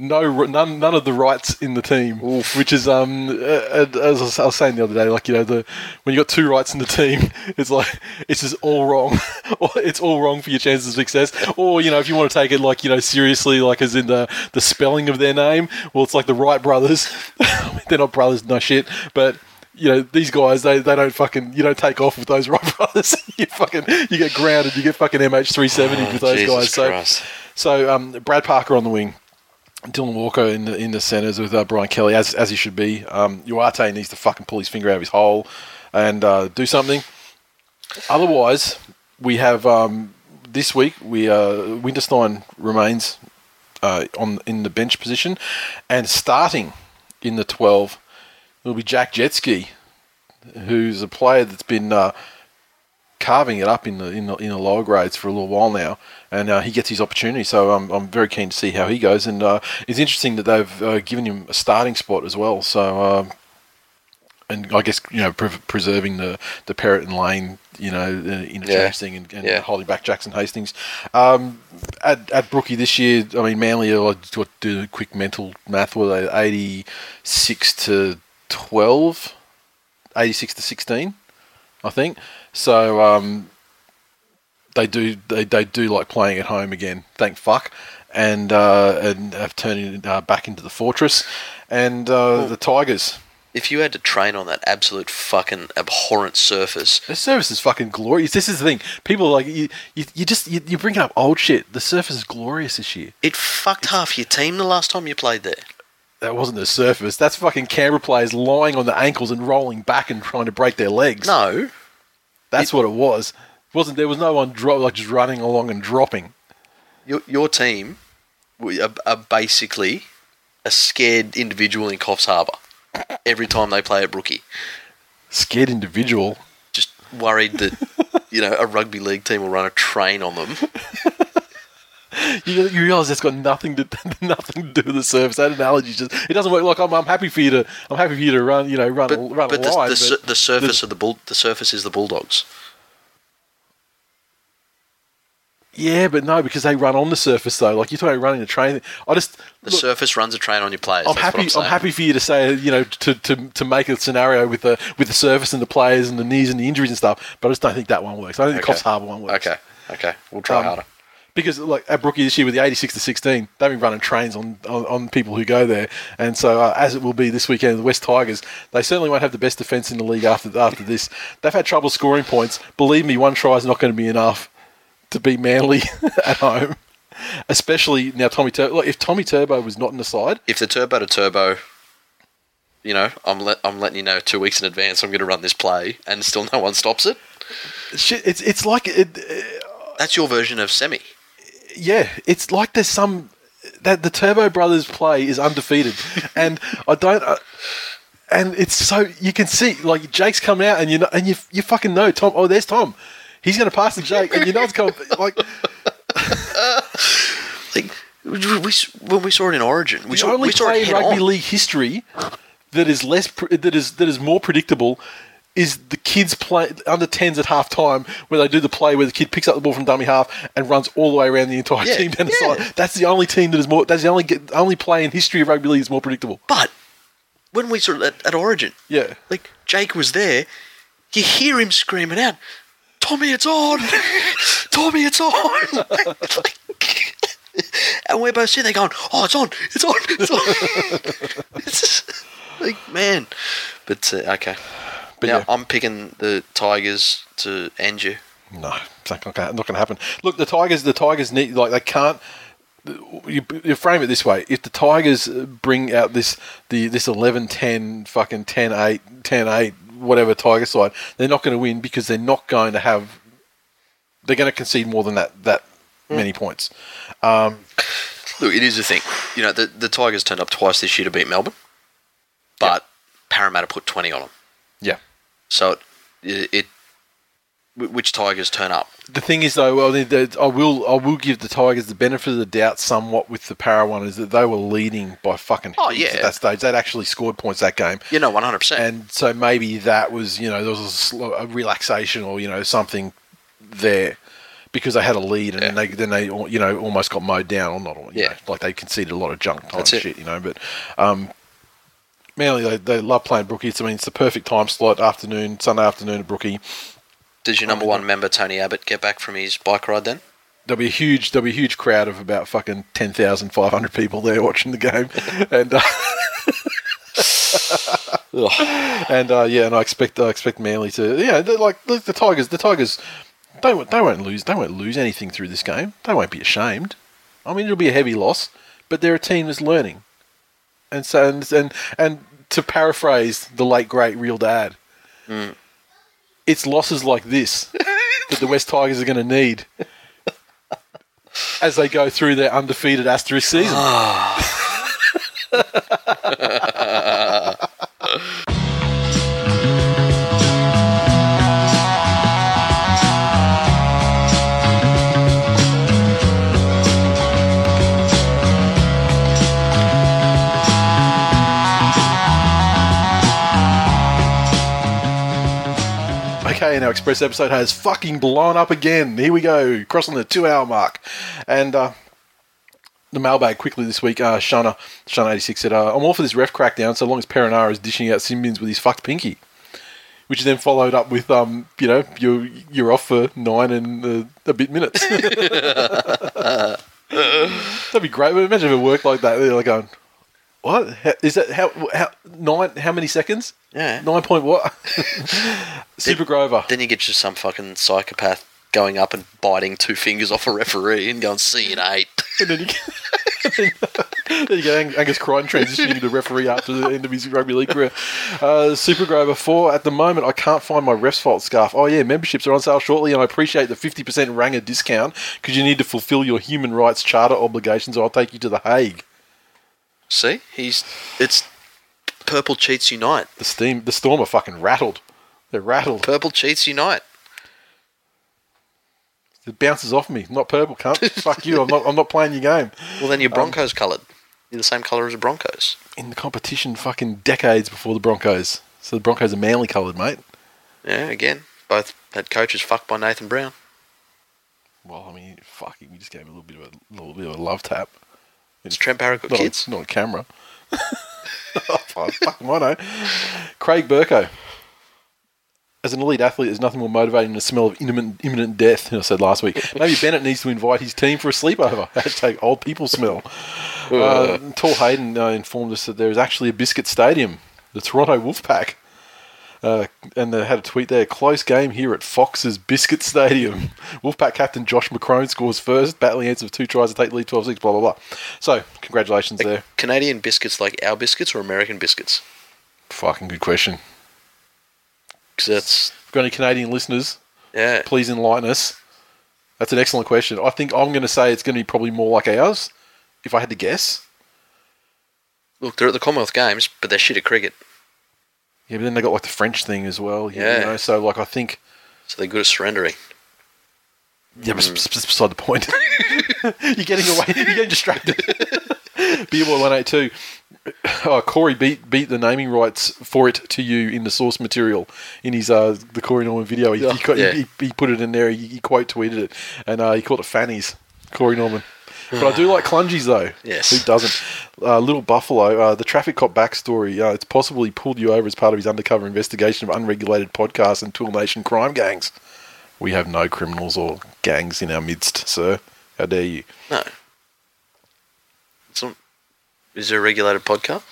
no, none, none of the rights in the team, which is um, as I was- saying the other day, like you know, the when you got two rights in the team, it's like it's just all wrong, or it's all wrong for your chances of success. Or you know, if you want to take it like you know seriously, like as in the the spelling of their name, well, it's like the Wright brothers. They're not brothers, no shit, but. You know these guys. They, they don't fucking. You don't take off with those Wright brothers. you fucking. You get grounded. You get fucking MH three seventy with those Oh, Jesus guys. So Christ. so um, Brad Parker on the wing, Dylan Walker in the in the centres with uh, Brian Kelly as as he should be. Um, Uate needs to fucking pull his finger out of his hole and uh, do something. Otherwise, we have um, this week we uh, Winterstein remains uh, on in the bench position, and starting in the twelve will be Jack Gosiewski, who's a player that's been uh, carving it up in the in the, in the lower grades for a little while now, and uh, he gets his opportunity. So I'm I'm very keen to see how he goes. And uh, it's interesting that they've uh, given him a starting spot as well. So. Um, and I guess you know pre- preserving the the Perrett and Lane you know uh, interchange Yeah. thing and, and Yeah. holding back Jackson Hastings. Um, at at Brookie this year, I mean Manly. I do a quick mental math. Were they eighty six to 12, 86 to sixteen, I think. So um, they do they, they do like playing at home again. Thank fuck. And uh, and have turned it uh, back into the fortress, and uh, the Tigers. If you had to train on that absolute fucking abhorrent surface, The surface is fucking glorious. This is the thing. People are like you. You, you just you, you're bringing up old shit. The surface is glorious this year. it fucked half your team the last time you played there. That wasn't the surface. That's fucking Canberra players lying on the ankles and rolling back and trying to break their legs. No, that's what it was. wasn't there was no one dro- like just running along and dropping. your your team are, are basically a scared individual in Coffs Harbour every time they play at Brookie. Scared individual. Just worried that you know a rugby league team will run a train on them. You, you realize that's got nothing to nothing to do with the surface. That analogy just it doesn't work. Like I'm, I'm happy for you to I'm happy for you to run you know run But, a, run but the, line. the, but the surface of the bull the surface is the Bulldogs. yeah, but no, because they run on the surface though. Like you're talking about running a train. I just The look, surface runs a train on your players. I'm that's happy. I'm, saying. happy for you to say, you know, to, to, to make a scenario with the with the surface and the players and the knees and the injuries and stuff. But I just don't think that one works. I don't think the Okay. Coffs Harbour one works. Okay, okay, we'll try Um, harder. Because like at Brookie this year with the 86 to 16, they've been running trains on, on, on people who go there, and so uh, as it will be this weekend, the West Tigers, they certainly won't have the best defence in the league after after this. They've had trouble scoring points. Believe me, one try is not going to be enough to beat Manly at home. Especially now, Tommy Turbo. Like, if Tommy Turbo was not in the side, If the turbo to turbo, you know, I'm let, I'm letting you know two weeks in advance. I'm going to run this play, and still no one stops it. shit, it's it's like it, That's your version of semi. Yeah, it's like there's some that the Turbo Brothers play is undefeated, and I don't. Uh, and it's so you can see like Jake's coming out, and you know, and you you fucking know Tom. Oh, there's Tom. He's going to pass to Jake, and you know it's coming. Like Like we, we, when we saw it in Origin, we the saw, only we saw play it in rugby on. league history that is less that is that is more predictable is the kids play under tens at half time where they do the play where the kid picks up the ball from dummy half and runs all the way around the entire Yeah, team down the yeah. side. That's the only team that is more. That's the only only play in history of rugby league is more predictable. But when we saw at, at Origin, Yeah. like Jake was there, you hear him screaming out, "Tommy, it's on! Tommy, it's on!" and we're both sitting there going, "Oh, it's on! It's on! It's on!" it's just, like man, but uh, okay. But now yeah. I'm picking the Tigers to end you. No, it's not going to happen. Look, the Tigers, the Tigers need like they can't. You, you frame it this way: if the Tigers uh, bring out this the this 11-10 fucking 10-8, 10-8, whatever Tiger side, they're not going to win because they're not going to have. They're going to concede more than that that mm. many points. Um, look, it is a thing. You know, the the Tigers turned up twice this year to beat Melbourne, but Parramatta put twenty on them. Yeah. So it, it wh- which Tigers turn up? The thing is, though, well, the, the, I will I will give the Tigers the benefit of the doubt somewhat with the Para one is that they were leading by fucking Oh, yeah. at that stage. They'd actually scored points that game. You know, one hundred percent. and so maybe that was you know there was a, sl- a relaxation or you know something there because they had a lead and then they then they you know almost got mowed down or not all you Yeah. know, like they conceded a lot of junk time That's it. shit you know but um Manly they, they love playing Brookie I mean it's the perfect time slot afternoon Sunday afternoon at Brookie. Does your number one member Tony Abbott get back from his bike ride then? there'll be a huge there'll be a huge crowd of about fucking 10,500 people there watching the game. And uh, and uh, yeah and I expect I expect Manly to yeah like the, the Tigers the Tigers they won't, they won't lose they won't lose anything through this game. They won't be ashamed. I mean it'll be a heavy loss but they're a team that's learning. And so and and, and to paraphrase the late great real dad mm. it's losses like this that the West Tigers are going to need as they go through their undefeated asterisk season. Okay, and our Express episode has fucking blown up again. Here we go, crossing the two hour mark. And uh, the mailbag quickly this week. Uh, Shana, Shana86 said, uh, I'm all for this ref crackdown so long as Perenara is dishing out sin bins with his fucked pinky. Which is then followed up with, um, you know, you're, you're off for nine and uh, a bit minutes. That'd be great. Imagine if it worked like that. They're like going, what? How, is that how, how nine? How many seconds? Yeah. Nine point what? Super Grover. Then you get just some fucking psychopath going up and biting two fingers off a referee and going, see you in eight. And then you get, then you get Ang- Angus Crichton transitioning into referee after the end of his rugby league career. Uh, Super Grover four. At the moment, I can't find my ref's fault scarf. Oh yeah, memberships are on sale shortly, and I appreciate the fifty percent Ranger discount because you need to fulfil your human rights charter obligations. Or I'll take you to the Hague. See? He's. It's. Purple Cheats Unite. The steam, the storm are fucking rattled. They're rattled. Purple Cheats Unite. It bounces off me. Not purple, cunt. Fuck you. I'm not. I'm not playing your game. Well, then you're um, Broncos coloured. You're the same colour as the Broncos. In the competition, fucking decades before the Broncos. So the Broncos are manly coloured, mate. Yeah, again. Both had coaches fucked by Nathan Brown. Well, I mean, fucking, you just gave me a little bit of a little bit of a love tap. It's Trent Barrett got Not, kids. On, not on camera. oh, fuck him, I know. Craig Burko. As an elite athlete, there's nothing more motivating than the smell of imminent, imminent death, I said last week. Maybe Bennett needs to invite his team for a sleepover. Hashtag old people smell. Uh, Tall Hayden uh, informed us that there is actually a biscuit stadium, the Toronto Wolfpack. Uh, and they had a tweet there. Close game here at Fox's Biscuit Stadium. Wolfpack captain Josh McCrone scores first. Battling Ants of two tries to take the lead 12 6, blah, blah, blah. So, congratulations there. Canadian biscuits like our biscuits or American biscuits? Fucking good question. That's. If you've got any Canadian listeners, Yeah. please enlighten us. That's an excellent question. I think I'm going to say it's going to be probably more like ours, if I had to guess. Look, they're at the Commonwealth Games, but they're shit at cricket. Yeah, but then they got like the French thing as well. You Yeah. know, so like I think. So they're good at surrendering. Yeah, but it's it's beside the point. you're getting away. You're getting distracted. Beerboy one eight two. Oh, Corey beat beat the naming rights for it to you in the source material in his uh the Corey Norman video. He, he, Yeah. he, he put it in there. He, he quote tweeted it, and uh, he called it fannies. Corey Norman. But I do like clungies though. Yes. Who doesn't? Uh, Little Buffalo, uh, the traffic cop backstory. Uh, it's possible he pulled you over as part of his undercover investigation of unregulated podcasts and Twill Nation crime gangs. We have no criminals or gangs in our midst, sir. How dare you? No. It's not, is there a regulated podcast?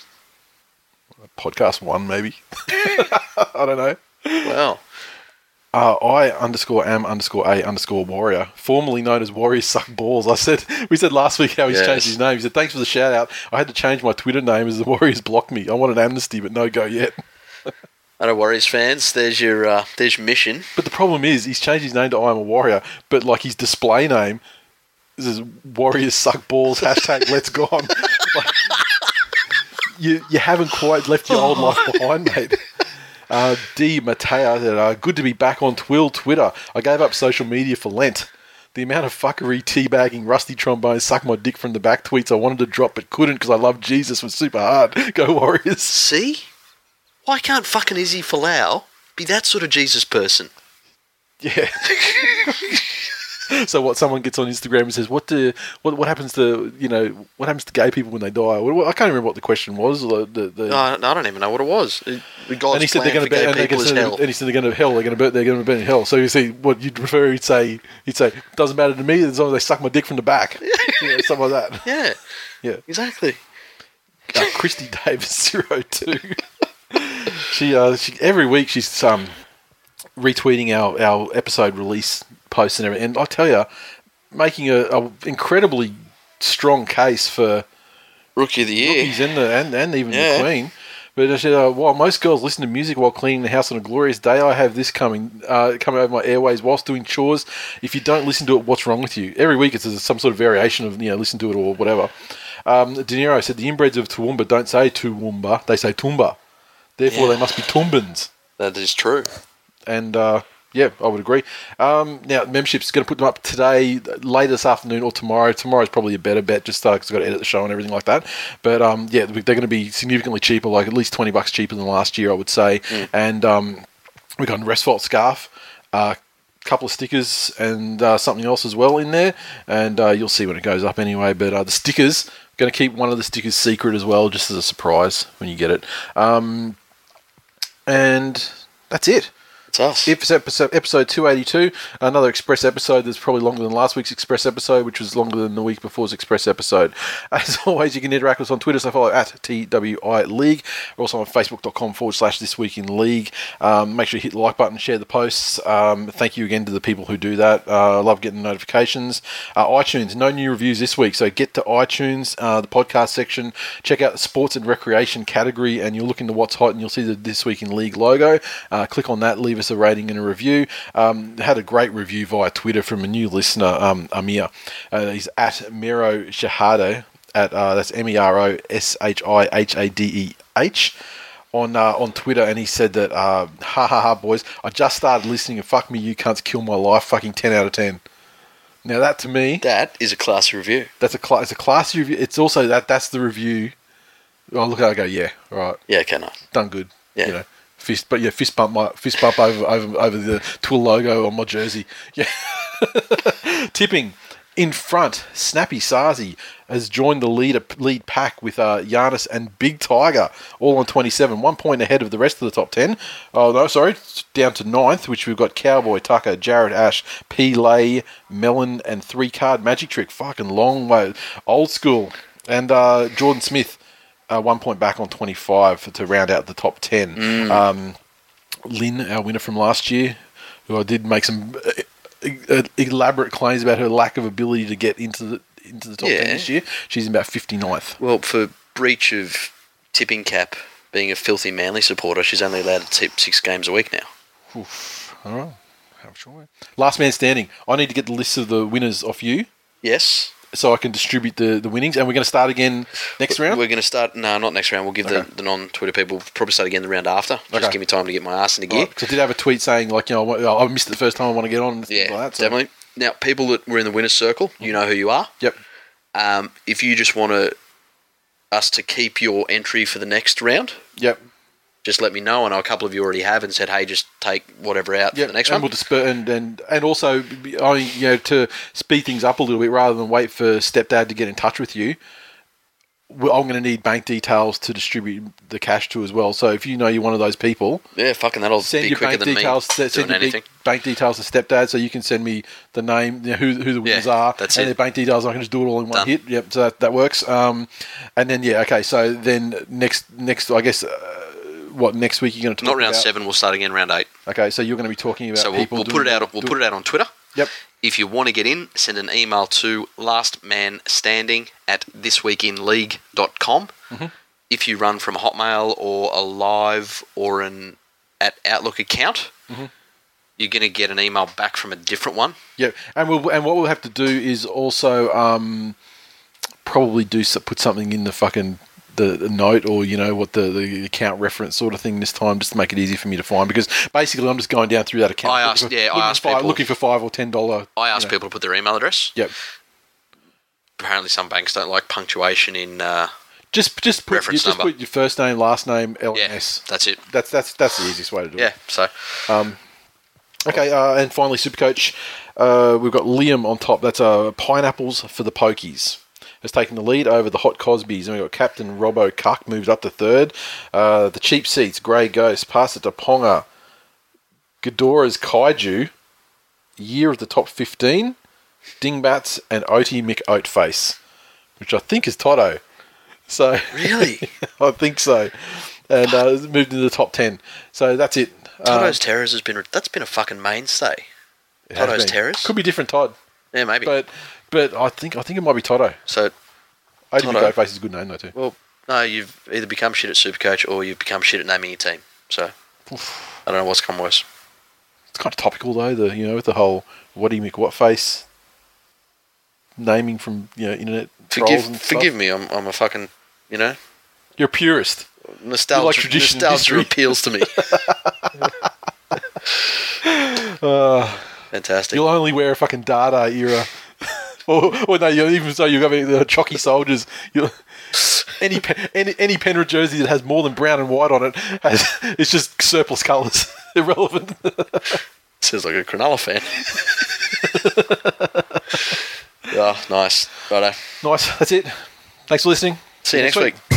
Podcast one, maybe. I don't know. Well, Uh, I underscore am underscore a underscore warrior, formerly known as Warriors Suck Balls. I said we said last week how he's Yes. changed his name. He said thanks for the shout out. I had to change my Twitter name as the Warriors blocked me. I want an amnesty, but no go yet. I know Warriors fans. There's your uh, there's your mission. But the problem is he's changed his name to I am a warrior, but like his display name is Warriors Suck Balls hashtag Let's Gone. Like, you you haven't quite left your old life behind, mate. Uh, D. Matea said, uh, good to be back on Twill Twitter. I gave up social media for Lent. The amount of fuckery, teabagging, rusty trombones, suck my dick from the back tweets I wanted to drop but couldn't because I love Jesus was super hard. Go Warriors. See? Why can't fucking Izzy Folau be that sort of Jesus person? Yeah. so what? Someone gets on Instagram and says, "What do what what happens to you know what happens to gay people when they die?" I can't remember what the question was. The, the, the- No, I don't even know what it was. God's and he said they're going to be and, they people is consider- hell. and he said they're going to hell. They're going to burn. they're going to burn in hell. So you see, what you'd prefer? He'd say he'd say doesn't matter to me as long as they suck my dick from the back. yeah, something like that. Yeah, Yeah. exactly. uh, Christy Davis zero two. she uh she every week she's um retweeting our our episode release posts and everything. And I tell you, making a, a incredibly strong case for Rookie of the year. rookies and the and, and even Yeah. the Queen. But I said, uh, while most girls listen to music while cleaning the house on a glorious day, I have this coming uh, coming over my airways whilst doing chores. If you don't listen to it, what's wrong with you? Every week it's some sort of variation of you know listen to it or whatever. Um, De Niro said the inbreds of Toowoomba don't say Toowoomba, they say Toomba. Therefore, Yeah. they must be Toombans. That is true. And uh, yeah, I would agree. Um, now, membership's going to put them up today, later this afternoon, or tomorrow. Tomorrow's probably a better bet, just because I've got to edit the show and everything like that. But um, yeah, they're going to be significantly cheaper, like at least twenty bucks cheaper than last year, I would say. And um, We got a Restfault scarf, a couple of stickers, and uh, something else as well in there. And uh, you'll see when it goes up anyway. But uh, the stickers, going to keep one of the stickers secret as well, just as a surprise when you get it. Um, and that's it. Episode, episode, episode 282, another Express episode that's probably longer than last week's Express episode, which was longer than the week before's Express episode. As always, you can interact with us on Twitter, so follow at TWI League. We're also on Facebook.com forward slash This Week in League. Um, make sure you hit the like button, share the posts. Um, thank you again to the people who do that. Uh, I love getting notifications. Uh, iTunes, no new reviews this week, so get to iTunes, uh, the podcast section, check out the sports and recreation category, and you'll look into what's hot and you'll see the This Week in League logo. Uh, click on that, leave us a rating and a review. Um, had a great review via Twitter from a new listener, um, Amir. Uh, he's at Mero Shihadeh. At uh, that's M E R O S H I H A D E H on uh, on Twitter, and he said that uh, ha ha ha boys, I just started listening and fuck me, you cunts kill my life. Fucking ten out of ten. Now that to me, That is a classy review. that's a cla- it's a classy review. It's also that that's the review. I look at it, I go, yeah, right. Yeah, okay, I done good. Yeah. You know, fist, but yeah, fist bump my fist bump over over over the Twill logo on my jersey. Yeah. Tipping in front, Snappy Sazi has joined the lead lead pack with uh, Giannis and Big Tiger, all on 27, one point ahead of the rest of the top 10. Oh, no, sorry, down to ninth, which we've got Cowboy, Tucker, Jared Ash, P. Lay, Melon, and three card Magic Trick. Fucking long way. Old school. And uh, Jordan Smith, uh, one point back on 25 to round out the top 10. Um, Lynn, our winner from last year, who I did make some uh, uh, elaborate claims about her lack of ability to get into the into the top Yeah. ten this year. She's in about 59th. Well, for breach of tipping cap, being a filthy Manly supporter, she's only allowed to tip six games a week now. All right. How sure. Last man standing. I need to get the list of the winners off you Yes. So I can distribute the, the winnings. And we're going to start again next round. We're going to start. No, not next round. We'll give Okay. the, the non-Twitter people probably start again the round after. Just Okay. give me time to get my ass into gear. Because I did have a tweet saying, like, you know, I missed it the first time I want to get on. And Yeah, like that, so- definitely. Now, people that were in the winners' circle, you know who you are. Yep. Um, if you just want to us to keep your entry for the next round, Yep. Just let me know. I know a couple of you already have and said, "Hey, just take whatever out Yeah, for the next and one." we'll disper- and, and and also, I you know, to speed things up a little bit, rather than wait for stepdad to get in touch with you, I'm going to need bank details to distribute the cash to as well. So if you know you're one of those people, yeah, fucking that'll send be your quicker bank than details. me send your anything. bank details to stepdad, so you can send me the name, you know, who who the winners Yeah, are, that's and it. their bank details. I can just do it all in one Done. hit. Yep, so that, that works. Um, and then yeah, okay. So then next next, I guess. Uh, what next week you're going to talk Not round about? seven. We'll start again round eight. Okay, so you're going to be talking about So we'll, people. we'll put it out. We'll put it out on Twitter. Yep. If you want to get in, send an email to lastmanstanding at thisweekinleague.com. Mm-hmm. If you run from Hotmail or a live or an at Outlook account, Mm-hmm. you're going to get an email back from a different one. Yeah, and we'll and what we'll have to do is also um, probably do put something in the fucking the, the note or you know what the, the account reference sort of thing this time just to make it easy for me to find because basically I'm just going down through that account. I asked- yeah, I asked people- looking for five or ten dollar. I asked you know. people to put their email address. Yep, Apparently, some banks don't like punctuation in. Uh, just just put you just number. put your first name, last name, yeah, that's it. That's that's that's the easiest way to do Yeah, it. Yeah. So Um, Okay, uh, and finally, Supercoach, uh, we've got Liam on top. That's uh, Pineapples for the Pokies. Has taken the lead over the Hot Cosbys. And we've got Captain Robbo Cuck moved up to third. Uh, the Cheap Seats, Grey Ghost, pass it to Ponga. Ghidorah's Kaiju, Year of the Top 15, Dingbats, and Oti McOatface, which I think is Toto. So really, I think so. And uh, moved into the top 10. So that's it. Uh, Toto's Terrors has been that's been a fucking mainstay. it has Toto's been. Terrors? Could be different Todd. Yeah, maybe. But but I think I think it might be Toto. so Odi Toto. McOatface is a good name though too. Well, no, you've either become shit at Supercoach or you've become shit at naming your team. So I don't know what's come worse. It's kind of topical though. The you know with the whole what do you make what face naming from you know internet trolls Forgive, forgive me. I'm, I'm a fucking, you know, You're a purist. nostalgia. like tradition nostalgia appeals to me. Uh, Fantastic. You'll only wear a fucking Dada era. Or, or no, even so you're having the Chocky soldiers. You any, any any Penrith jersey that has more than brown and white on it has it's just surplus colours, irrelevant. Sounds like a Cronulla fan. oh, nice. Righto. nice. That's it. Thanks for listening. See you next week.